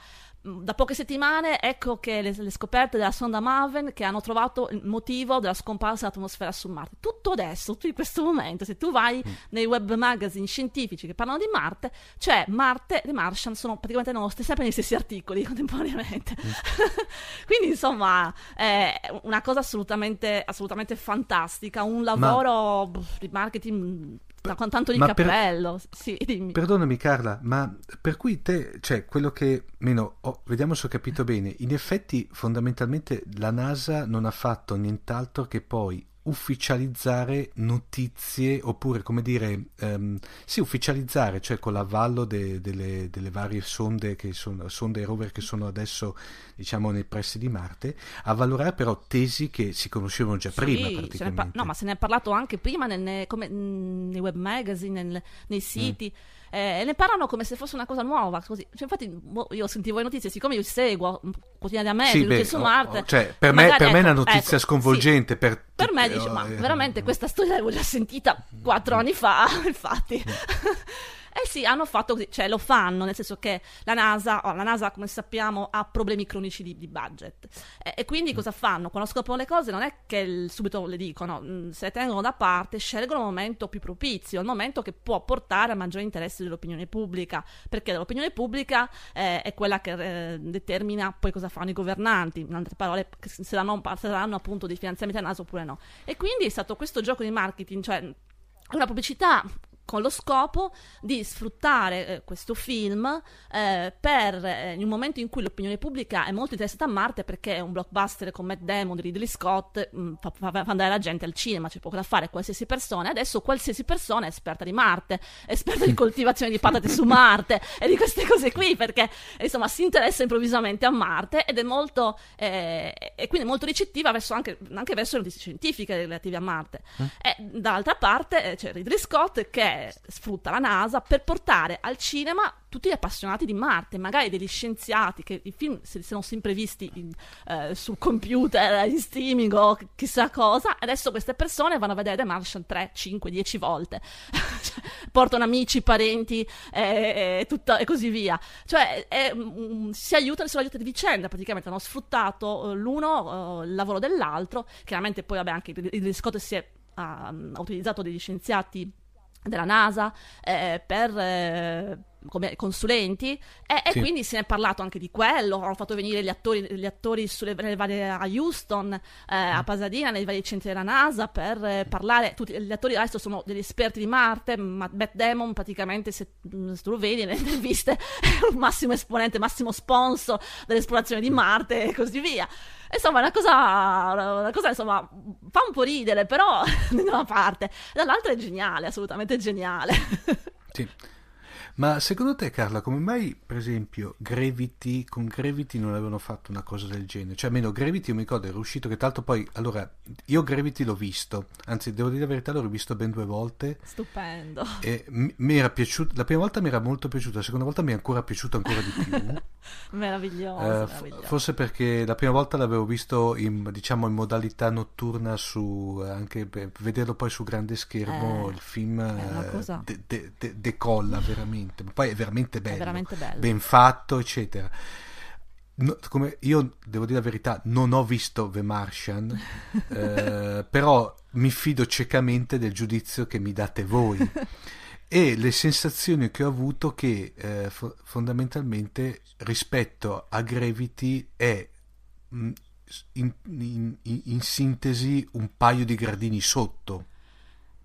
Mm, Da poche settimane ecco che le, le scoperte della sonda Maven che hanno trovato il motivo della scomparsa dell'atmosfera su Marte. Tutto adesso, tutto in questo momento, se tu vai nei web magazine scientifici che parlano di Marte, cioè Marte e Martian sono praticamente nostre, sempre negli stessi articoli contemporaneamente. Quindi insomma è una cosa assolutamente, assolutamente fantastica, un lavoro pff, di marketing da- con tanto di
ma per-
cappello. Sì, dimmi.
Perdonami Carla, ma per cui te, cioè quello che, meno, oh, vediamo se ho capito bene, in effetti fondamentalmente la NASA non ha fatto nient'altro che poi ufficializzare notizie oppure come dire ehm, sì ufficializzare cioè con l'avallo de- delle, delle varie sonde che sono sonde e rover che sono adesso diciamo nei pressi di Marte avvalorare però tesi che si conoscevano già prima
Sì,
praticamente
par- no, ma se ne è parlato anche prima nel- ne- come- mh, nei web magazine, nel- nei siti. eh, e ne parlano come se fosse una cosa nuova. Così. Cioè, infatti, boh, io sentivo le notizie, siccome io seguo mm, quotidianamente
Sì, beh,
su
oh,
Marte.
oh, cioè, per me, per me è una
ecco,
notizia
ecco,
sconvolgente.
sì.
Per,
Per me dice,
oh,
ma
eh,
veramente questa storia l'avevo già sentita quattro anni fa, infatti. Eh sì, hanno fatto così, cioè lo fanno, nel senso che la NASA, oh, la NASA come sappiamo ha problemi cronici di, di budget e, e quindi cosa fanno? Quando scoprono le cose non è che il- subito le dicono, mm, se le tengono da parte, scelgono il momento più propizio, il momento che può portare a maggiore interesse dell'opinione pubblica, perché l'opinione pubblica eh, è quella che eh, determina poi cosa fanno i governanti, in altre parole, se danno, se daranno appunto dei finanziamenti a NASA oppure no. E quindi è stato questo gioco di marketing, cioè una pubblicità con lo scopo di sfruttare eh, questo film eh, per eh, in un momento in cui l'opinione pubblica è molto interessata a Marte perché è un blockbuster con Matt Damon di Ridley Scott mh, fa, fa- fa andare la gente al cinema c'è poco da fare qualsiasi persona. Adesso qualsiasi persona è esperta di Marte è esperta di coltivazione di patate su Marte e di queste cose qui perché insomma si interessa improvvisamente a Marte ed è molto eh, e quindi molto ricettiva verso anche, anche verso le notizie scientifiche relative a Marte. E dall'altra parte eh, c'è Ridley Scott che sfrutta la NASA per portare al cinema tutti gli appassionati di Marte, magari degli scienziati che i film si sono sempre visti in- eh, sul computer, in streaming o chissà cosa. Adesso queste persone vanno a vedere The Martian 3, 5, 10 volte. Cioè, Portano amici, parenti eh, e, tutta- e così via. Cioè, è, mm, si aiutano, sono aiutati a vicenda. Praticamente hanno sfruttato eh, l'uno eh, il lavoro dell'altro. Chiaramente, poi, vabbè, anche Ridley Scott si è ha, ha utilizzato degli scienziati della NASA eh, per eh, come consulenti e, e
Sì.
quindi se ne è parlato anche di quello. Hanno fatto venire gli attori, gli attori sulle, nelle varie- a Houston eh, a Pasadena nei vari centri della NASA per eh, parlare. Tutti gli attori adesso sono degli esperti di Marte ma Matt Damon praticamente se, se tu lo vedi nelle interviste è un massimo esponente massimo sponsor dell'esplorazione di Marte e così via Insomma, è una cosa, una cosa insomma, fa un po' ridere, però da una parte, dall'altra è geniale, assolutamente geniale.
Sì. Ma secondo te, Carla, come mai, per esempio, Gravity, con Gravity non avevano fatto una cosa del genere? Cioè, almeno Gravity, io mi ricordo, era uscito che tanto poi, allora, io Gravity l'ho visto, anzi, devo dire la verità, l'ho rivisto ben due volte
Stupendo.
e mi mi era piaciuto, la prima volta mi era molto piaciuto, la seconda volta mi è ancora piaciuto ancora di più.
Meraviglioso,
Eh,
meraviglioso.
forse perché la prima volta l'avevo visto in, diciamo, in modalità notturna su anche per vederlo poi su grande schermo
Eh,
il film eh, de- de- de- decolla veramente ma poi è veramente bello,
veramente bello.
ben fatto eccetera. No, come io devo dire la verità non ho visto The Martian eh, però mi fido ciecamente del giudizio che mi date voi. E le sensazioni che ho avuto che eh, fo- fondamentalmente rispetto a Gravity è mh, in, in- in- in sintesi un paio di gradini sotto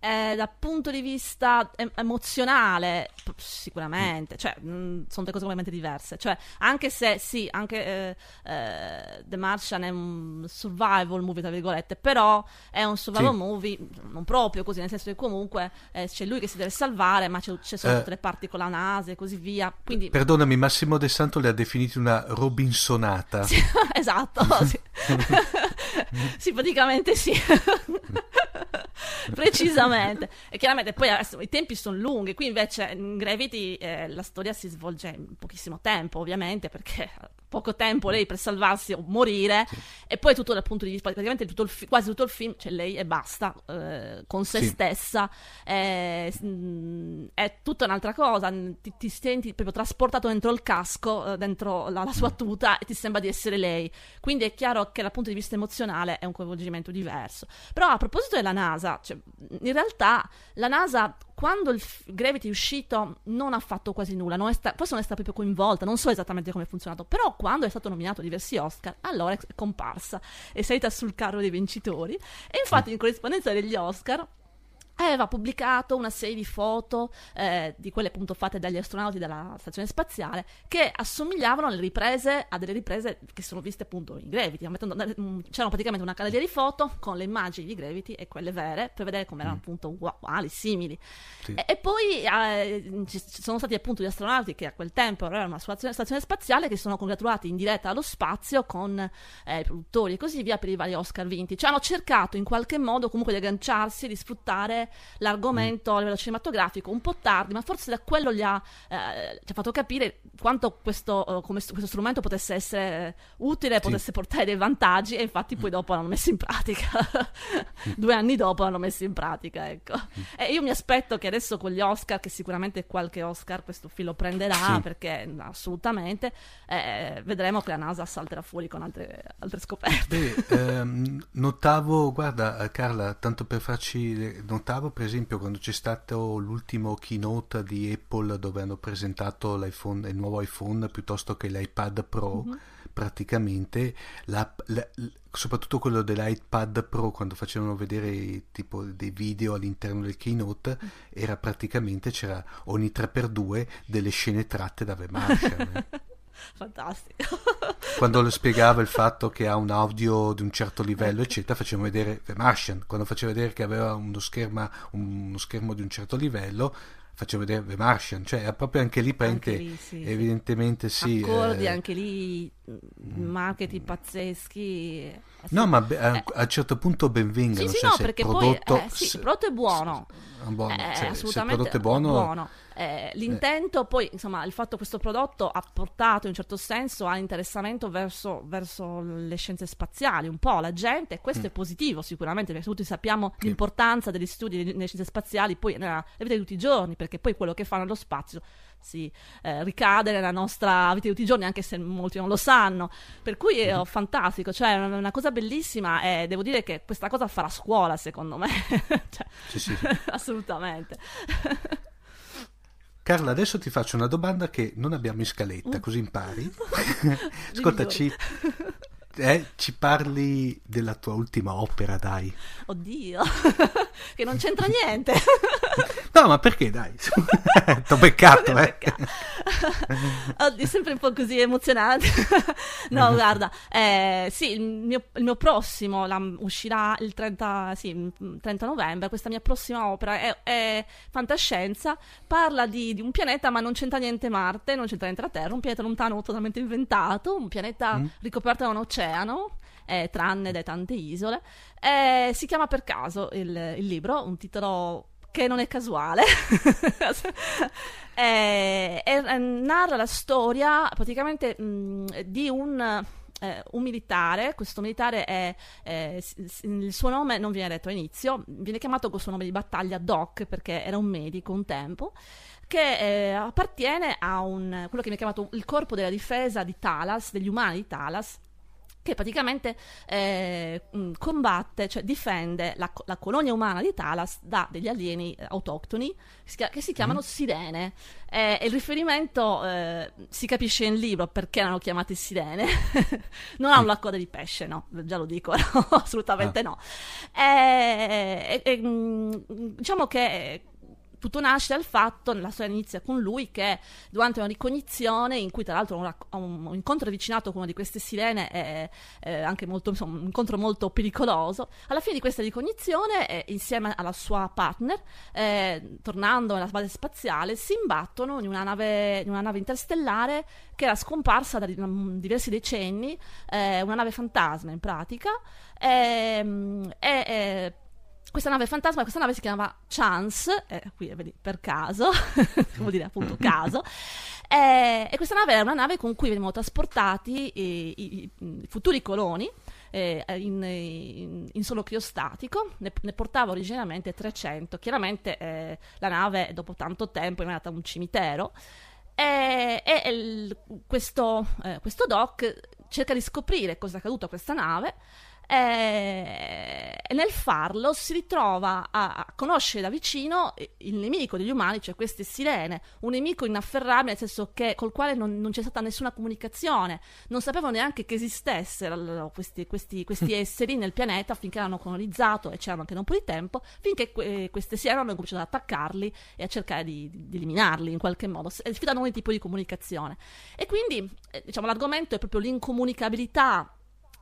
Eh, dal punto di vista em- emozionale, p- sicuramente, cioè, mh, sono due cose completamente diverse. Cioè, anche se sì, anche eh, eh, The Martian è un survival movie, tra virgolette, però è un survival
Sì.
movie non proprio così, nel senso che comunque eh, c'è lui che si deve salvare, ma c'è, ci sono
Eh.
tutte le parti con la NASA e così via. Quindi,
perdonami Massimo De Santo le ha definiti una Robinsonata
Sì, esatto, sì. sì, praticamente sì. Precisamente. E chiaramente poi i tempi sono lunghi, qui invece in Gravity eh, la storia si svolge in pochissimo tempo, ovviamente, perché poco tempo lei per salvarsi o morire e poi tutto dal punto di vista praticamente tutto il fi- quasi tutto il film c'è lei e basta eh, con se
Sì.
stessa eh, mh, è tutta un'altra cosa ti, ti senti proprio trasportato dentro il casco eh, dentro la, la sua tuta e ti sembra di essere lei. Quindi è chiaro che dal punto di vista emozionale è un coinvolgimento diverso. Però a proposito della NASA cioè, in realtà la NASA quando il f- Gravity è uscito non ha fatto quasi nulla, non sta- forse non è stata proprio coinvolta, non so esattamente come è funzionato, però quando è stato nominato a diversi Oscar, allora è comparsa, è salita sul carro dei vincitori e infatti in corrispondenza degli Oscar aveva pubblicato una serie di foto eh, di quelle appunto fatte dagli astronauti della stazione spaziale che assomigliavano alle riprese a delle riprese che sono viste appunto in Gravity Mettendo- mm, c'erano praticamente una galleria di foto con le immagini di Gravity e quelle vere per vedere come erano appunto uguali, simili
Sì.
e, e poi eh, ci ci sono stati appunto gli astronauti che a quel tempo erano una stazione, stazione spaziale che si sono congratulati in diretta allo spazio con eh, i produttori e così via per i vari Oscar vinti. Cioè hanno cercato in qualche modo comunque di agganciarsi e di sfruttare l'argomento a livello cinematografico un po' tardi, ma forse da quello gli ha, eh, ci ha fatto capire quanto questo, come st- questo strumento potesse essere utile, potesse portare dei vantaggi e infatti poi dopo l'hanno messo in pratica. Due anni dopo l'hanno messo in pratica, ecco. E io mi aspetto che adesso con gli Oscar, che sicuramente qualche Oscar questo film lo prenderà,
Sì.
perché assolutamente, eh, vedremo che la NASA salterà fuori con altre, altre scoperte.
Beh, ehm, notavo, guarda eh, Carla, tanto per farci, notavo per esempio quando c'è stato l'ultimo keynote di Apple dove hanno presentato il nuovo iPhone piuttosto che l'iPad Pro,
Mhm.
praticamente, la- la- soprattutto quello dell'iPad Pro quando facevano vedere tipo dei video all'interno del keynote, era praticamente, c'era ogni 3x2 delle scene tratte da The Martian.
Fantastico.
quando lo spiegava il fatto che ha un audio di un certo livello, eccetera, facevamo vedere The Martian. Quando faceva vedere che aveva uno, scherma, uno schermo di un certo livello, faceva vedere The Martian. Cioè, proprio anche lì, prende,
lì, sì, sì.
evidentemente sì.
Accordi
eh,
anche lì, mh, marketing pazzeschi. eh, sì.
No, ma be- a,
Eh,
a un certo punto ben vengano.
Sì, sì,
cioè,
no,
se
perché
prodotto,
poi eh, sì,
se-
il prodotto è buono.
è buono,
Eh,
cioè, se il
assolutamente
prodotto è buono,
Eh, l'intento, poi, insomma, il fatto che questo prodotto ha portato in un certo senso a interessamento verso, verso le scienze spaziali, un po' la gente, e questo
Mm.
è positivo sicuramente, perché tutti sappiamo l'importanza degli studi nelle scienze spaziali, poi nella vita di tutti i giorni, perché poi quello che fanno nello spazio si eh, ricade nella nostra vita di tutti i giorni, anche se molti non lo sanno. Per cui è oh, fantastico, cioè è una, una cosa bellissima e devo dire che questa cosa farà scuola, secondo me. Cioè,
Sì, sì.
assolutamente.
Carla, adesso ti faccio una domanda che non abbiamo in
Mm.
scaletta, così impari. Ascolta, ci, eh, ci parli della tua ultima opera, dai.
Oddio, che non c'entra niente.
No, ma perché, dai? T'ho beccato, eh.
Oddio, sempre un po' così emozionante. no, guarda, eh, sì, il mio, il mio prossimo la- uscirà il 30, sì, il 30 novembre. Questa mia prossima opera è, è fantascienza. Parla di, di un pianeta, ma non c'entra niente Marte, non c'entra niente la Terra. Un pianeta lontano, totalmente inventato. Un pianeta
Mm.
ricoperto da un oceano. Eh, tranne da tante isole, Eh, si chiama per caso il, il libro, un titolo che non è casuale. Eh, e- e narra la storia praticamente mh, di un, eh, un militare. Questo militare è, eh, il suo nome non viene detto all'inizio, viene chiamato col suo nome di battaglia Doc perché era un medico un tempo. Che eh, appartiene a un, quello che viene chiamato il corpo della difesa di Talas, degli umani di Talas, che praticamente eh, mh, combatte, cioè difende la, la colonia umana di Talas da degli alieni eh, autoctoni che si, chiamano sirene. Eh, e il riferimento eh, si capisce in libro perché erano chiamate sirene. non hanno la coda di pesce, no, già lo dico, no, assolutamente no. Eh, e- e, mh, diciamo che tutto nasce dal fatto, la storia inizia con lui che durante una ricognizione in cui tra l'altro ha un, un incontro avvicinato con una di queste sirene è, è anche molto, insomma, un incontro molto pericoloso, alla fine di questa ricognizione eh, insieme alla sua partner, eh, tornando nella base spaziale, si imbattono in una nave, in una nave interstellare che era scomparsa da di- diversi decenni, eh, una nave fantasma in pratica, ehm, e... e questa nave fantasma, questa nave si chiamava Chance, eh, qui vedi, per caso, vuol dire appunto caso, eh, e questa nave era una nave con cui venivano trasportati eh, i, i- i futuri coloni eh, in, in- in solo criostatico, ne, ne portava originariamente 300, chiaramente eh, la nave dopo tanto tempo è andata a un cimitero, e, e il- questo, eh, questo doc cerca di scoprire cosa è accaduto a questa nave eh, e nel farlo si ritrova a, a conoscere da vicino il nemico degli umani, cioè queste sirene, un nemico inafferrabile, nel senso che col quale non, non c'è stata nessuna comunicazione, non sapevano neanche che esistessero questi, questi- questi esseri nel pianeta finché l'hanno colonizzato e c'erano anche da un po' di tempo, finché que- queste sirene hanno cominciato ad attaccarli e a cercare di, di eliminarli in qualche modo, sfidando ogni tipo di comunicazione. E quindi eh, diciamo, l'argomento è proprio l'incomunicabilità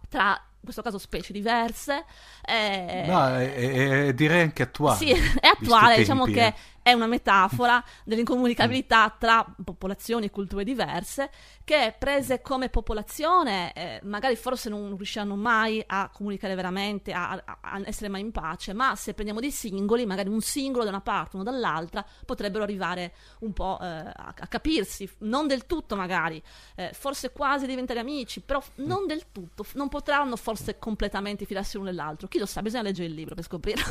tra in questo caso specie diverse. eh,
No, è- è- direi anche attuale.
Sì, è attuale, diciamo che
eh.
È una metafora dell'incomunicabilità tra popolazioni e culture diverse che prese come popolazione eh, magari forse non riusciranno mai a comunicare veramente, a, a- essere mai in pace, ma se prendiamo dei singoli, magari un singolo da una parte, uno dall'altra, potrebbero arrivare un po' eh, a, a capirsi, non del tutto magari, eh, forse quasi diventare amici, però f- non del tutto, non potranno forse completamente fidarsi l'uno dell'altro. Chi lo sa, bisogna leggere il libro per scoprire.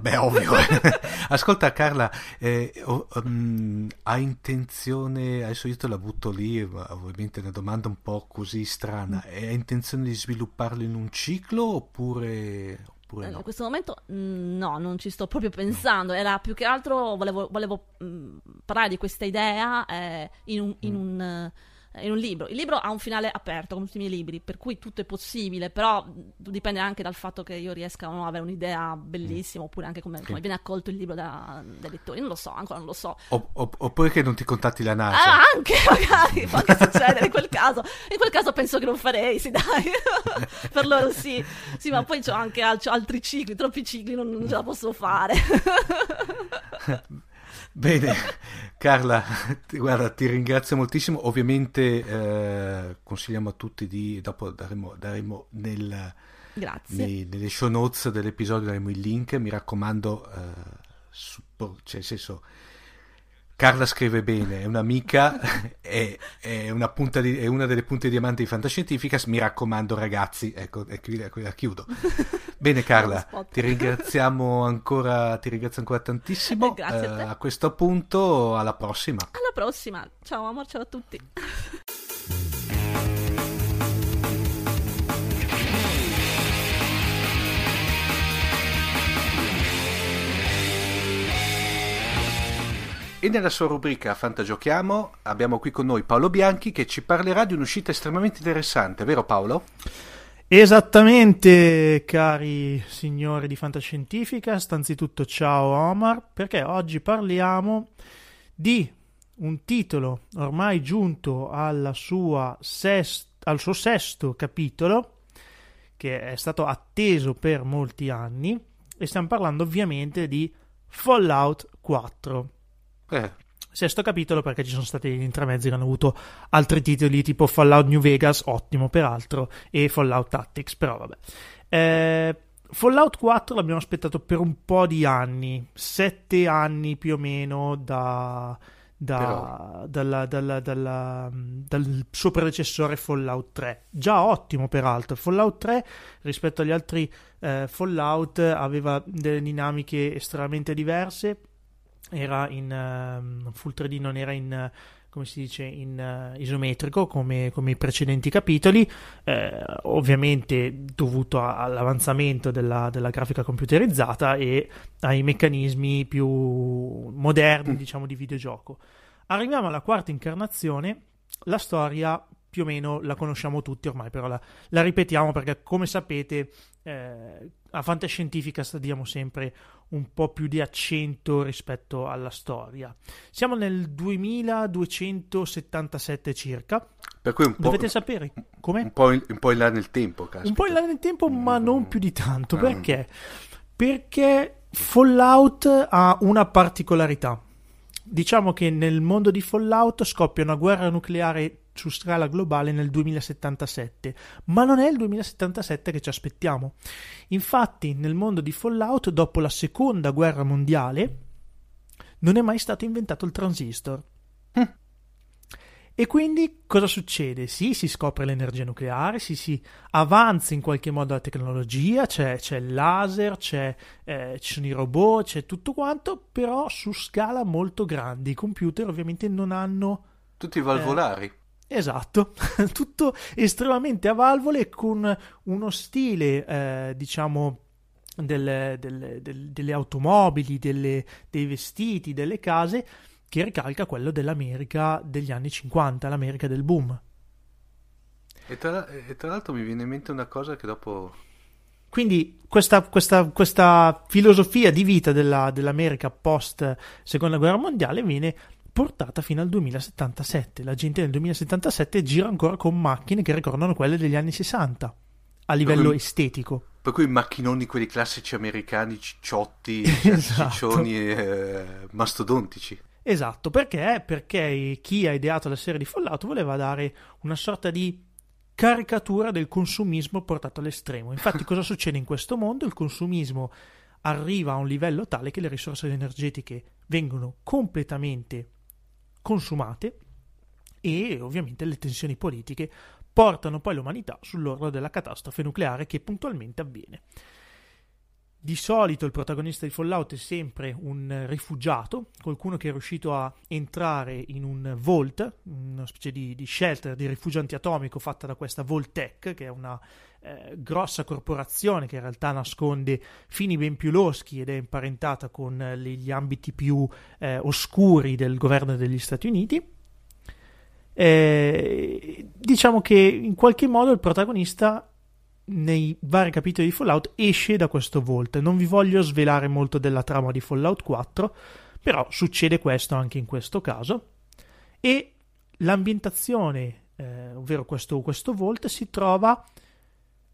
Beh, ovvio. Ascolta Carla, eh, oh, um, hai intenzione, adesso io te la butto lì, ovviamente è una domanda un po' così strana, hai intenzione di svilupparlo in un ciclo oppure, oppure
Eh,
no?
In questo momento mm, no, non ci sto proprio pensando. Era più che altro volevo, volevo, mm, parlare di questa idea eh, in, un, in un, eh, in un libro. Il libro ha un finale aperto, come tutti i miei libri, per cui tutto è possibile, però mm, dipende anche dal fatto che io riesca o no ad avere un'idea bellissima, oppure anche come, come viene accolto il libro da- dai lettori. Non lo so, ancora non lo so.
O- o- oppure che non ti contatti la NASA?
Ah, anche magari può anche succedere in quel caso. In quel caso penso che non farei, sì, dai. per loro sì. Sì, ma poi ho anche c'ho altri cicli, troppi cicli, non, non ce la posso fare.
Bene, Carla, ti- guarda, ti ringrazio moltissimo. Ovviamente eh, consigliamo a tutti di, dopo daremo, daremo nel, nei- nelle show notes dell'episodio daremo il link, mi raccomando, eh, suppo- cioè nel senso, Carla scrive bene, è un'amica, è, è una, punta di- è una delle punte di diamante di Fantascientificas, mi raccomando ragazzi, ecco, e qui, qui la chiudo. Bene Carla, ti ringraziamo ancora, ti ringrazio ancora tantissimo.
Grazie a te.
Eh, a questo punto, alla prossima.
Alla prossima. Ciao amor, ciao a tutti.
E nella sua rubrica Fantagiochiamo abbiamo qui con noi Paolo Bianchi che ci parlerà di un'uscita estremamente interessante, vero Paolo?
Esattamente, cari signori di Fantascientificast, anzitutto ciao Omar, perché oggi parliamo di un titolo ormai giunto sest- al suo sesto capitolo, che è stato atteso per molti anni, e stiamo parlando ovviamente di Fallout 4.
Eh,
Sesto capitolo perché ci sono stati gli intramezzi che hanno avuto altri titoli tipo Fallout New Vegas, ottimo peraltro, e Fallout Tactics, però vabbè. Eh, Fallout 4 l'abbiamo aspettato per un po' di anni, sette anni più o meno da, da- dalla- dalla- dalla- dal suo predecessore Fallout 3. Già ottimo peraltro, Fallout 3 rispetto agli altri eh, Fallout aveva delle dinamiche estremamente diverse era in ehm, Full 3D non era in come si dice in eh, isometrico come, come i precedenti capitoli eh, ovviamente dovuto a- all'avanzamento della, della grafica computerizzata e ai meccanismi più moderni diciamo di videogioco. Arriviamo alla quarta incarnazione la storia più o meno la conosciamo tutti ormai però la, la ripetiamo perché come sapete eh, a Fantascientifica diamo sempre un po' più di accento rispetto alla storia. Siamo nel 2277 circa.
per cui un po',
Dovete sapere come?
un po' in, un po' in là nel tempo, caspita.
Un po' in là nel tempo, ma non più di tanto. Perché? Perché Fallout ha una particolarità. Diciamo che nel mondo di Fallout scoppia una guerra nucleare su scala globale nel 2077, ma non è il 2077 che ci aspettiamo. Infatti, nel mondo di Fallout, dopo la seconda guerra mondiale, non è mai stato inventato il transistor. E quindi cosa succede? Sì, si scopre l'energia nucleare, sì, si avanza in qualche modo la tecnologia, c'è, c'è il laser, c'è, eh, ci sono i robot, c'è tutto quanto, però su scala molto grandi. I computer ovviamente non hanno...
Tutti valvolari.
Esatto, tutto estremamente a valvole con uno stile, eh, diciamo, del- del- del- delle automobili, delle- dei vestiti, delle case che ricalca quello dell'America degli anni 50, l'America del boom.
E tra, e tra l'altro mi viene in mente una cosa che dopo...
Quindi questa, questa- questa filosofia di vita della- dell'America post seconda guerra mondiale viene portata fino al 2077. La gente nel 2077 gira ancora con macchine che ricordano quelle degli anni 60. a livello
cui-
estetico.
Per cui macchinoni, quelli classici americani, cicciotti,
Esatto.
ciccioni eh, mastodontici.
Esatto, perché? Perché chi ha ideato la serie di Fallout voleva dare una sorta di caricatura del consumismo portato all'estremo. Infatti, cosa succede in questo mondo? Il consumismo arriva a un livello tale che le risorse energetiche vengono completamente consumate e ovviamente le tensioni politiche portano poi l'umanità sull'orlo della catastrofe nucleare che puntualmente avviene. Di solito il protagonista di Fallout è sempre un rifugiato, qualcuno che è riuscito a entrare in un Vault, una specie di, di shelter di rifugio antiatomico fatta da questa Voltec, che è una eh, grossa corporazione che in realtà nasconde fini ben più loschi ed è imparentata con eh, gli ambiti più eh, oscuri del governo degli Stati Uniti. Eh, diciamo che in qualche modo il protagonista nei vari capitoli di Fallout esce da questo Vault. Non vi voglio svelare molto della trama di Fallout 4, però succede questo anche in questo caso. E l'ambientazione, eh, ovvero questo, questo Vault, si trova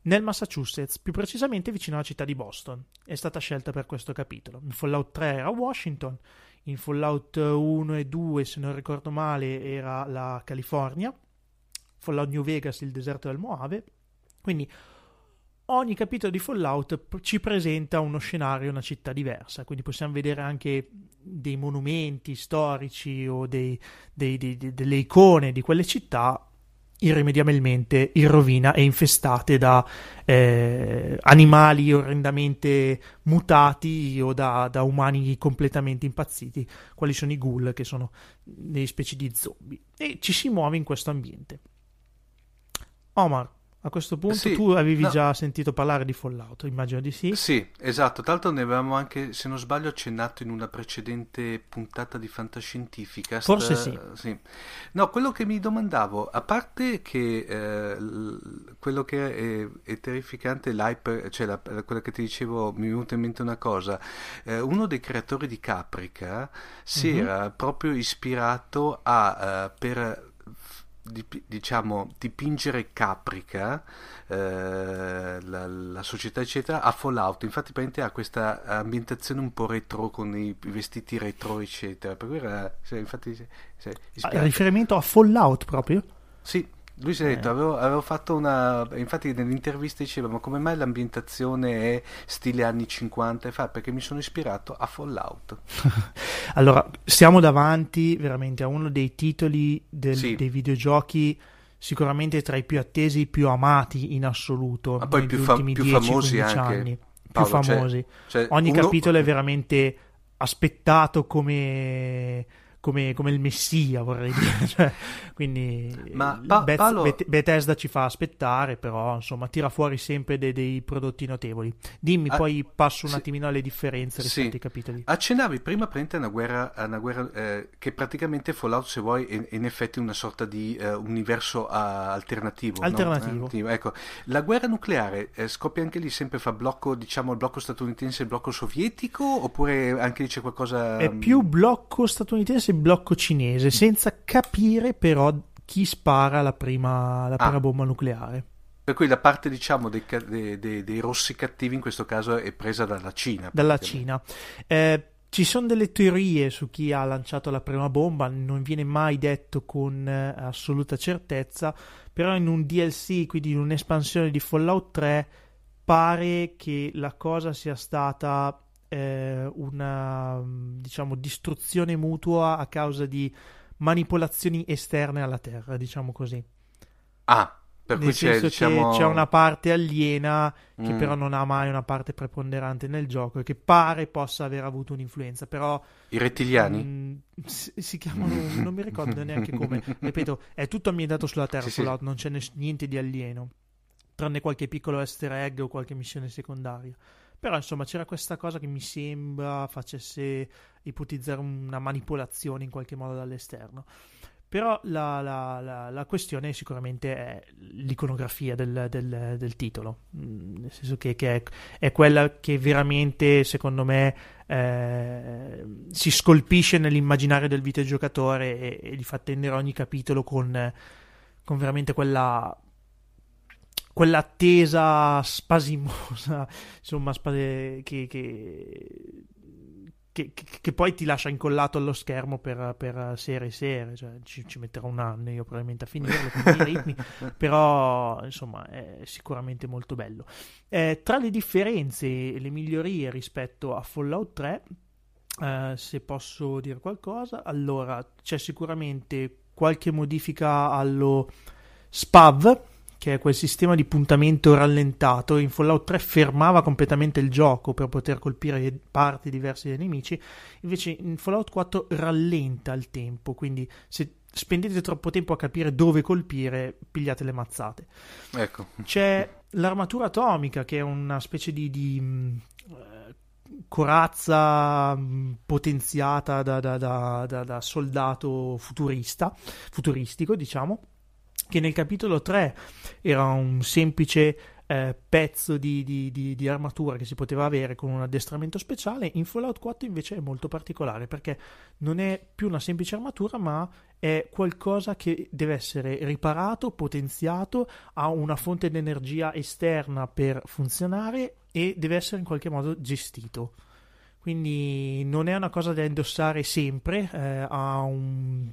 nel Massachusetts, più precisamente vicino alla città di Boston. È stata scelta per questo capitolo. In Fallout 3 era Washington, in Fallout 1 e 2, se non ricordo male, era la California, Fallout New Vegas, il deserto del Mojave. Quindi ogni capitolo di Fallout ci presenta uno scenario, una città diversa, quindi possiamo vedere anche dei monumenti storici o dei- dei- dei- delle icone di quelle città irrimediabilmente in rovina e infestate da eh, animali orrendamente mutati o da, da umani completamente impazziti, quali sono i ghoul, che sono delle specie di zombie. E ci si muove in questo ambiente. Omar, a questo punto
Sì,
tu avevi
no.
già sentito parlare di Fallout, immagino di sì.
Sì, esatto. Tra l'altro ne avevamo anche, se non sbaglio, accennato in una precedente puntata di Fantascientifica.
Forse sì.
No, quello che mi domandavo, a parte che eh, quello che è, è terrificante, l'hype, cioè la, quella che ti dicevo, mi è venuta in mente una cosa. Eh, uno dei creatori di Caprica si
Mhm.
era proprio ispirato a, eh, per diciamo dipingere Caprica eh, la, la società eccetera a Fallout. Infatti praticamente ha questa ambientazione un po' retro con i vestiti retro eccetera. Per cui era sì, infatti si- si è
Ah, riferimento a Fallout proprio?
sì lui si è detto,
Eh.
avevo, avevo fatto una. Infatti, nell'intervista diceva: Ma come mai l'ambientazione è stile anni 50? E fa perché mi sono ispirato a Fallout.
Allora, siamo davanti veramente a uno dei titoli del-
Sì.
dei videogiochi sicuramente tra i più attesi, più amati in assoluto
Ma poi più fa- più
10-15
famosi anche,
anni.
Paolo,
più
cioè-
famosi.
cioè,
Ogni
uno-
capitolo è veramente aspettato come, come, come il messia, vorrei dire. Cioè, quindi
Ma Pa-
Beth-
Paolo-
Beth- Bethesda ci fa aspettare, però insomma tira fuori sempre dei, dei prodotti notevoli. Dimmi,
Ah,
poi passo un
sì.
attimino alle differenze rispetto
Sì.
ai capitoli.
Accennavi prima a una guerra, a una guerra eh, che praticamente Fallout, se vuoi, è, in effetti una sorta di eh, universo ah, alternativo. no?
Alternativo.
Eh, Ecco, la guerra nucleare eh, scoppia anche lì sempre fra blocco, diciamo, il blocco statunitense e il blocco sovietico, oppure anche lì c'è qualcosa...
È
mm,
più blocco statunitense blocco cinese, senza capire però chi spara la prima, la prima
Ah.
bomba nucleare.
Per cui la parte, diciamo, dei, dei- dei- rossi cattivi in questo caso è presa dalla Cina.
Dalla. Cina. Eh, ci sono delle teorie su chi ha lanciato la prima bomba, non viene mai detto con eh, assoluta certezza, però in un DLC, quindi in un'espansione di Fallout 3, pare che la cosa sia stata eh, una mm, diciamo distruzione mutua a causa di manipolazioni esterne alla Terra, diciamo così.
Ah, per
Nel
cui c'è,
senso
diciamo...
che c'è una parte aliena che
Mm.
però non ha mai una parte preponderante nel gioco e che pare possa aver avuto un'influenza, però
I rettiliani?
mm, si, si chiamano, non mi ricordo neanche come, ripeto, è tutto ambientato sulla Terra,
Sì, sì.
Non c'è niente di alieno, tranne qualche piccolo easter egg o qualche missione secondaria. Però insomma c'era questa cosa che mi sembra facesse ipotizzare una manipolazione in qualche modo dall'esterno. Però la, la- la- la questione sicuramente è l'iconografia del, del- del titolo, Mm, nel senso che, che è, è quella che veramente, secondo me, eh, si scolpisce nell'immaginario del videogiocatore e, e gli fa attendere ogni capitolo con, con veramente quella, quell'attesa spasimosa, insomma, spase- che, che, che, che poi ti lascia incollato allo schermo per, per sere e sere, cioè, ci, ci metterò un anno io probabilmente a finirlo con i ritmi, però insomma è sicuramente molto bello. Eh, tra le differenze e le migliorie rispetto a Fallout 3, eh, se posso dire qualcosa, allora c'è sicuramente qualche modifica allo SPAV, che è quel sistema di puntamento rallentato. In Fallout 3 fermava completamente il gioco per poter colpire parti diverse dei nemici, invece in Fallout 4 rallenta il tempo, quindi se spendete troppo tempo a capire dove colpire, pigliate le mazzate.
Ecco.
C'è l'armatura atomica, che è una specie di, di mh, eh, corazza mh, potenziata da, da- da- da- da soldato futurista, futuristico, diciamo, che nel capitolo 3 era un semplice eh, pezzo di, di- di- di armatura che si poteva avere con un addestramento speciale. In Fallout 4 invece è molto particolare perché non è più una semplice armatura, ma è qualcosa che deve essere riparato, potenziato, ha una fonte di energia esterna per funzionare e deve essere in qualche modo gestito. Quindi non è una cosa da indossare sempre, eh, ha un-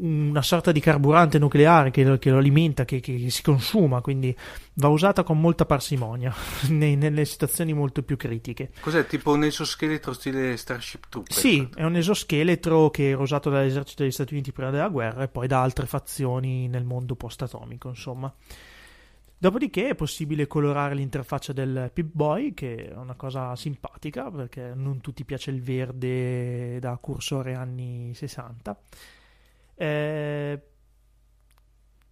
una sorta di carburante nucleare che lo, che lo alimenta, che, che si consuma, quindi va usata con molta parsimonia nei- nelle situazioni molto più critiche.
Cos'è? Tipo un esoscheletro stile Starship Trooper?
Sì, è un esoscheletro che era usato dall'esercito degli Stati Uniti prima della guerra e poi da altre fazioni nel mondo post-atomico, insomma. Dopodiché è possibile colorare l'interfaccia del Pip-Boy, che è una cosa simpatica perché non tutti piace il verde da cursore anni 60. Eh,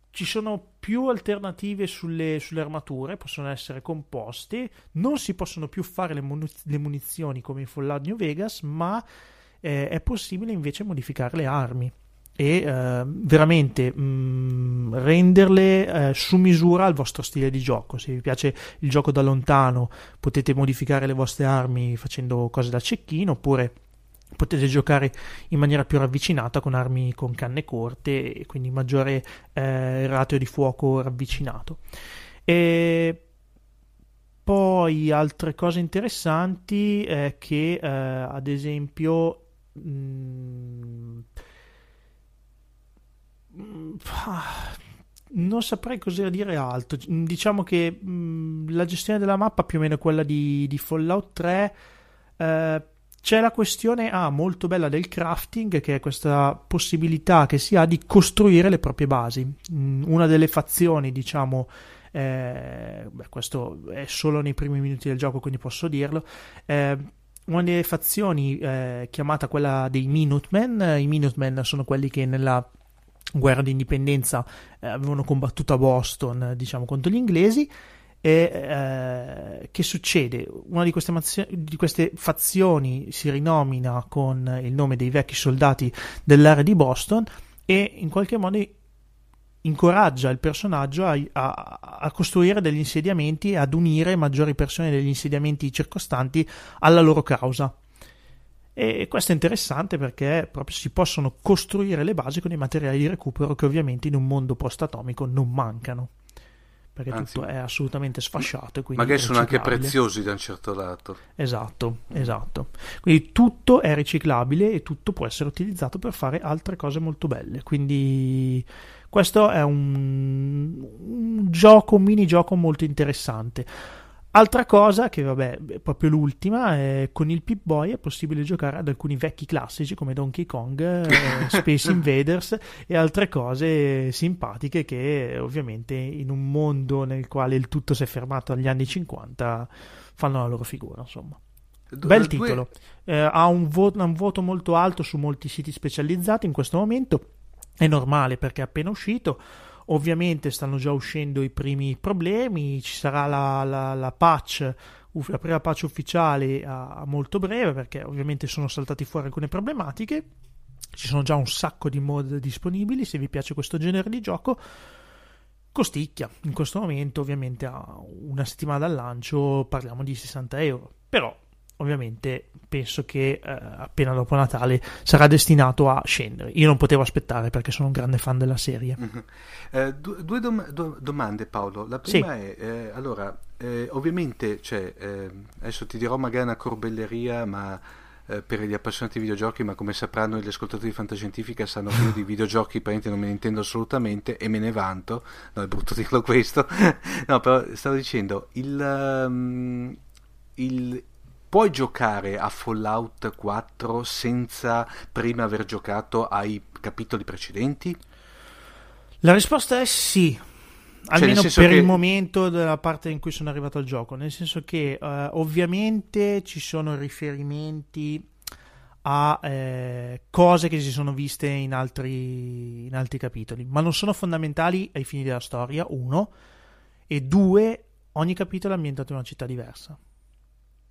ci sono più alternative sulle, sulle armature, possono essere composte, non si possono più fare le, muni- le munizioni come in Fallout New Vegas, ma eh, è possibile invece modificare le armi e eh, veramente mh, renderle eh, su misura al vostro stile di gioco. Se vi piace il gioco da lontano, potete modificare le vostre armi facendo cose da cecchino, oppure potete giocare in maniera più ravvicinata con armi con canne corte e quindi maggiore eh, ratio di fuoco ravvicinato. E poi altre cose interessanti è che eh, ad esempio mh, Mm, Non saprei cosa dire altro. Diciamo che mh, la gestione della mappa più o meno è quella di, di Fallout 3. Eh, c'è la questione ah, molto bella del crafting, che è questa possibilità che si ha di costruire le proprie basi. Mm, Una delle fazioni, diciamo, eh, beh, questo è solo nei primi minuti del gioco, quindi posso dirlo. eh, una delle fazioni eh, chiamata quella dei Minutemen. eh, I Minutemen sono quelli che nella guerra di indipendenza eh, avevano combattuto a Boston, diciamo, contro gli inglesi. E eh, che succede? Una di queste, mazio- di queste fazioni si rinomina con il nome dei vecchi soldati dell'area di Boston e in qualche modo incoraggia il personaggio a, a- a costruire degli insediamenti e ad unire maggiori persone degli insediamenti circostanti alla loro causa. E questo è interessante perché proprio si possono costruire le basi con i materiali di recupero che ovviamente in un mondo post-atomico non mancano. Perché
Anzi,
tutto è assolutamente sfasciato.
Magari sono anche preziosi da un certo lato.
Esatto, esatto. Quindi tutto è riciclabile e tutto può essere utilizzato per fare altre cose molto belle. Quindi questo è un, un gioco, un minigioco molto interessante. Altra cosa, che vabbè, è proprio l'ultima, è con il Pip-Boy è possibile giocare ad alcuni vecchi classici come Donkey Kong, eh, Space Invaders e altre cose simpatiche che ovviamente in un mondo nel quale il tutto si è fermato agli anni 50 fanno la loro figura, insomma. Bel titolo, Eh, ha un, vo- un voto molto alto su molti siti specializzati in questo momento, è normale perché è appena uscito, ovviamente stanno già uscendo i primi problemi, ci sarà la, la- la patch, la prima patch ufficiale a molto breve perché ovviamente sono saltati fuori alcune problematiche, ci sono già un sacco di mod disponibili, se vi piace questo genere di gioco. Costicchia, in questo momento ovviamente a una settimana dal lancio parliamo di 60 euro, però ovviamente penso che eh, appena dopo Natale sarà destinato a scendere. Io non potevo aspettare perché sono un grande fan della serie.
Mhm. Eh, due due dom- do- domande Paolo. La prima è, eh, allora, eh, ovviamente, cioè, eh, adesso ti dirò magari una corbelleria, ma eh, per gli appassionati di videogiochi, ma come sapranno gli ascoltatori di Fantascientifica sanno che io di videogiochi praticamente non me ne intendo assolutamente e me ne vanto. No, è brutto dirlo questo. no, però stavo dicendo, il, ehm, il- puoi giocare a Fallout 4 senza prima aver giocato ai capitoli precedenti?
La risposta è sì.
Cioè,
Almeno per
che-
il momento della parte in cui sono arrivato al gioco, nel senso che eh, ovviamente ci sono riferimenti a eh, cose che si sono viste in altri, in altri capitoli, ma non sono fondamentali ai fini della storia, uno, e due, ogni capitolo è ambientato in una città diversa.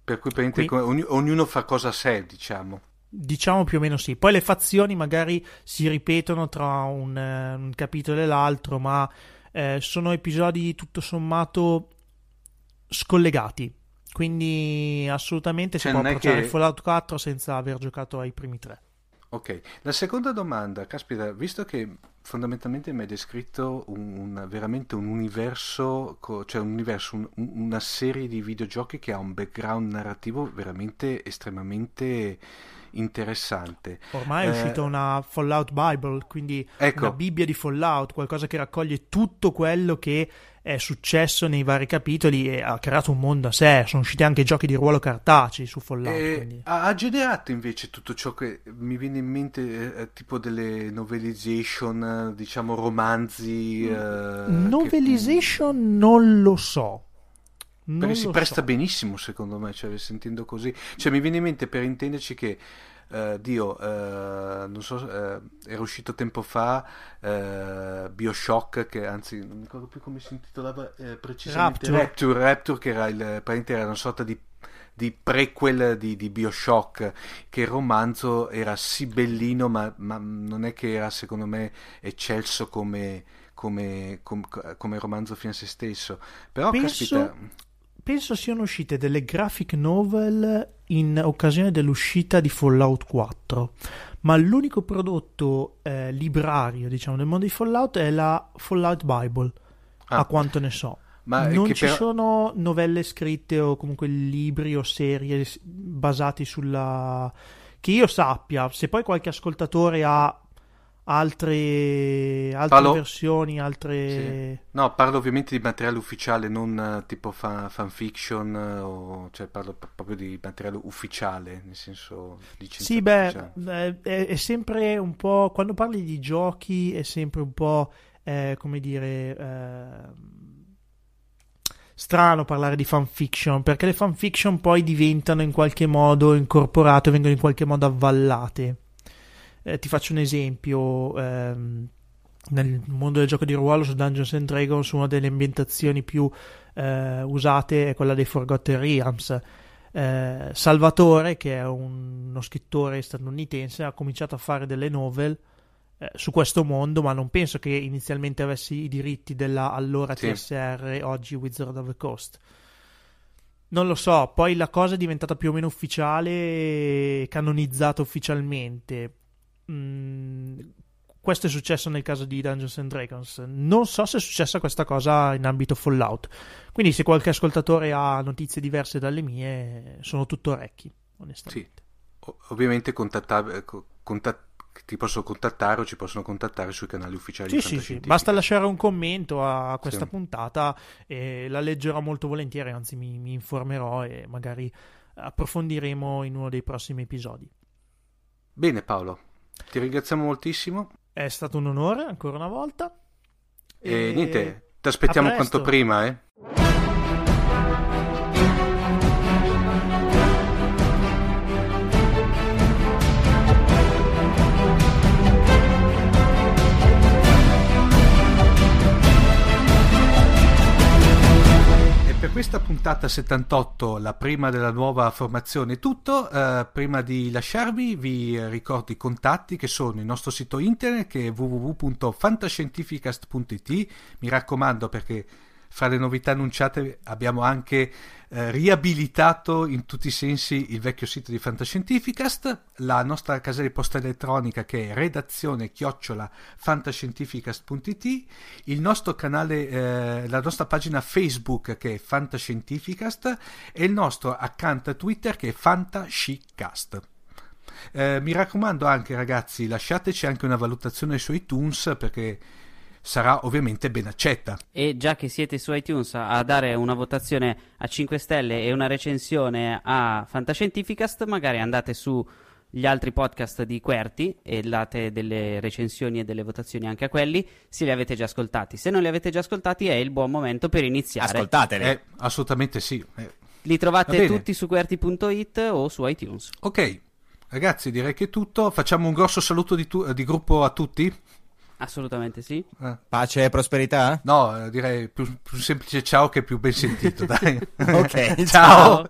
Per cui praticamente
Qui-
ogni- ognuno fa cosa a sé, diciamo.
Diciamo più o meno sì. Poi le fazioni magari si ripetono tra un, eh, un capitolo e l'altro, ma eh, sono episodi tutto sommato scollegati. Quindi assolutamente
Cioè,
si può approcciare
che-
Fallout 4 senza aver giocato ai primi tre.
Ok, la seconda domanda, caspita, visto che fondamentalmente mi hai descritto un, un- veramente un universo, cioè un universo, un- un- una serie di videogiochi che ha un background narrativo veramente estremamente interessante.
Ormai è
Eh,
uscita una Fallout Bible, quindi
Ecco.
una Bibbia di Fallout, qualcosa che raccoglie tutto quello che è successo nei vari capitoli e ha creato un mondo a sé. Sono usciti anche giochi di ruolo cartacei su Fallout.
E
quindi-
ha, generato invece tutto ciò che mi viene in mente, eh, tipo delle novelization, eh, diciamo romanzi. eh, che-
Novelization non lo so. Non
Perché si presta
so.
benissimo, secondo me, cioè, sentendo così. Cioè, mi viene in mente per intenderci che, eh, Dio, eh, non so, eh, era uscito tempo fa eh, Bioshock, che anzi, non mi ricordo più come si intitolava eh, precisamente.
Rapture.
Rapture, Rapture, che era, il, era una sorta di di prequel di, di Bioshock che il romanzo era sì bellino ma, ma non è che era secondo me eccelso come, come, com- come romanzo fino a se stesso però
Penso-
caspita
Penso siano uscite delle graphic novel in occasione dell'uscita di Fallout 4, ma l'unico prodotto eh, librario, diciamo, del mondo di Fallout è la Fallout Bible,
Ah.
a quanto ne so.
Ma
non ci
però-
sono novelle scritte o comunque libri o serie basati sulla... che io sappia, se poi qualche ascoltatore ha altre, altre
Parlo-
versioni, altre...
Sì. No, parlo ovviamente di materiale ufficiale, non eh, tipo fa- fanfiction, eh, o, cioè parlo proprio di materiale ufficiale, nel senso
Sì, beh, eh, è, è sempre un po'. Quando parli di giochi, è sempre un po'. eh, come dire. eh, strano parlare di fanfiction perché le fanfiction poi diventano in qualche modo incorporate, vengono in qualche modo avvallate. Eh, ti faccio un esempio. ehm, nel mondo del gioco di ruolo su Dungeons and Dragons, una delle ambientazioni più eh, usate è quella dei Forgotten Realms. Eh, Salvatore, che è un- uno scrittore statunitense, ha cominciato a fare delle novel eh, su questo mondo, ma non penso che inizialmente avessi i diritti della allora
Sì.
TSR, oggi Wizard of the Coast. Non lo so, poi la cosa è diventata più o meno ufficiale canonizzata ufficialmente. Mm, questo è successo nel caso di Dungeons and Dragons. Non so se è successa questa cosa in ambito Fallout. Quindi, se qualche ascoltatore ha notizie diverse dalle mie, sono tutto orecchi, onestamente.
O- ovviamente contattab- co- contat- ti possono contattare o ci possono contattare sui canali ufficiali
Sì, sì, sì. Basta lasciare un commento a questa
Sì.
puntata e la leggerò molto volentieri, anzi mi, mi informerò e magari approfondiremo in uno dei prossimi episodi.
Bene Paolo, ti ringraziamo moltissimo
È stato un onore ancora una volta.
e,
E
niente, ti aspettiamo quanto prima, eh. E per questa puntata 78, la prima della nuova formazione, tutto. Eh, prima di lasciarvi, vi ricordo i contatti che sono il nostro sito internet che è www.fantascientificast.it. Mi raccomando, perché fra le novità annunciate abbiamo anche eh, riabilitato in tutti i sensi il vecchio sito di Fantascientificast, la nostra casella di posta elettronica che è redazione chiocciola fantascientificast.it, il nostro canale, eh, la nostra pagina Facebook che è Fantascientificast e il nostro account Twitter che è Fantascicast. Eh, mi raccomando anche ragazzi, lasciateci anche una valutazione su iTunes perché sarà ovviamente ben accetta.
E già che siete su iTunes a dare una votazione a 5 stelle e una recensione a Fantascientificast, magari andate su gli altri podcast di Querti e date delle recensioni e delle votazioni anche a quelli se li avete già ascoltati. Se non li avete già ascoltati è il buon momento per iniziare.
Ascoltateli.
Eh, assolutamente sì. Eh,
Li
Va
trovate tutti su QWERTY.it o su iTunes.
Ok, ragazzi, direi che è tutto. Facciamo un grosso saluto di, tu- di gruppo a tutti.
Assolutamente sì.
Eh.
Pace e prosperità?
No, direi più, più semplice ciao che più ben sentito, dai.
Ok,
ciao.